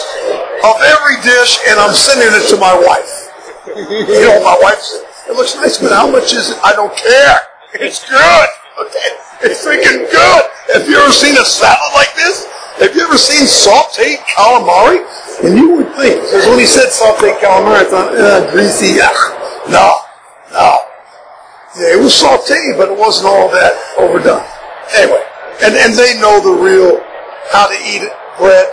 of every dish and I'm sending it to my wife. You know, my wife said, it looks nice, but how much is it? I don't care. It's good. Okay. It's freaking good. Have you ever seen a salad like this? Have you ever seen sauteed calamari? And you would think, because when he said sauteed calamari, I thought, uh, greasy. Ugh. No, no. Yeah, it was sauteed, but it wasn't all that overdone. Anyway, and, and they know the real how to eat it, bread.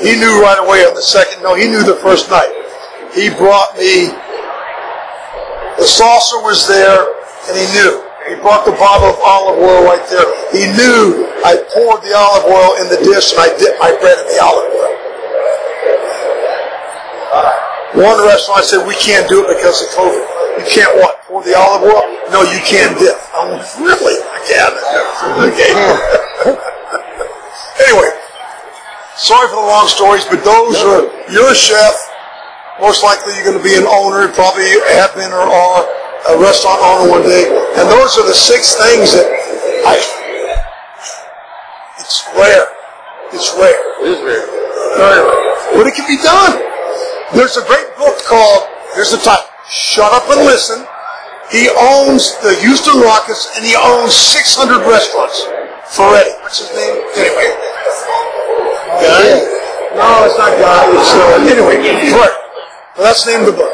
He knew right away on the second, no, he knew the first night. He brought me, the saucer was there, and he knew. He brought the bottle of olive oil right there. He knew I poured the olive oil in the dish and I dipped my bread in the olive oil. One restaurant said, we can't do it because of COVID. You can't what? Pour the olive oil? No, you can't dip. I'm like, really? I can. [LAUGHS] Okay. [LAUGHS] anyway, sorry for the long stories, but those are, you're chef. Most likely you're going to be an owner, probably have been or are a restaurant owner one day. And those are the six things that I, it's rare. It's rare. It is rare. Very rare. But it can be done. There's a great book called, here's the title, Shut Up and Listen. He owns the Houston Rockets and he owns 600 restaurants. Ferretti. What's his name? Anyway. Guy? No, it's not Guy. It's, uh, anyway, Ferretti. Well, that's the name of the book.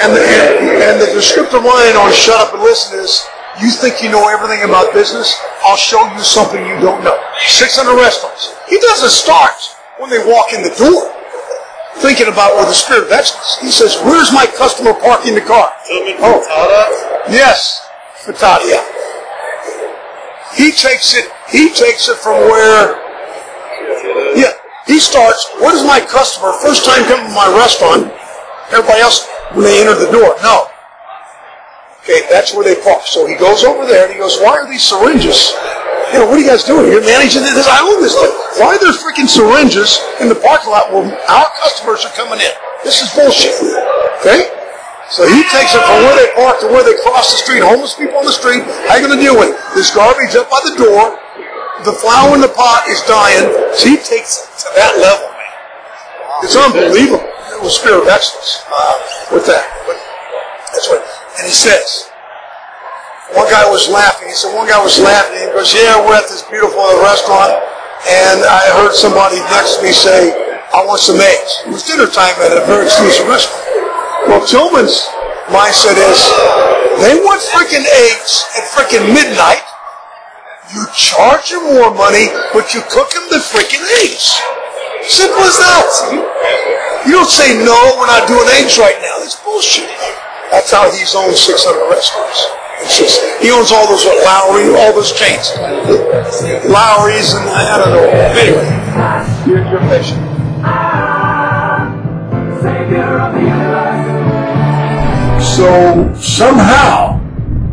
And the, and, and the descriptive line on Shut Up and Listen is, you think you know everything about business? I'll show you something you don't know. 600 restaurants. He doesn't start when they walk in the door thinking about with the spirit of excellence. He says, where's my customer parking the car? Oh, yes, Fertitta, yeah. He takes it, he takes it from where, yeah, he starts, what is my customer, first time coming to my restaurant, everybody else, when they enter the door, no. Okay, that's where they park. So he goes over there and he goes, why are these syringes? You know, what are you guys doing? You're managing this. I own this thing. Why are there freaking syringes in the parking lot where our customers are coming in? This is bullshit. Okay? So he takes it from where they park to where they cross the street. Homeless people on the street. How you going to deal with it? There's garbage up by the door. The flower in the pot is dying. So he takes it to that level, man. It's unbelievable. Was spirit of excellence uh, with that. But that's what. And he says, one guy was laughing. He said, one guy was laughing. He goes, yeah, we're at this beautiful restaurant, and I heard somebody next to me say, I want some eggs. It was dinner time at a very exclusive restaurant. Well, Tilman's mindset is, they want freaking eggs at freaking midnight. You charge them more money, but you cook them the freaking eggs. Simple as that. You don't say, no, we're not doing eggs right now. That's bullshit. That's how he's owned 600 restaurants. It's just, he owns all those what, Lowry, all those chains, Lowry's, and I don't know. Anyway, you're, you're patient. So somehow,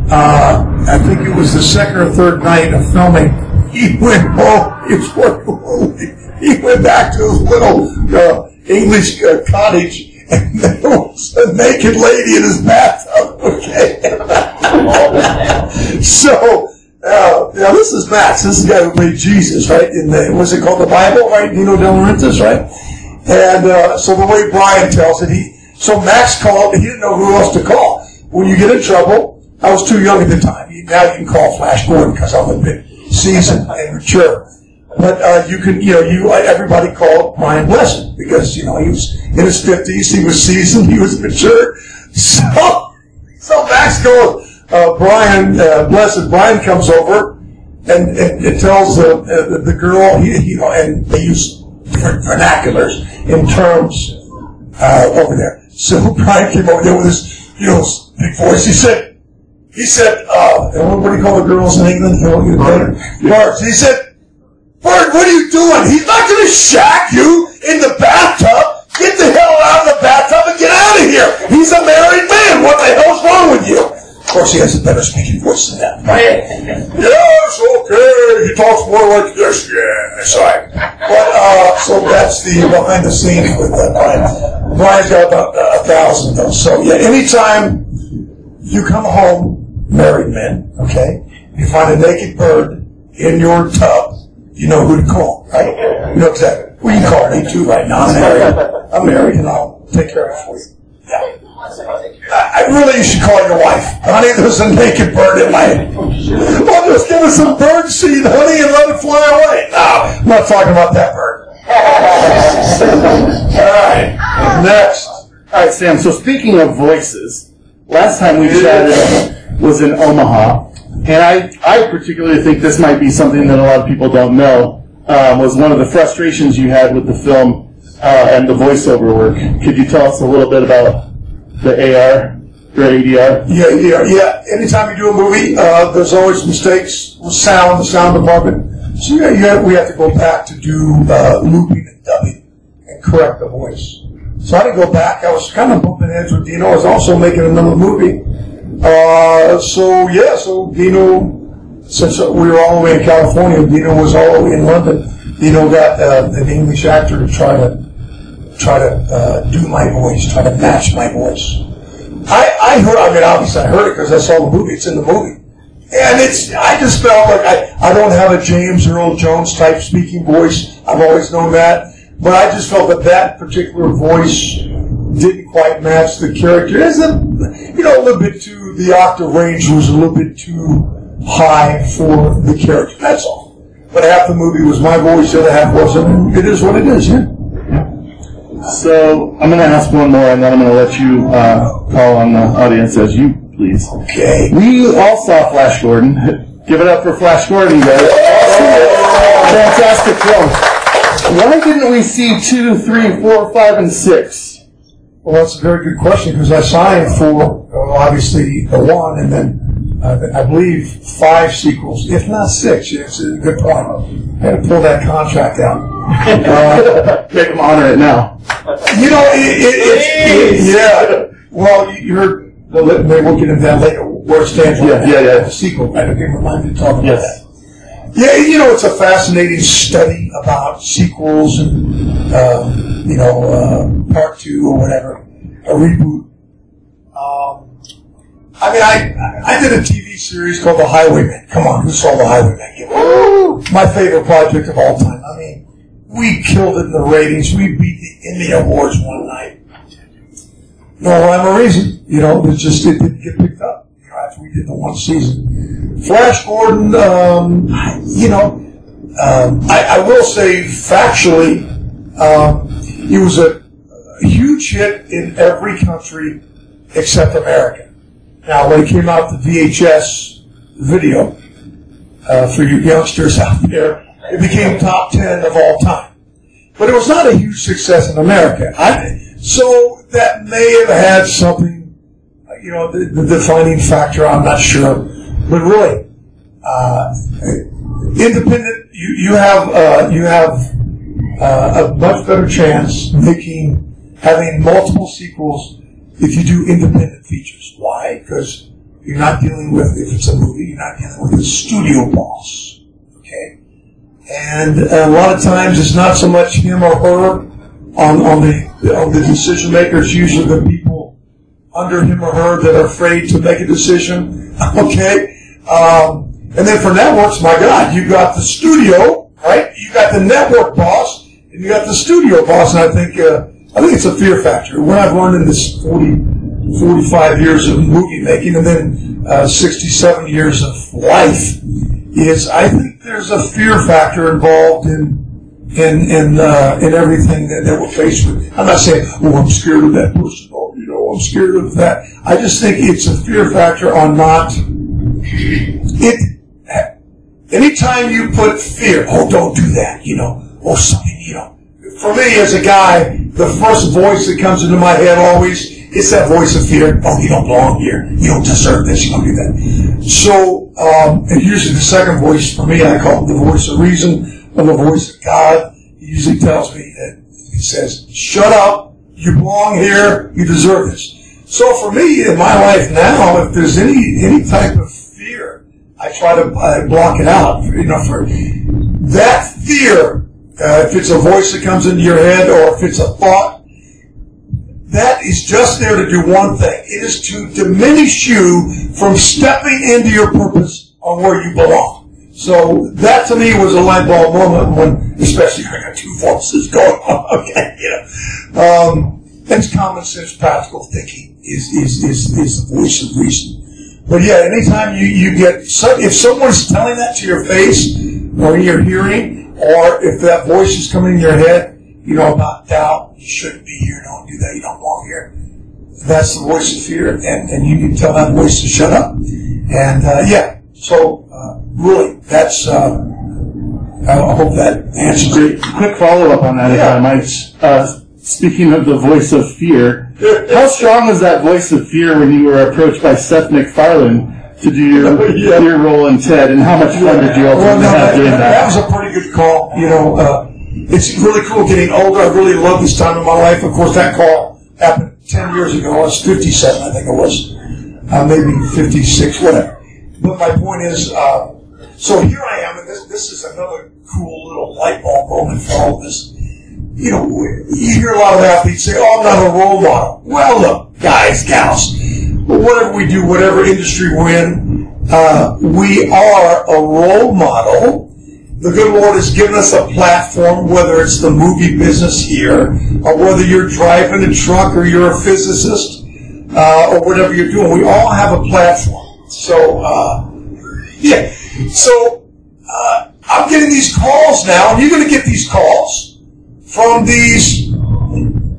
uh, I think it was the second or third night of filming, he went home. [LAUGHS] He, was, he went back to his little uh, English uh, cottage, and there was a naked lady in his bathtub. Okay, [LAUGHS] so. Uh, now this is Max. This is the guy who played Jesus, right? In the what's it called, the Bible, right? Dino De Laurentiis, right? And uh, so the way Brian tells it, he so Max called. He didn't know who else to call. When you get in trouble, I was too young at the time. Now you can call Flash Gordon because I'm a bit seasoned and mature. But uh, you can, you know, you everybody called Brian Blessing because you know he was in his fifties. He was seasoned. He was mature. So, so Max goes. Uh, Brian uh, Blessed. Brian comes over and, and it tells the uh, the girl, he, you know, and they use different vernaculars in terms uh, over there. So [LAUGHS] Brian came over there with his, you know, big voice. He said, he said, uh, and what do you call the girls in England? You know, you know. He said, Bird, what are you doing? He's not going to shack you in the bathtub. Get the hell out of the bathtub and get out of here. He's a married man. What the hell's wrong with you? Of course, he has a better speaking voice than that. Right? yes, okay. He talks more like this. Yes, I. But uh, so that's the behind the scenes with uh, Brian. Brian's got about uh, a thousand though. So yeah, anytime you come home, married men, okay, you find a naked bird in your tub, you know who to call, right? You know exactly. Who you call me too right now. I'm married. I'm married, and I'll take care of it for you. Yeah. I really, you should call your wife. Honey, there's a naked bird in my. Well, just give us some bird seed, honey, and let it fly away. No, I'm not talking about that bird. [LAUGHS] All right, next. All right, Sam. So speaking of voices, last time we chatted was in Omaha, and I, I particularly think this might be something that a lot of people don't know. Um, was one of the frustrations you had with the film uh, and the voiceover work. Could you tell us a little bit about the AR or ADR? Yeah, yeah, yeah. Anytime you do a movie, uh, there's always mistakes with sound, the sound department. So yeah, have, we have to go back to do uh, looping and dubbing and correct the voice. So I had to go back. I was kind of bumping heads with Dino. I was also making another movie. Uh, so yeah, so Dino, since we were all the way in California, Dino was all the way in London. Dino got uh, an English actor to try to try to uh, do my voice, try to match my voice. I, I heard, I mean, obviously I heard it because I saw the movie. It's in the movie. And it's, I just felt like I, I don't have a James Earl Jones type speaking voice. I've always known that. But I just felt that that particular voice didn't quite match the character. It's a, you know, a little bit too, the octave range was a little bit too high for the character. That's all. But half the movie was my voice, the other half wasn't. It is what it is, yeah. So I'm going to ask one more, and then I'm going to let you uh, call on the audience as you please. Okay. We all saw Flash Gordon. Give it up for Flash Gordon, guys. Fantastic film. Why didn't we see two, three, four, five, and six? Well, that's a very good question because I signed for uh, obviously the one and then uh, I believe five sequels, if not six. It's a good point. I had to pull that contract out. [LAUGHS] Uh, Make them honor it now. you know, it, it, it, yeah. Well, you're, heard. The, maybe we'll get into that later. Where it stands. Yeah, yeah, yeah. The sequel. I didn't remind me to talk about Yes. that. Yeah, you know, it's a fascinating study about sequels and, um, you know, uh, part two or whatever, a reboot. Um, I mean, I, I did a TV series called The Highwayman. Come on, who saw The Highwayman? My favorite project of all time. I mean, we killed it in the ratings. We beat the Emmy Awards one night. No rhyme or reason. You know, it just it didn't get picked up. You know, after we did the one season. Flash Gordon, um, you know, um, I, I will say factually, um, he was a, a huge hit in every country except America. Now, when it came out the VHS video uh, for you youngsters [LAUGHS] out there, it became top ten of all time. But it was not a huge success in America. I, so that may have had something, you know, the, the defining factor, I'm not sure. But really, uh, independent, you, you have, uh, you have uh, a much better chance making, having multiple sequels if you do independent features. Why? Because you're not dealing with, if it's a movie, you're not dealing with a studio boss. Okay? And a lot of times it's not so much him or her on, on the on the decision makers, usually the people under him or her that are afraid to make a decision. [LAUGHS] Okay? Um, and then for networks, my God, you got the studio, right? You got the network boss, and you got the studio boss, and I think uh, I think it's a fear factor. What I've learned in this 40, 45 years of movie making, and then uh, 67 years of life, is I think there's a fear factor involved in in in uh, in everything that, that we're faced with. I'm not saying, oh, I'm scared of that person, or you know, I'm scared of that. I just think it's a fear factor on not it. Anytime you put fear, oh, don't do that, you know, or something, you know. For me, as a guy, the first voice that comes into my head always is that voice of fear. Oh, you don't belong here. You don't deserve this. You don't do that. So, um, and usually the second voice for me, I call it the voice of reason or the voice of God. He usually tells me that he says, "Shut up. You belong here. You deserve this." So for me in my life now, if there's any any type of I try to uh, block it out. You know, for that fear, uh, if it's a voice that comes into your head or if it's a thought, that is just there to do one thing. It is to diminish you from stepping into your purpose on where you belong. So that to me was a light bulb moment when, especially I got two voices going on. [LAUGHS] Okay, you know, um, that's common sense, practical thinking is is is, is the voice of reason. But yeah, anytime you you get so, if someone's telling that to your face or in your hearing, or if that voice is coming in your head, you know about doubt, you shouldn't be here, don't do that, you don't belong here. That's the voice of fear, and, and you can tell that voice to shut up. And uh, yeah, so uh, really, that's. Uh, I hope that answers Great. Quick follow up on that, if I might. Speaking of the voice of fear, how strong was that voice of fear when you were approached by Seth MacFarlane to do your, [LAUGHS] Yeah. your role in Ted, and how much fun did you Well, no, have that, doing that that? was a pretty good call. You know, uh, it's really cool getting older. I really love this time in my life. Of course, that call happened 10 years ago. I was 57, I think it was. Uh, maybe 56, whatever. But my point is, uh, so here I am, and this, this is another cool little light bulb moment for all of this. You know, you hear a lot of athletes say, oh, I'm not a role model. Well, look, guys, gals, whatever we do, whatever industry we're in, uh, we are a role model. The good Lord has given us a platform, whether it's the movie business here, or whether you're driving a truck or you're a physicist, uh, or whatever you're doing. We all have a platform. So, uh, yeah. So, uh, I'm getting these calls now, and you're going to get these calls from these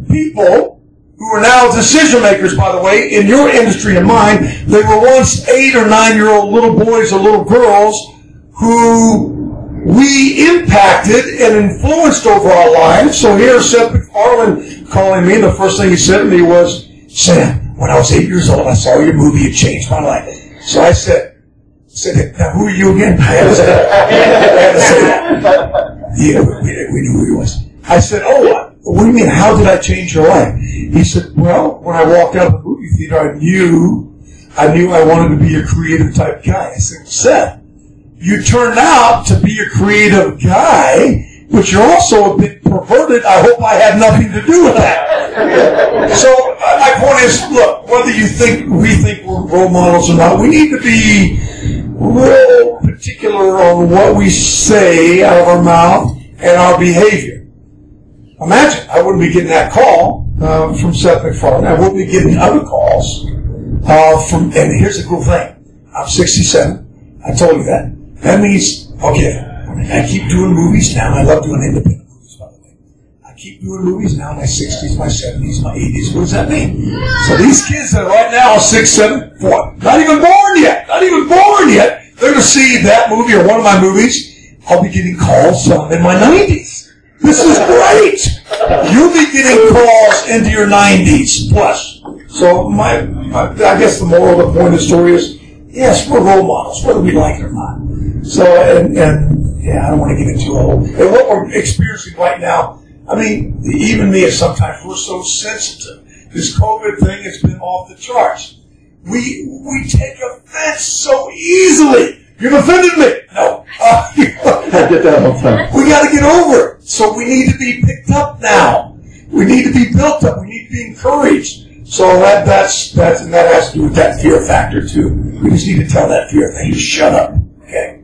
people who are now decision makers, by the way, in your industry and mine. They were once eight or nine year old little boys or little girls who we impacted and influenced over our lives. So here's Seth calling me. The first thing he said to me was, Sam, when I was eight years old, I saw your movie. It changed my life. So I said, said, now who are you again? [LAUGHS] I had to say, I had to say. Yeah, we, we knew who he was. I said, oh, what do you mean? How did I change your life? He said, well, when I walked out of the movie theater, I knew, I knew I wanted to be a creative type guy. I said, Seth, you turned out to be a creative guy, but you're also a bit perverted. I hope I had nothing to do with that. [LAUGHS] so uh, my point is, look, whether you think we think we're role models or not, we need to be real particular on what we say out of our mouth and our behavior. Imagine, I wouldn't be getting that call uh, from Seth MacFarlane. I wouldn't be getting other calls uh, from. And here's the cool thing: I'm 67. I told you that. That means okay. I keep doing movies now. I love doing independent movies, by the way. I keep doing movies now my 60s, my 70s, my 80s. What does that mean? So these kids that are right now are six, seven, four, not even born yet, not even born yet, they're going to see that movie or one of my movies. I'll be getting calls um, in my 90s. This is great. You'll be getting calls into your 90s plus. So my, my, I guess the moral of the point of the story is, yes, we're role models, whether we like it or not. So, and, and yeah, I don't want to get into whole, and what we're experiencing right now, I mean, even me, sometimes we're so sensitive. This COVID thing has been off the charts. We, we take offense so easily. You've offended me. No. Uh, [LAUGHS] I get that all the time. we got to get over it. So we need to be picked up now. We need to be built up. We need to be encouraged. So that that's that's and that has to do with that fear factor too. We just need to tell that fear thing to shut up. Okay.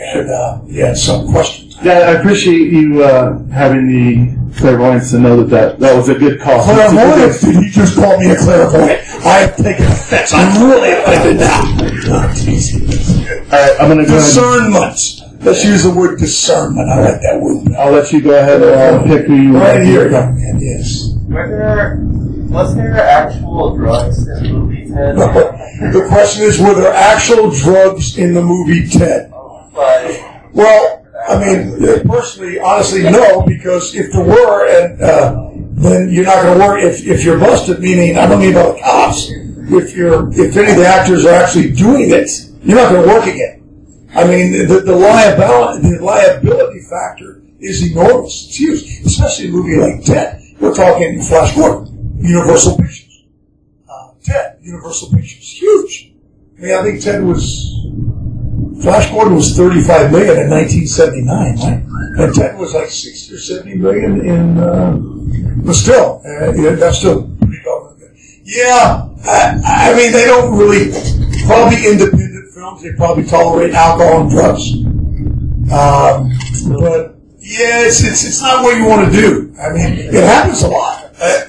And uh, yeah, some questions. Yeah, I appreciate you uh, having the clairvoyance to know that that, that was a good call. Clairvoyant? Did you just call me a clairvoyant? I have taken offense. I'm really offended now. Oh. All right, I'm going to go. Discernment. Let's use the word discernment. I like that word. I'll let you go ahead and uh, pick who you want. Right here, young man. Yes. Were there, was there actual drugs in the movie Ted? The question is, were there actual drugs in the movie Ted? Like, Well, I mean, personally, honestly, no, because if there were, and uh, then you're not going to work. If, if you're busted, meaning I don't mean about the cops. If you're, if any of the actors are actually doing it, you're not going to work again. I mean, the, the liability, the liability factor is enormous. It's huge, especially a movie like Ted. We're talking Flash Gordon, Universal Pictures. Uh, Ted, Universal Pictures, huge. I mean, I think Ted was Flash Gordon was 35 million in 1979, right? And Ted was like 60 or 70 million in, uh, but still, uh, yeah, that's still pretty doggone good. Yeah, I, I mean, they don't really, probably independent films, they probably tolerate alcohol and drugs. Um, but yeah, it's, it's, it's not what you want to do. I mean, it happens a lot. Uh,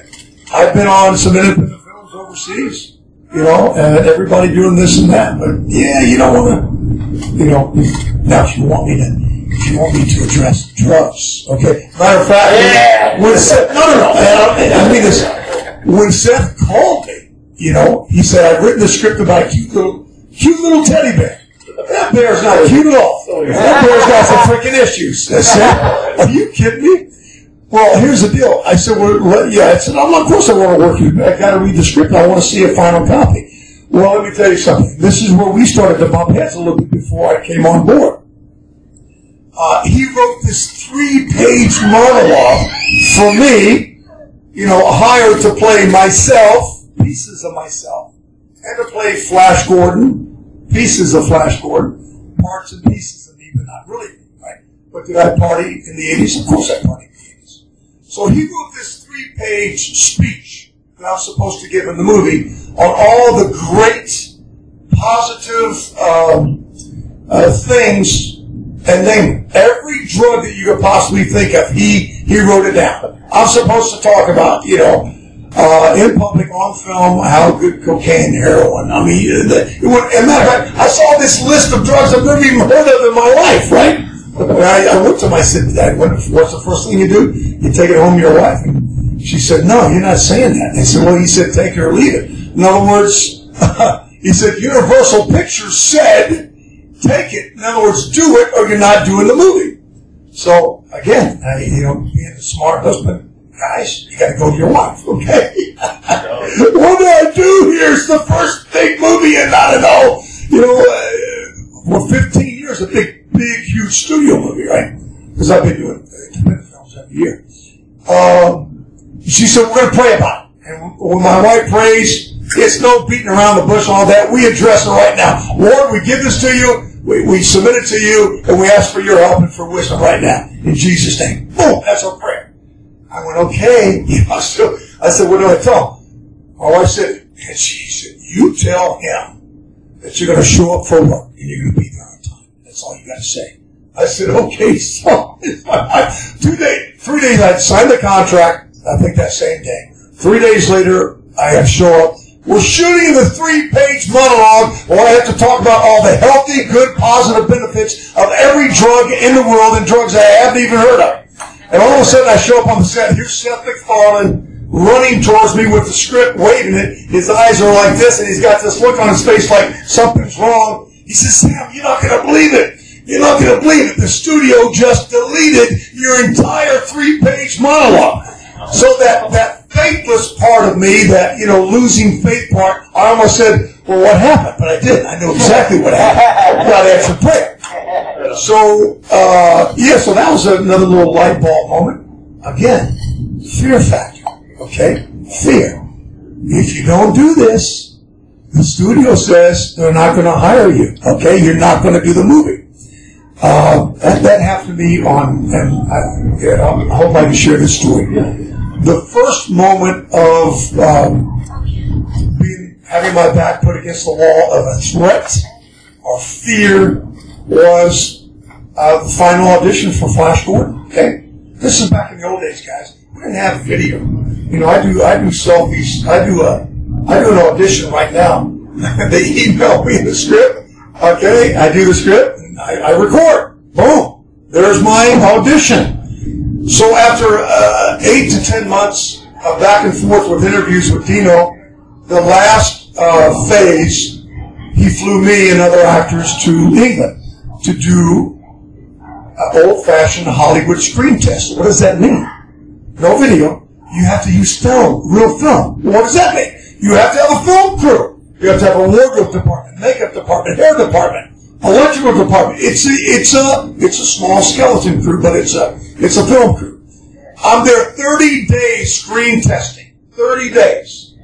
I've been on some independent films overseas, you know, and everybody doing this and that, but yeah, you don't want to, you know, now if you want me to, if you want me to address drugs, okay. Matter of fact, when Seth, no, no, no, I, I mean this, when Seth called me, you know, he said I've written a script about a cute little, cute little teddy bear. That bear's not cute at all. That bear's got some freaking issues. Are you kidding me? Well, here's the deal. I said, well, yeah. I said, I'm of course I want to work with you. I got to read the script. I want to see a final copy. Well, let me tell you something. This is where we started to bump heads a little bit before I came on board. Uh, he wrote this three-page monologue for me, you know, hired to play myself, pieces of myself, and to play Flash Gordon, pieces of Flash Gordon, parts and pieces of me, but not really, right? But did I party in the 80s? Of course I party in the 80s. So he wrote this three-page speech that I was supposed to give in the movie on all the great, positive um, uh, things, and name every drug that you could possibly think of, he he wrote it down. I'm supposed to talk about, you know, uh, in public, on film, how good cocaine, heroin. I mean, uh, the, it would, as a matter of fact, I saw this list of drugs I've never even heard of in my life, right? And I, I went to my sister, Dad, what, what's the first thing you do? You take it home to your wife. And she said, no, you're not saying that. I said, well, he said, take it or leave it. In other words, [LAUGHS] he said, Universal Pictures said, take it. In other words, do it or you're not doing the movie. So, again, I, you know, being a smart husband, guys, you gotta go to your wife, okay? [LAUGHS] what do I do here? It's the first big movie and I don't know, you know, uh, for 15 years, a big, big, huge studio movie, right? Because I've been doing independent films every year. Um, she said, we're to pray about it. And when my wife prays, it's no beating around the bush all that. We address it right now. Lord, we give this to you. We, we submit it to you, and we ask for your help and for wisdom right now. In Jesus' name. Boom, that's our prayer. I went, okay. [LAUGHS] I said, what do I tell him? Wife said, and she said, you tell him that you're going to show up for work and you're going to be there on time. That's all you got to say. I said, okay, [LAUGHS] so [LAUGHS] two days, three days, I signed the contract. I think that same day. Three days later, I have show up. We're shooting the three-page monologue where I have to talk about all the healthy, good, positive benefits of every drug in the world and drugs I haven't even heard of. And all of a sudden, I show up on the set. Here's Seth MacFarlane running towards me with the script, waving it. His eyes are like this, and he's got this look on his face like something's wrong. He says, Sam, you're not going to believe it. You're not going to believe it. The studio just deleted your entire three-page monologue. So that, that faithless part of me, that, you know, losing faith part, I almost said, well, what happened? But I didn't. I knew exactly what happened. God answered prayer. So, uh, yeah, so that was another little light bulb moment. Again, fear factor. Okay? Fear. If you don't do this, the studio says they're not going to hire you. Okay? You're not going to do the movie. Uh, that, that happened to me on, and I, yeah, I hope I can share this story. The first moment of um, being, having my back put against the wall of a threat or fear was uh, the final audition for Flash Gordon. Okay, this is back in the old days, guys. We didn't have video. You know, I do I do selfies. I do a I do an audition right now. [LAUGHS] they email me the script. Okay, I do the script. I, I record. Boom. There's my audition. So after uh, eight to ten months of back and forth with interviews with Dino, the last uh, phase, he flew me and other actors to England to do uh, old-fashioned Hollywood screen test. What does that mean? No video. You have to use film, real film. What does that mean? You have to have a film crew. You have to have a wardrobe department, makeup department, hair department, electrical department. It's a, it's a, it's a small skeleton crew, but it's a, it's a film crew. I'm there 30 days screen testing. 30 days.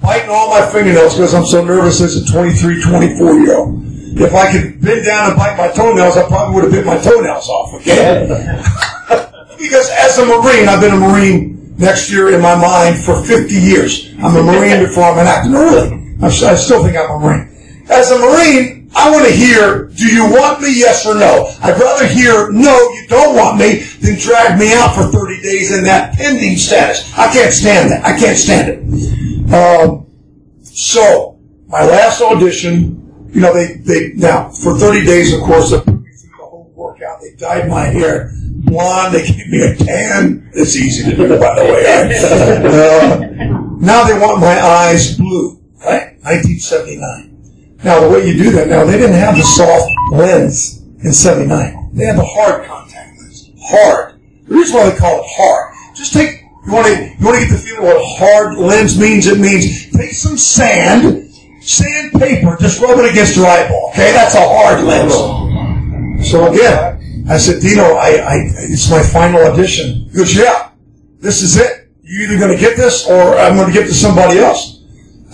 Biting all my fingernails because I'm so nervous as a 23, 24 year old. If I could bend down and bite my toenails, I probably would have bit my toenails off, okay? [LAUGHS] because as a Marine, I've been a Marine next year in my mind for 50 years. I'm a Marine [LAUGHS] before I'm an actor. No, really. I still think I'm a Marine. As a Marine, I want to hear, do you want me, yes or no? I'd rather hear, no, you don't want me, than drag me out for 30 days in that pending status. I can't stand that. I can't stand it. Um, so, my last audition, you know, they, they, now, for 30 days, of course, they put me through the whole workout. They dyed my hair blonde. They gave me a tan. It's easy to do, by the way. right? Uh, now they want my eyes blue, right? 1979. Now, the way you do that, now, they didn't have the soft lens in 79. They had the hard contact lens. Hard. The reason why they call it hard, just take, you want to, you want to get the feeling what hard lens means? It means take some sand, sandpaper, just rub it against your eyeball. Okay, that's a hard lens. So again, I said, Dino, I, I, it's my final audition. He goes, yeah, this is it. You're either going to get this or I'm going to give it to somebody else.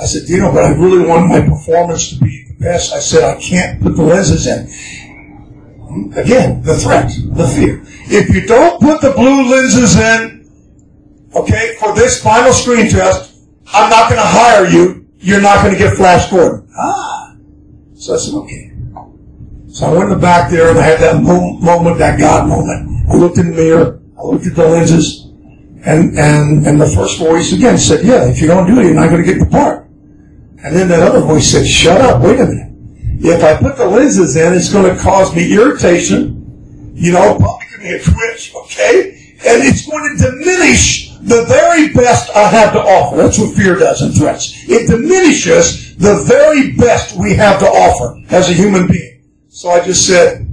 I said, Dino, but I really want my performance to be the best. I said, I can't put the lenses in. Again, the threat, the fear. If you don't put the blue lenses in, okay, for this final screen test, I'm not going to hire you. You're not going to get Flash Gordon. Ah. So I said, okay. So I went in the back there and I had that mo- moment, that God moment. I looked in the mirror. I looked at the lenses. And, and, and the first voice again said, yeah, if you don't do it, you're not going to get the part. And then that other voice said, shut up, wait a minute. If I put the lenses in, it's going to cause me irritation, you know, probably give me a twitch, okay? And it's going to diminish the very best I have to offer. That's what fear does and threats. It diminishes the very best we have to offer as a human being. So I just said,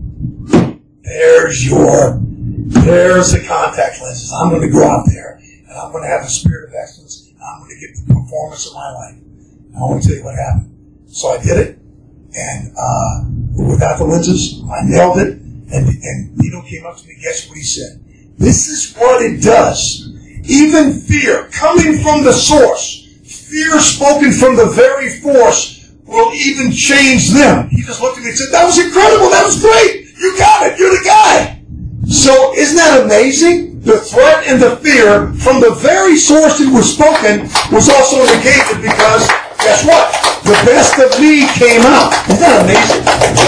there's your, there's the contact lenses. I'm going to go out there and I'm going to have the spirit of excellence. And I'm going to get the performance of my life. And I want to tell you what happened. So I did it. And, uh, without the lenses, I nailed it. And, and Dino came up to me. Guess what he said? This is what it does. Even fear coming from the source, fear spoken from the very force will even change them. He just looked at me and said, that was incredible. That was great. You got it. You're the guy. So isn't that amazing? The threat and the fear from the very source that was spoken was also negated because guess what? The best of me came out. Isn't that amazing?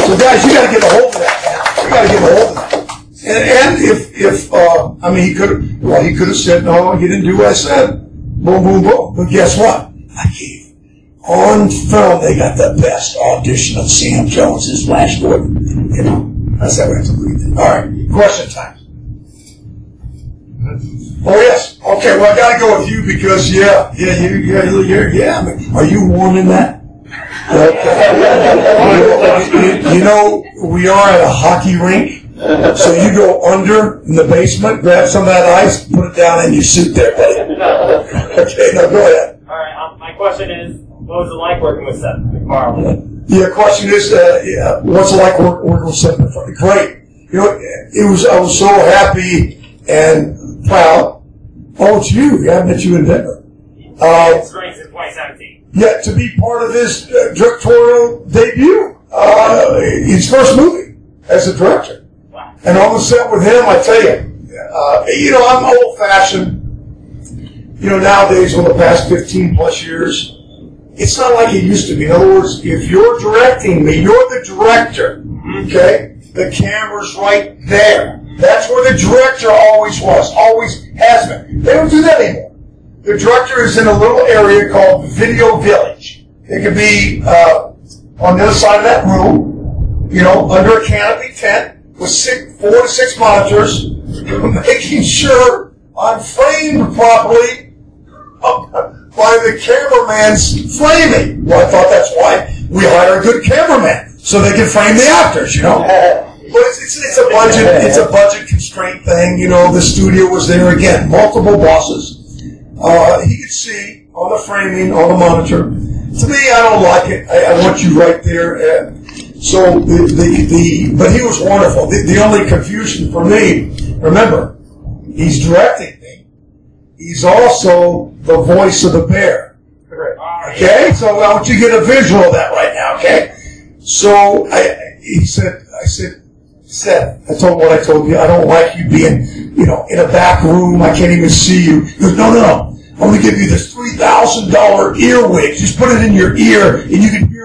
So guys, you got to get a hold of that, man. You got to get a hold of that. And, if if uh, I mean he could well he could have said no he didn't do what I said. Boom boom boom. But guess what? I gave on film they got the best audition of Sam Jones's Flash Gordon you know that's how we have to believe it. All right. Question time. Oh yes. Okay well I got to go with you because yeah yeah you yeah you yeah mean, are you warm in that? Okay. [LAUGHS] you know we are at a hockey rink so you go under in the basement, grab some of that ice, put it down in your suit there, buddy. Okay, now go ahead. All right. Um, my question is, what was it like working with Seth MacFarlane? Yeah, question is, uh, yeah, what's it like work, working with Seth MacFarlane? Great. You know, it was, I was so happy and proud. Oh, it's you. Yeah, I met you in Denver. Uh, Spring since 2017. yeah, to be part of his uh, directorial debut, uh, his first movie as a director. And on the set with him, I tell you, uh, you know, I'm old fashioned. You know, nowadays, over the past 15 plus years, it's not like it used to be. In other words, if you're directing me, you're the director, okay? The camera's right there. That's where the director always was, always has been. They don't do that anymore. The director is in a little area called Video Village. It could be uh, on the other side of that room, you know, under a canopy tent with six, four to six monitors, [LAUGHS] making sure I'm framed properly [LAUGHS] by the cameraman's framing. Well, I thought that's why we hire a good cameraman so they can frame the actors, you know. [LAUGHS] But it's, it's, it's a budget it's a budget constraint thing, you know. The studio was there again, multiple bosses. Uh, he could see on the framing on the monitor. To me, I don't like it. I, I want you right there. Uh, so the, the the but he was wonderful. The, the only confusion for me, remember, he's directing me. He's also the voice of the bear. Okay, so I want you to get a visual of that right now. Okay, so I, he said, I said, Seth, I told him what I told you. I don't like you being, you know, in a back room. I can't even see you. He goes, no, no, no. I'm going to give you this three thousand dollar earwig. Just put it in your ear and you can hear.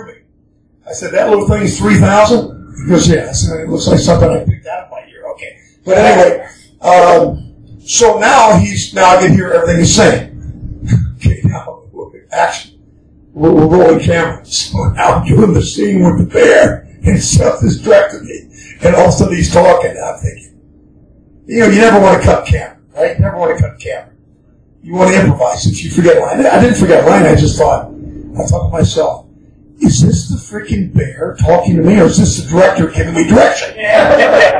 I said, that little thing is three thousand. He goes, yeah. I said, it looks like something I picked out of my ear. Okay, but anyway, um, so now he's now I can hear everything he's saying. [LAUGHS] Okay, now action. We're, we're rolling cameras. [LAUGHS] So now I'm doing the scene with the bear, and directing me, and all of a sudden he's talking. And I'm thinking, you know, you never want to cut camera, right? You never want to cut camera. You want to improvise. If you forget line, I didn't forget line. I just thought, I thought to myself, is this the freaking bear talking to me, or is this the director giving me direction? [LAUGHS]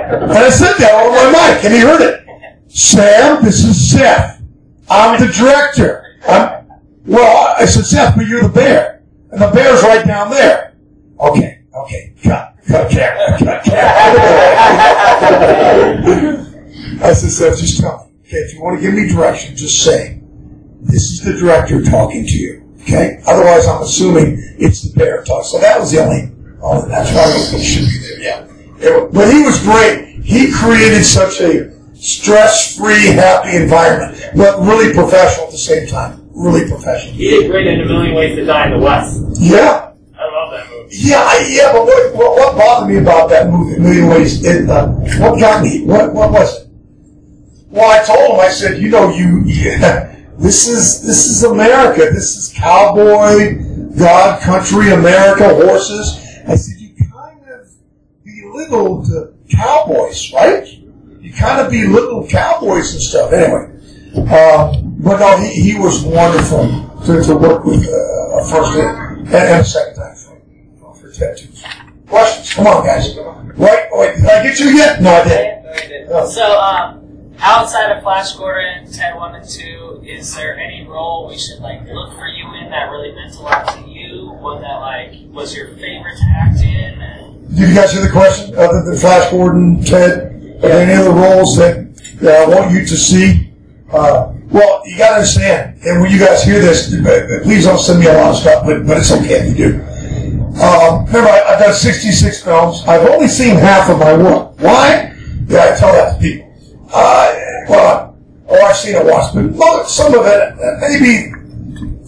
And I said that over my mic, and he heard it. Sam, this is Seth. I'm the director. I'm, well, I said, Seth, but you're the bear. And the bear's right down there. Okay, okay, cut, cut camera, cut camera. I said, Seth, just tell me. Okay, if you want to give me direction, just say, this is the director talking to you. Okay? Otherwise, I'm assuming it's the bear talk. So that was the only, oh, that's why it should be there, yeah. It- but he was great. He created such a stress-free, happy environment, but really professional at the same time. Really professional. He did great in A Million Ways to Die in the West. Yeah. I love that movie. Yeah, I, yeah, but what, what, what bothered me about that movie, A Million Ways, it, uh, what got me, what, what was it? Well, I told him, I said, you know, you, [LAUGHS] yeah, this is, this is America. This is cowboy, God, country, America, horses. I said, you kind of belittled uh, cowboys, right? You kind of belittled cowboys and stuff. Anyway, uh, but no, he, he was wonderful to, to work with uh, a first and, and a second time for, for tattoos. Questions? Come on, guys. Right? Wait, did I get you yet? No, I didn't. Oh. So, um, outside of Flash Gordon, Ted 1 and 2, is there any role we should, like, look for you in that really meant a lot to you? One that, like, was your favorite to act in? And Did you guys hear the question? Other than Flash Gordon, Ted, are there any other roles that, that I want you to see? Uh, well, you got to understand, and when you guys hear this, uh, please don't send me a lot of stuff, but, but it's okay if you do. Um, remember, I, I've done 66 films. I've only seen half of my work. Why? Yeah, I tell that to people. Uh, well, oh, I've seen it once, but some of it, uh, maybe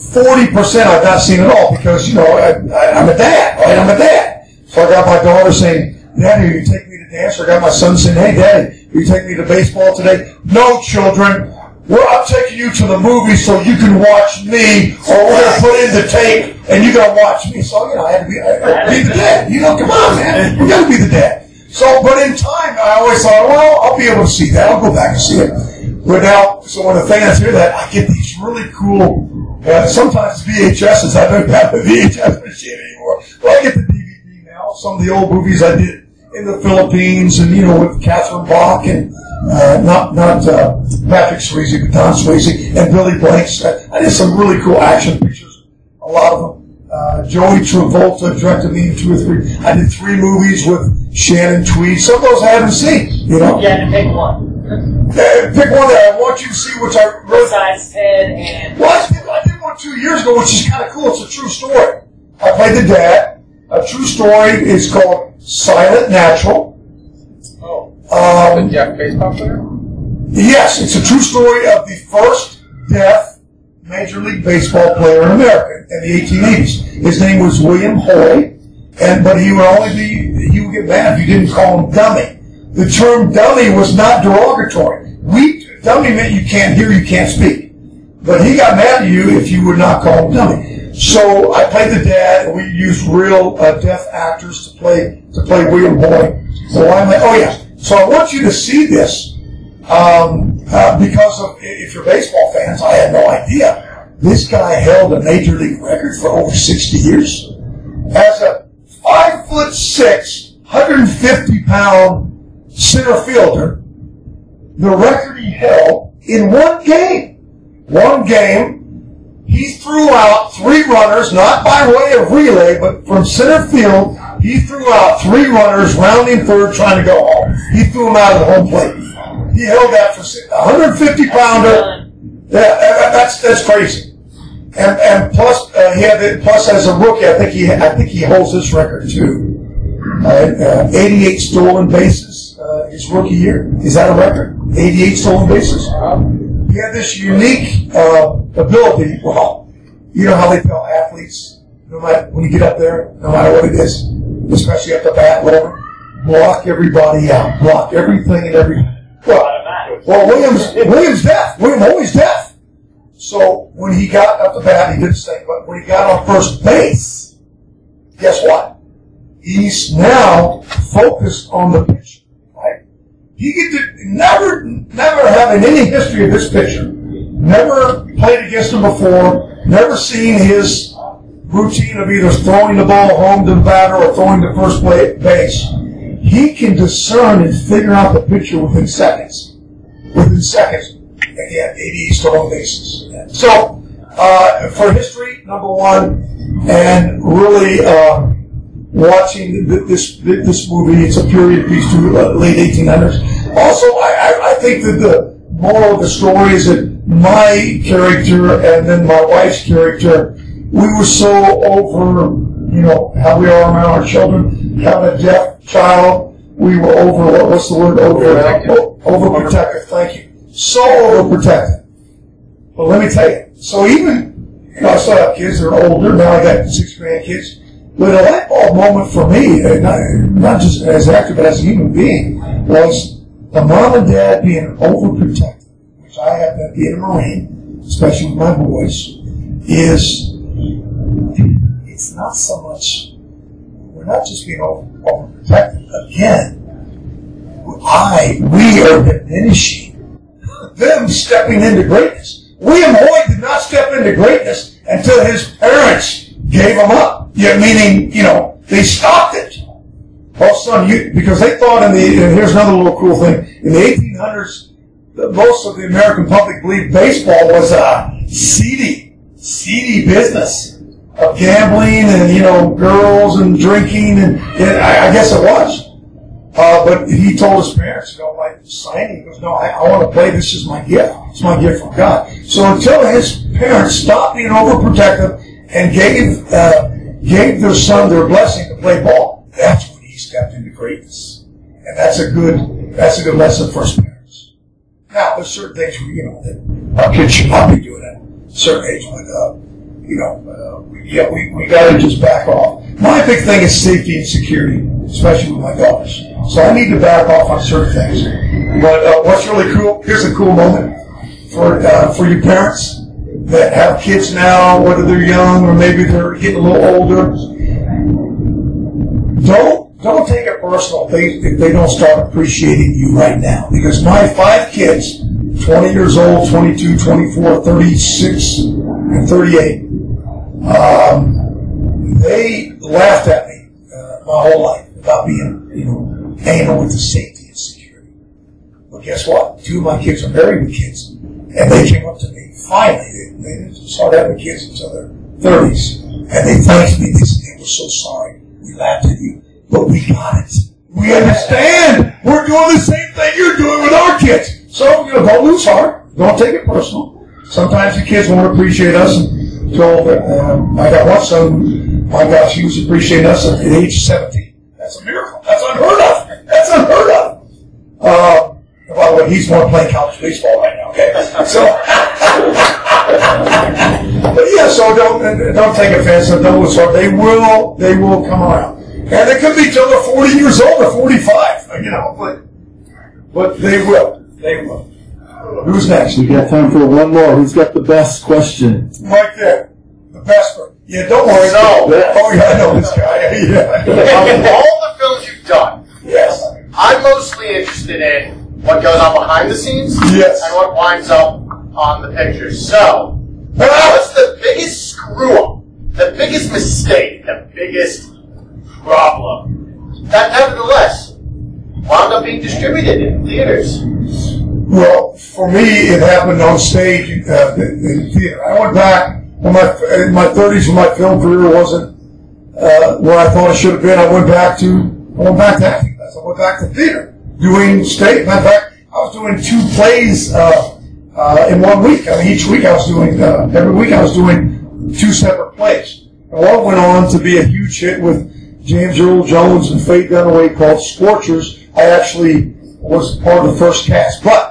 40% I've not seen at all because, you know, I, I, I'm a dad, right? I'm a dad. So I got my daughter saying, Daddy, you take me to dance? Or I got my son saying, hey, Daddy, you take me to baseball today? No, children. Well, I'm taking you to the movie so you can watch me, or we're going to put in the tape and you're going to watch me. So, you know, I had to be, I to be the dad. You know, come on, man. We got to be the dad. So, but in time, I always thought, well, I'll be able to see that. I'll go back and see it. But now, so when the fans hear that, I get these really cool, uh, sometimes VHSs. I don't have a VHS [LAUGHS] machine anymore. Well, I get the DVD now. Some of the old movies I did in the Philippines and, you know, with Catherine Bach and, uh, not, not, uh, Patrick Swayze, but Don Swayze and Billy Blanks. I I did some really cool action pictures, a lot of them. Uh, Joey Travolta directed me in two or three. I did three movies with Shannon Tweed. Some of those I haven't seen, you know. Had to pick one. Uh, pick one that I want you to see, which I really Besides Ted and well, I did, I did one two years ago, which is kind of cool. It's a true story. I played the dad. A true story is called Silent Natural. Oh. Um, The Jeff baseball player? yes, it's a true story of the first deaf Major League Baseball player in America in the 1880s. His name was William Hoy, and but he would only be he would get mad if you didn't call him dummy. The term dummy was not derogatory. We dummy meant you can't hear, you can't speak. But he got mad at you if you would not call him dummy. So I played the dad, and we used real uh, deaf actors to play to play William Hoy. So I'm like, oh yeah. So I want you to see this um, Uh, because of if you're baseball fans, I had no idea. This guy held a major league record for over 60 years as a five foot six, 150 pound center fielder. The record he held in one game. One game, he threw out three runners, not by way of relay, but from center field. He threw out three runners, rounding third, trying to go home. He threw them out of the home plate. He held that for 150 pounder. Yeah, that- that's that's crazy. And and plus uh, he had plus as a rookie, I think he I think he holds this record too. Uh, uh, 88 stolen bases uh, his rookie year. Is that a record? 88 stolen bases. He had this unique uh, ability. Well, you know how they tell athletes, no matter when you get up there, no matter what it is, especially at the bat, whatever, block everybody out, block everything and every. Well, well, Williams Williams deaf. William always deaf. So when he got up the bat, he didn't stay. But when he got on first base, guess what? He's now focused on the pitcher. Right? He get to never, never having any history of this pitcher. Never played against him before. Never seen his routine of either throwing the ball home to the batter or throwing to first base. He can discern and figure out the picture within seconds. Within seconds. Again, 88 stolen bases. So, uh, for history, number one, and really uh, watching this this movie, it's a period piece to uh, late 1800s. Also, I, I, think that the moral of the story is that my character and then my wife's character, we were so over, you know, how we are around our children, having a deaf child, we were over, what, what's the word, over, overprotective, thank you. So overprotective. But let me tell you, so even, you know, I still have kids that are older, now I got six grandkids, but a light bulb moment for me, uh, not, not just as an actor, but as a human being, was the mom and dad being overprotective, which I have been being a Marine, especially with my boys, is it's not so much, not just being over, overprotective. Again, I, we are diminishing them stepping into greatness. William Hoy did not step into greatness until his parents gave him up. Yeah, meaning, you know, they stopped it. Well, son, you, because they thought in the, and here's another little cool thing. In the 1800s, most of the American public believed baseball was a seedy, seedy business of gambling and, you know, girls and drinking, and, I, I guess it was. Uh, but he told his parents, you know, like signing, he goes, no, I, I want to play. This is my gift. It's my gift from God. So until his parents stopped being overprotective and gave uh, gave their son their blessing to play ball, that's when he stepped into greatness. And that's a good that's a good lesson for his parents. Now, there's certain things you know that our kids should not be doing at a certain age, but uh, you know, uh, yeah, we, we got to just back off. My big thing is safety and security, especially with my daughters. So I need to back off on certain things. But uh, what's really cool? Here's a cool moment for uh, for you parents that have kids now, whether they're young or maybe they're getting a little older. Don't don't take it personal if they, if they don't start appreciating you right now. Because my five kids, 20 years old, 22, 24, 36, and 38, um, they laughed at me uh, my whole life about being, you know, anal with the safety and security. But guess what? Two of my kids are married with kids. and they came up to me. Finally, they, they didn't start having kids until their thirties, and they thanked me. They said they were so sorry. We laughed at you, but we got it. We understand. We're doing the same thing you're doing with our kids. So you know, don't lose heart. Don't take it personal. Sometimes the kids won't appreciate us until um, I got one son. My gosh, he was appreciating us at age of 17. That's a miracle. That's unheard of. That's unheard of. Uh, by the way, he's more playing college baseball right now. Okay, so. [LAUGHS] but yeah, so don't don't take offense don't lose. They will they will come around, and it could be till they're 40 years old or 45. You know, but but they will. They will. Who's next? We got time for one more. Who's got the best question? Right there. The best one. Yeah, don't worry. No. Oh, yeah, I know this [LAUGHS] guy. Yeah. Of all the films you've done, Yes. I'm mostly interested in what goes on behind the scenes Yes. and what winds up on the pictures. So, what's the biggest screw up, the biggest mistake, the biggest problem that nevertheless wound up being distributed in theaters? Well, for me, it happened on stage uh, in in theater. I went back in my in my 30s when my film career wasn't uh, where I thought it should have been. I went back to I went back to acting class. I went back to theater, doing stage. Of fact, I was doing two plays uh, uh, in one week. I mean, each week I was doing uh, every week I was doing two separate plays. And one went on to be a huge hit with James Earl Jones and Faye Dunaway called Scorchers. I actually was part of the first cast, but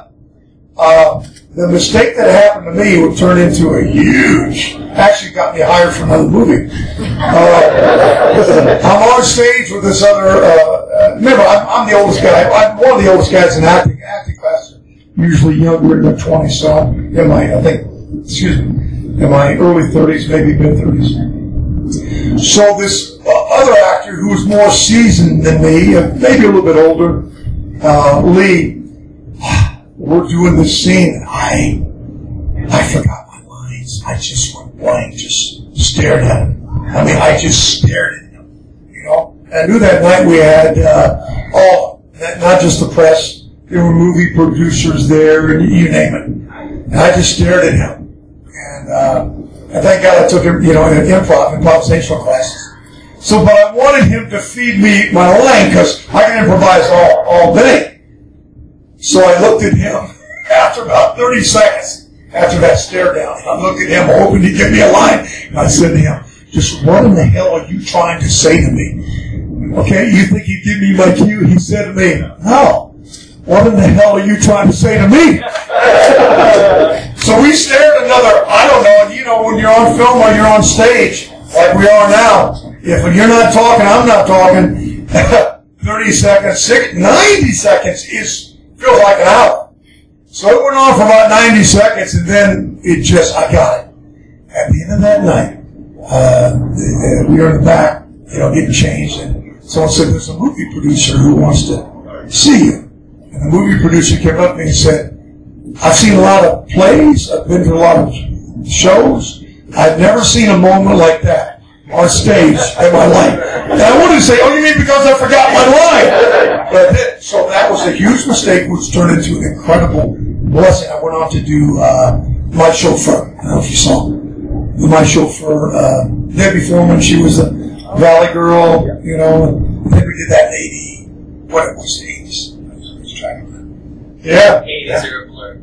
the mistake that happened to me would turn into a huge, actually got me hired for another movie. Uh, [LAUGHS] I'm on stage with this other, uh, uh, remember, I'm, I'm the oldest guy, I'm one of the oldest guys in acting, acting class, usually younger in their 20s, so I'm in my, I think, excuse me, in my early 30s, maybe mid 30s. So this uh, other actor who was more seasoned than me, uh, maybe a little bit older, uh, Lee, we're doing the scene, and I, I forgot my lines. I just went blank, just stared at him. I mean, I just stared at him. You know, and I knew that night we had uh, all, not just the press. There were movie producers there, and you name it. And I just stared at him, and uh, and thank God I took him, you know, in improv, improvisational classes. So, but I wanted him to feed me my line because I can improvise all, all day. So I looked at him after about 30 seconds after that stare down. I looked at him hoping to give me a line. And I said to him, just what in the hell are you trying to say to me? Okay, you think he'd give me my cue? He said to me, no. What in the hell are you trying to say to me? so we stared another, I don't know, you know when you're on film or you're on stage, like we are now, if you're not talking, I'm not talking, [LAUGHS] 30 seconds, six, 90 seconds is feels like an hour. So it went on for about 90 seconds, and then it just, I got it. At the end of that night, uh, we were in the back, you know, getting changed, and someone said, there's a movie producer who wants to see you. And the movie producer came up to me and said, I've seen a lot of plays, I've been to a lot of shows, I've never seen a moment like that on stage in my life. And I wanted to say, oh, you mean because I forgot my line? But so that was a huge mistake, which turned into an incredible blessing. I went on to do uh, My Chauffeur. I don't know if you saw My Chauffeur. Uh, Debbie Foreman, she was a Valley girl, you know. And then we did that in 80, what it was, 80s. Yeah. Eighties are a blur.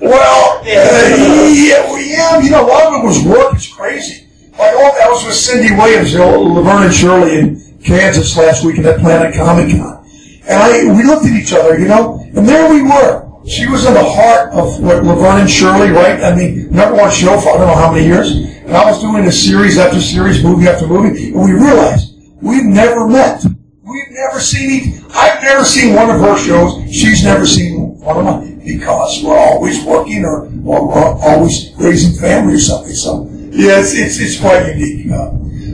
Well, yeah, well, yeah, you know, a lot of it was work. It's crazy. Like, oh, that was with Cindy Williams, you know, Laverne and Shirley in Kansas last week at Planet Comic Con. And I, we looked at each other, you know, and there we were. She was in the heart of what Laverne and Shirley, right? I mean, number one show for I don't know how many years. And I was doing a series after series, movie after movie, and we realized we've never met. We've never seen each, I've never seen one of her shows. She's never seen one of mine because we're always working or, or, or always raising family or something. So, yeah, it's, it's, it's quite unique. Uh,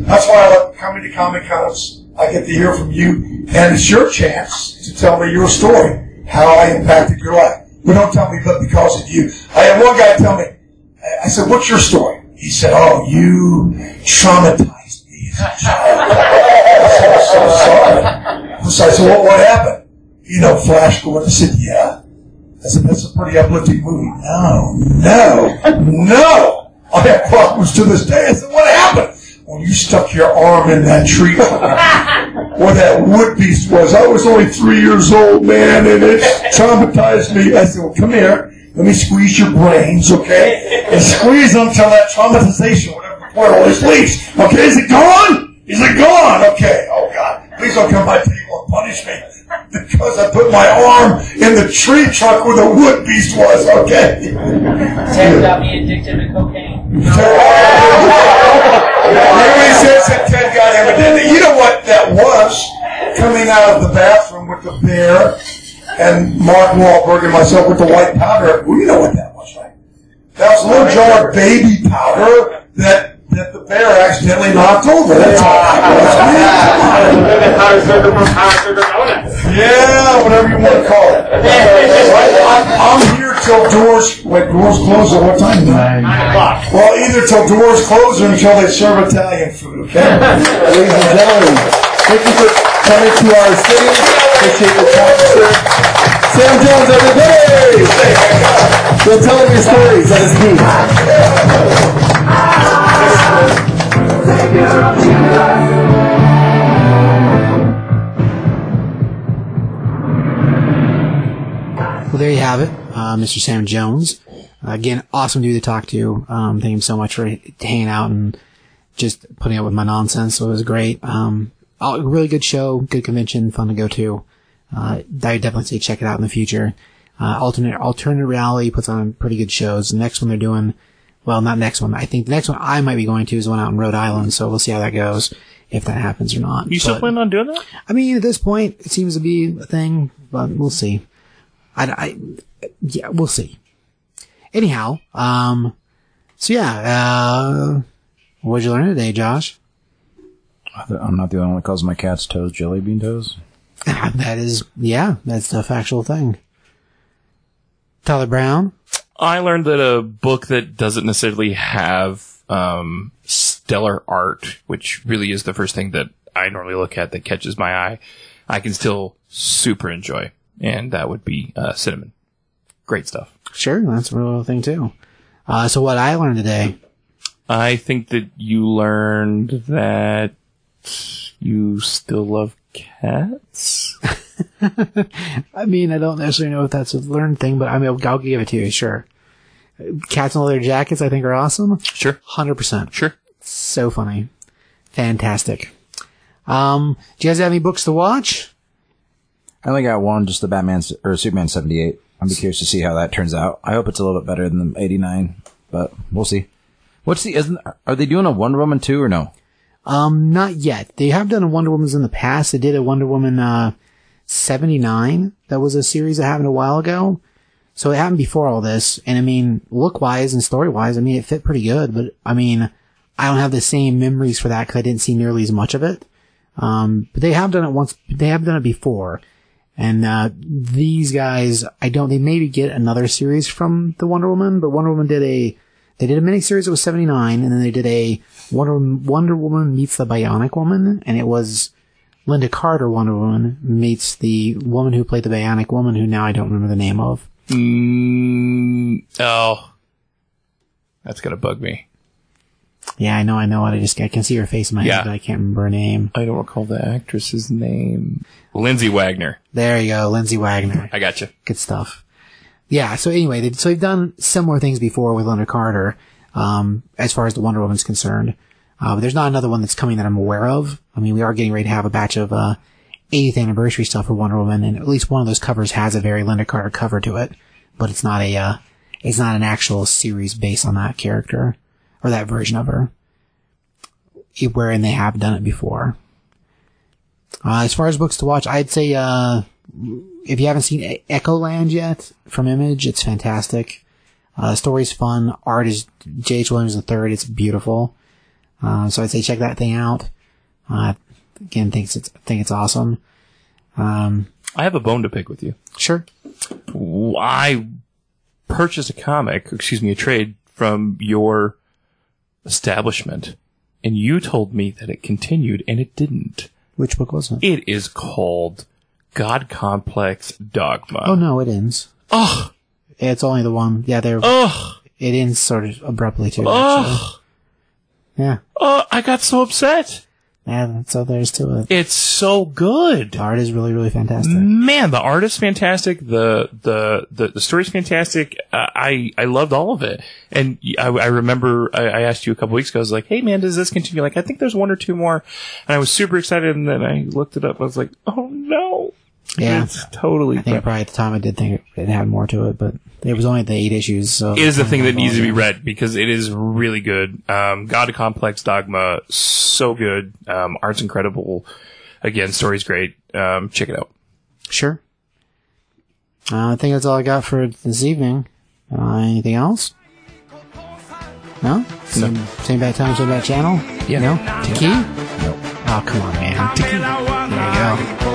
that's why I love coming to Comic Cons. I get to hear from you, and it's your chance to tell me your story, how I impacted your life. But don't tell me, but because of you. I had one guy tell me, I said, what's your story? He said, oh, you traumatized me as a child. [LAUGHS] I said, I'm so sorry. So I said, what, what happened? You know, Flash Gordon. I said, yeah. I said, that's a pretty uplifting movie. No, no, no. I have problems to this day. I said, what happened? When you stuck your arm in that tree [LAUGHS] where that wood beast was. I was only three years old, man, and it traumatized me. I said, well, come here. Let me squeeze your brains, okay? And squeeze them till that traumatization, whatever the point always leaves. Okay, is it gone? Is it gone? Okay. Oh, God. Please don't come to my table and punish me because I put my arm in the tree trunk where the wood beast was, okay? Ted got me addicted to cocaine. Says that Ted got. You know what that was? Coming out of the bathroom with the bear and Mark Wahlberg and myself with the white powder. Well, you know what that was, right? That was a little jar of baby powder that, that the bear accidentally knocked over. That's all that was. Yeah, whatever you want to call it. I'm, I'm here till doors, wait, doors close at what time? Nine o'clock. Well, either till doors close or until they serve Italian food, okay? [LAUGHS] Ladies and gentlemen, thank you for coming to our city. Appreciate your time, sir. Sam Jones, everybody! You're telling your stories at his feet. Well, there you have it, uh, Mr. Sam Jones. Again, awesome dude to talk to. Um, thank him so much for hanging out and just putting up with my nonsense. So it was great. Um, really good show, good convention, fun to go to. Uh, I definitely say check it out in the future. Uh, alternate, alternate reality puts on pretty good shows. The next one they're doing, well, not next one. I think the next one I might be going to is the one out in Rhode Island. So we'll see how that goes, if that happens or not. You still But- planning on doing that? I mean, at this point, it seems to be a thing, but we'll see. I, I yeah, we'll see. Anyhow, um, so yeah, uh, what did you learn today, Josh? I'm not the only one that calls my cat's toes jelly bean toes. [LAUGHS] that is, yeah, that's a factual thing. Tyler Brown? I learned that a book that doesn't necessarily have um, stellar art, which really is the first thing that I normally look at that catches my eye, I can still super enjoy, and that would be uh, Cinnamon. Great stuff. Sure, that's a real thing too. Uh, so what I learned today, I think that you learned that you still love cats. [LAUGHS] I mean, I don't necessarily know if that's a learned thing, but I mean, I'll, I'll give it to you, sure. Cats in leather jackets, I think are awesome. Sure. 100%. Sure. So funny. Fantastic. Um, do you guys have any books to watch? I only got one, just the Batman or Superman 78. I'm be curious to see how that turns out. I hope it's a little bit better than the 89, but we'll see. What's the, isn't, are they doing a Wonder Woman 2 or no? Um, not yet. They have done a Wonder Woman's in the past. They did a Wonder Woman, uh, 79. That was a series that happened a while ago. So it happened before all this. And I mean, look wise and story wise, I mean, it fit pretty good, but I mean, I don't have the same memories for that because I didn't see nearly as much of it. Um, but they have done it once, they have done it before. And, uh, these guys, I don't, they maybe get another series from the Wonder Woman, but Wonder Woman did a, they did a miniseries that was 79, and then they did a Wonder, Wonder Woman meets the Bionic Woman, and it was Lynda Carter Wonder Woman meets the woman who played the Bionic Woman, who now I don't remember the name of. Mm, oh, that's gonna bug me. Yeah, I know, I know it. I just, I can see her face in my Yeah. head, but I can't remember her name. I don't recall the actress's name. Lindsay Wagner. There you go, Lindsay Wagner. I got you. Good stuff. Yeah, so anyway, they, so they've done similar things before with Lynda Carter, um, as far as the Wonder Woman's concerned. Uh, there's not another one that's coming that I'm aware of. I mean, we are getting ready to have a batch of, uh, 80th anniversary stuff for Wonder Woman, and at least one of those covers has a very Lynda Carter cover to it, but it's not a, uh, it's not an actual series based on that character, or that version of her. Wherein they have done it before. Uh, as far as books to watch, I'd say, uh, if you haven't seen E- Echo Land yet from Image, it's fantastic. Uh, the story's fun. Art is J.H. Williams III. It's beautiful. Uh, so I'd say check that thing out. Uh, again, thinks it's, think it's awesome. Um, I have a bone to pick with you. sure. I purchased a comic, excuse me, a trade from your establishment, and you told me that it continued, and it didn't. Which book was it? It is called God Complex Dogma. Oh no, it ends. Oh, It's only the one. Yeah, they're. Ugh. It ends sort of abruptly too. Actually. Yeah. Oh, I got so upset. Yeah. So there's to it. It's so good. The art is really, really fantastic. Man, the art is fantastic. The the the, the story's fantastic. Uh, I I loved all of it. And I, I remember I, I asked you a couple weeks ago. I was like, "Hey, man, does this continue?" Like, I think there's one or two more. And I was super excited. And then I looked it up. I was like, "Oh no!" Yeah. it's totally. I think probably at the time I did think it, it had more to it, but it was only the eight issues. So it is the thing that needs to be read because it is really good. Um, God Complex Dogma, so good. Um, art's incredible. Again, story's great. Um, check it out. Sure. Uh, I think that's all I got for this evening. Uh, anything else? No? Same, same bad time, same bad channel? Yeah. No? Tiki? No. Oh, come on, man. Tiki. There you go.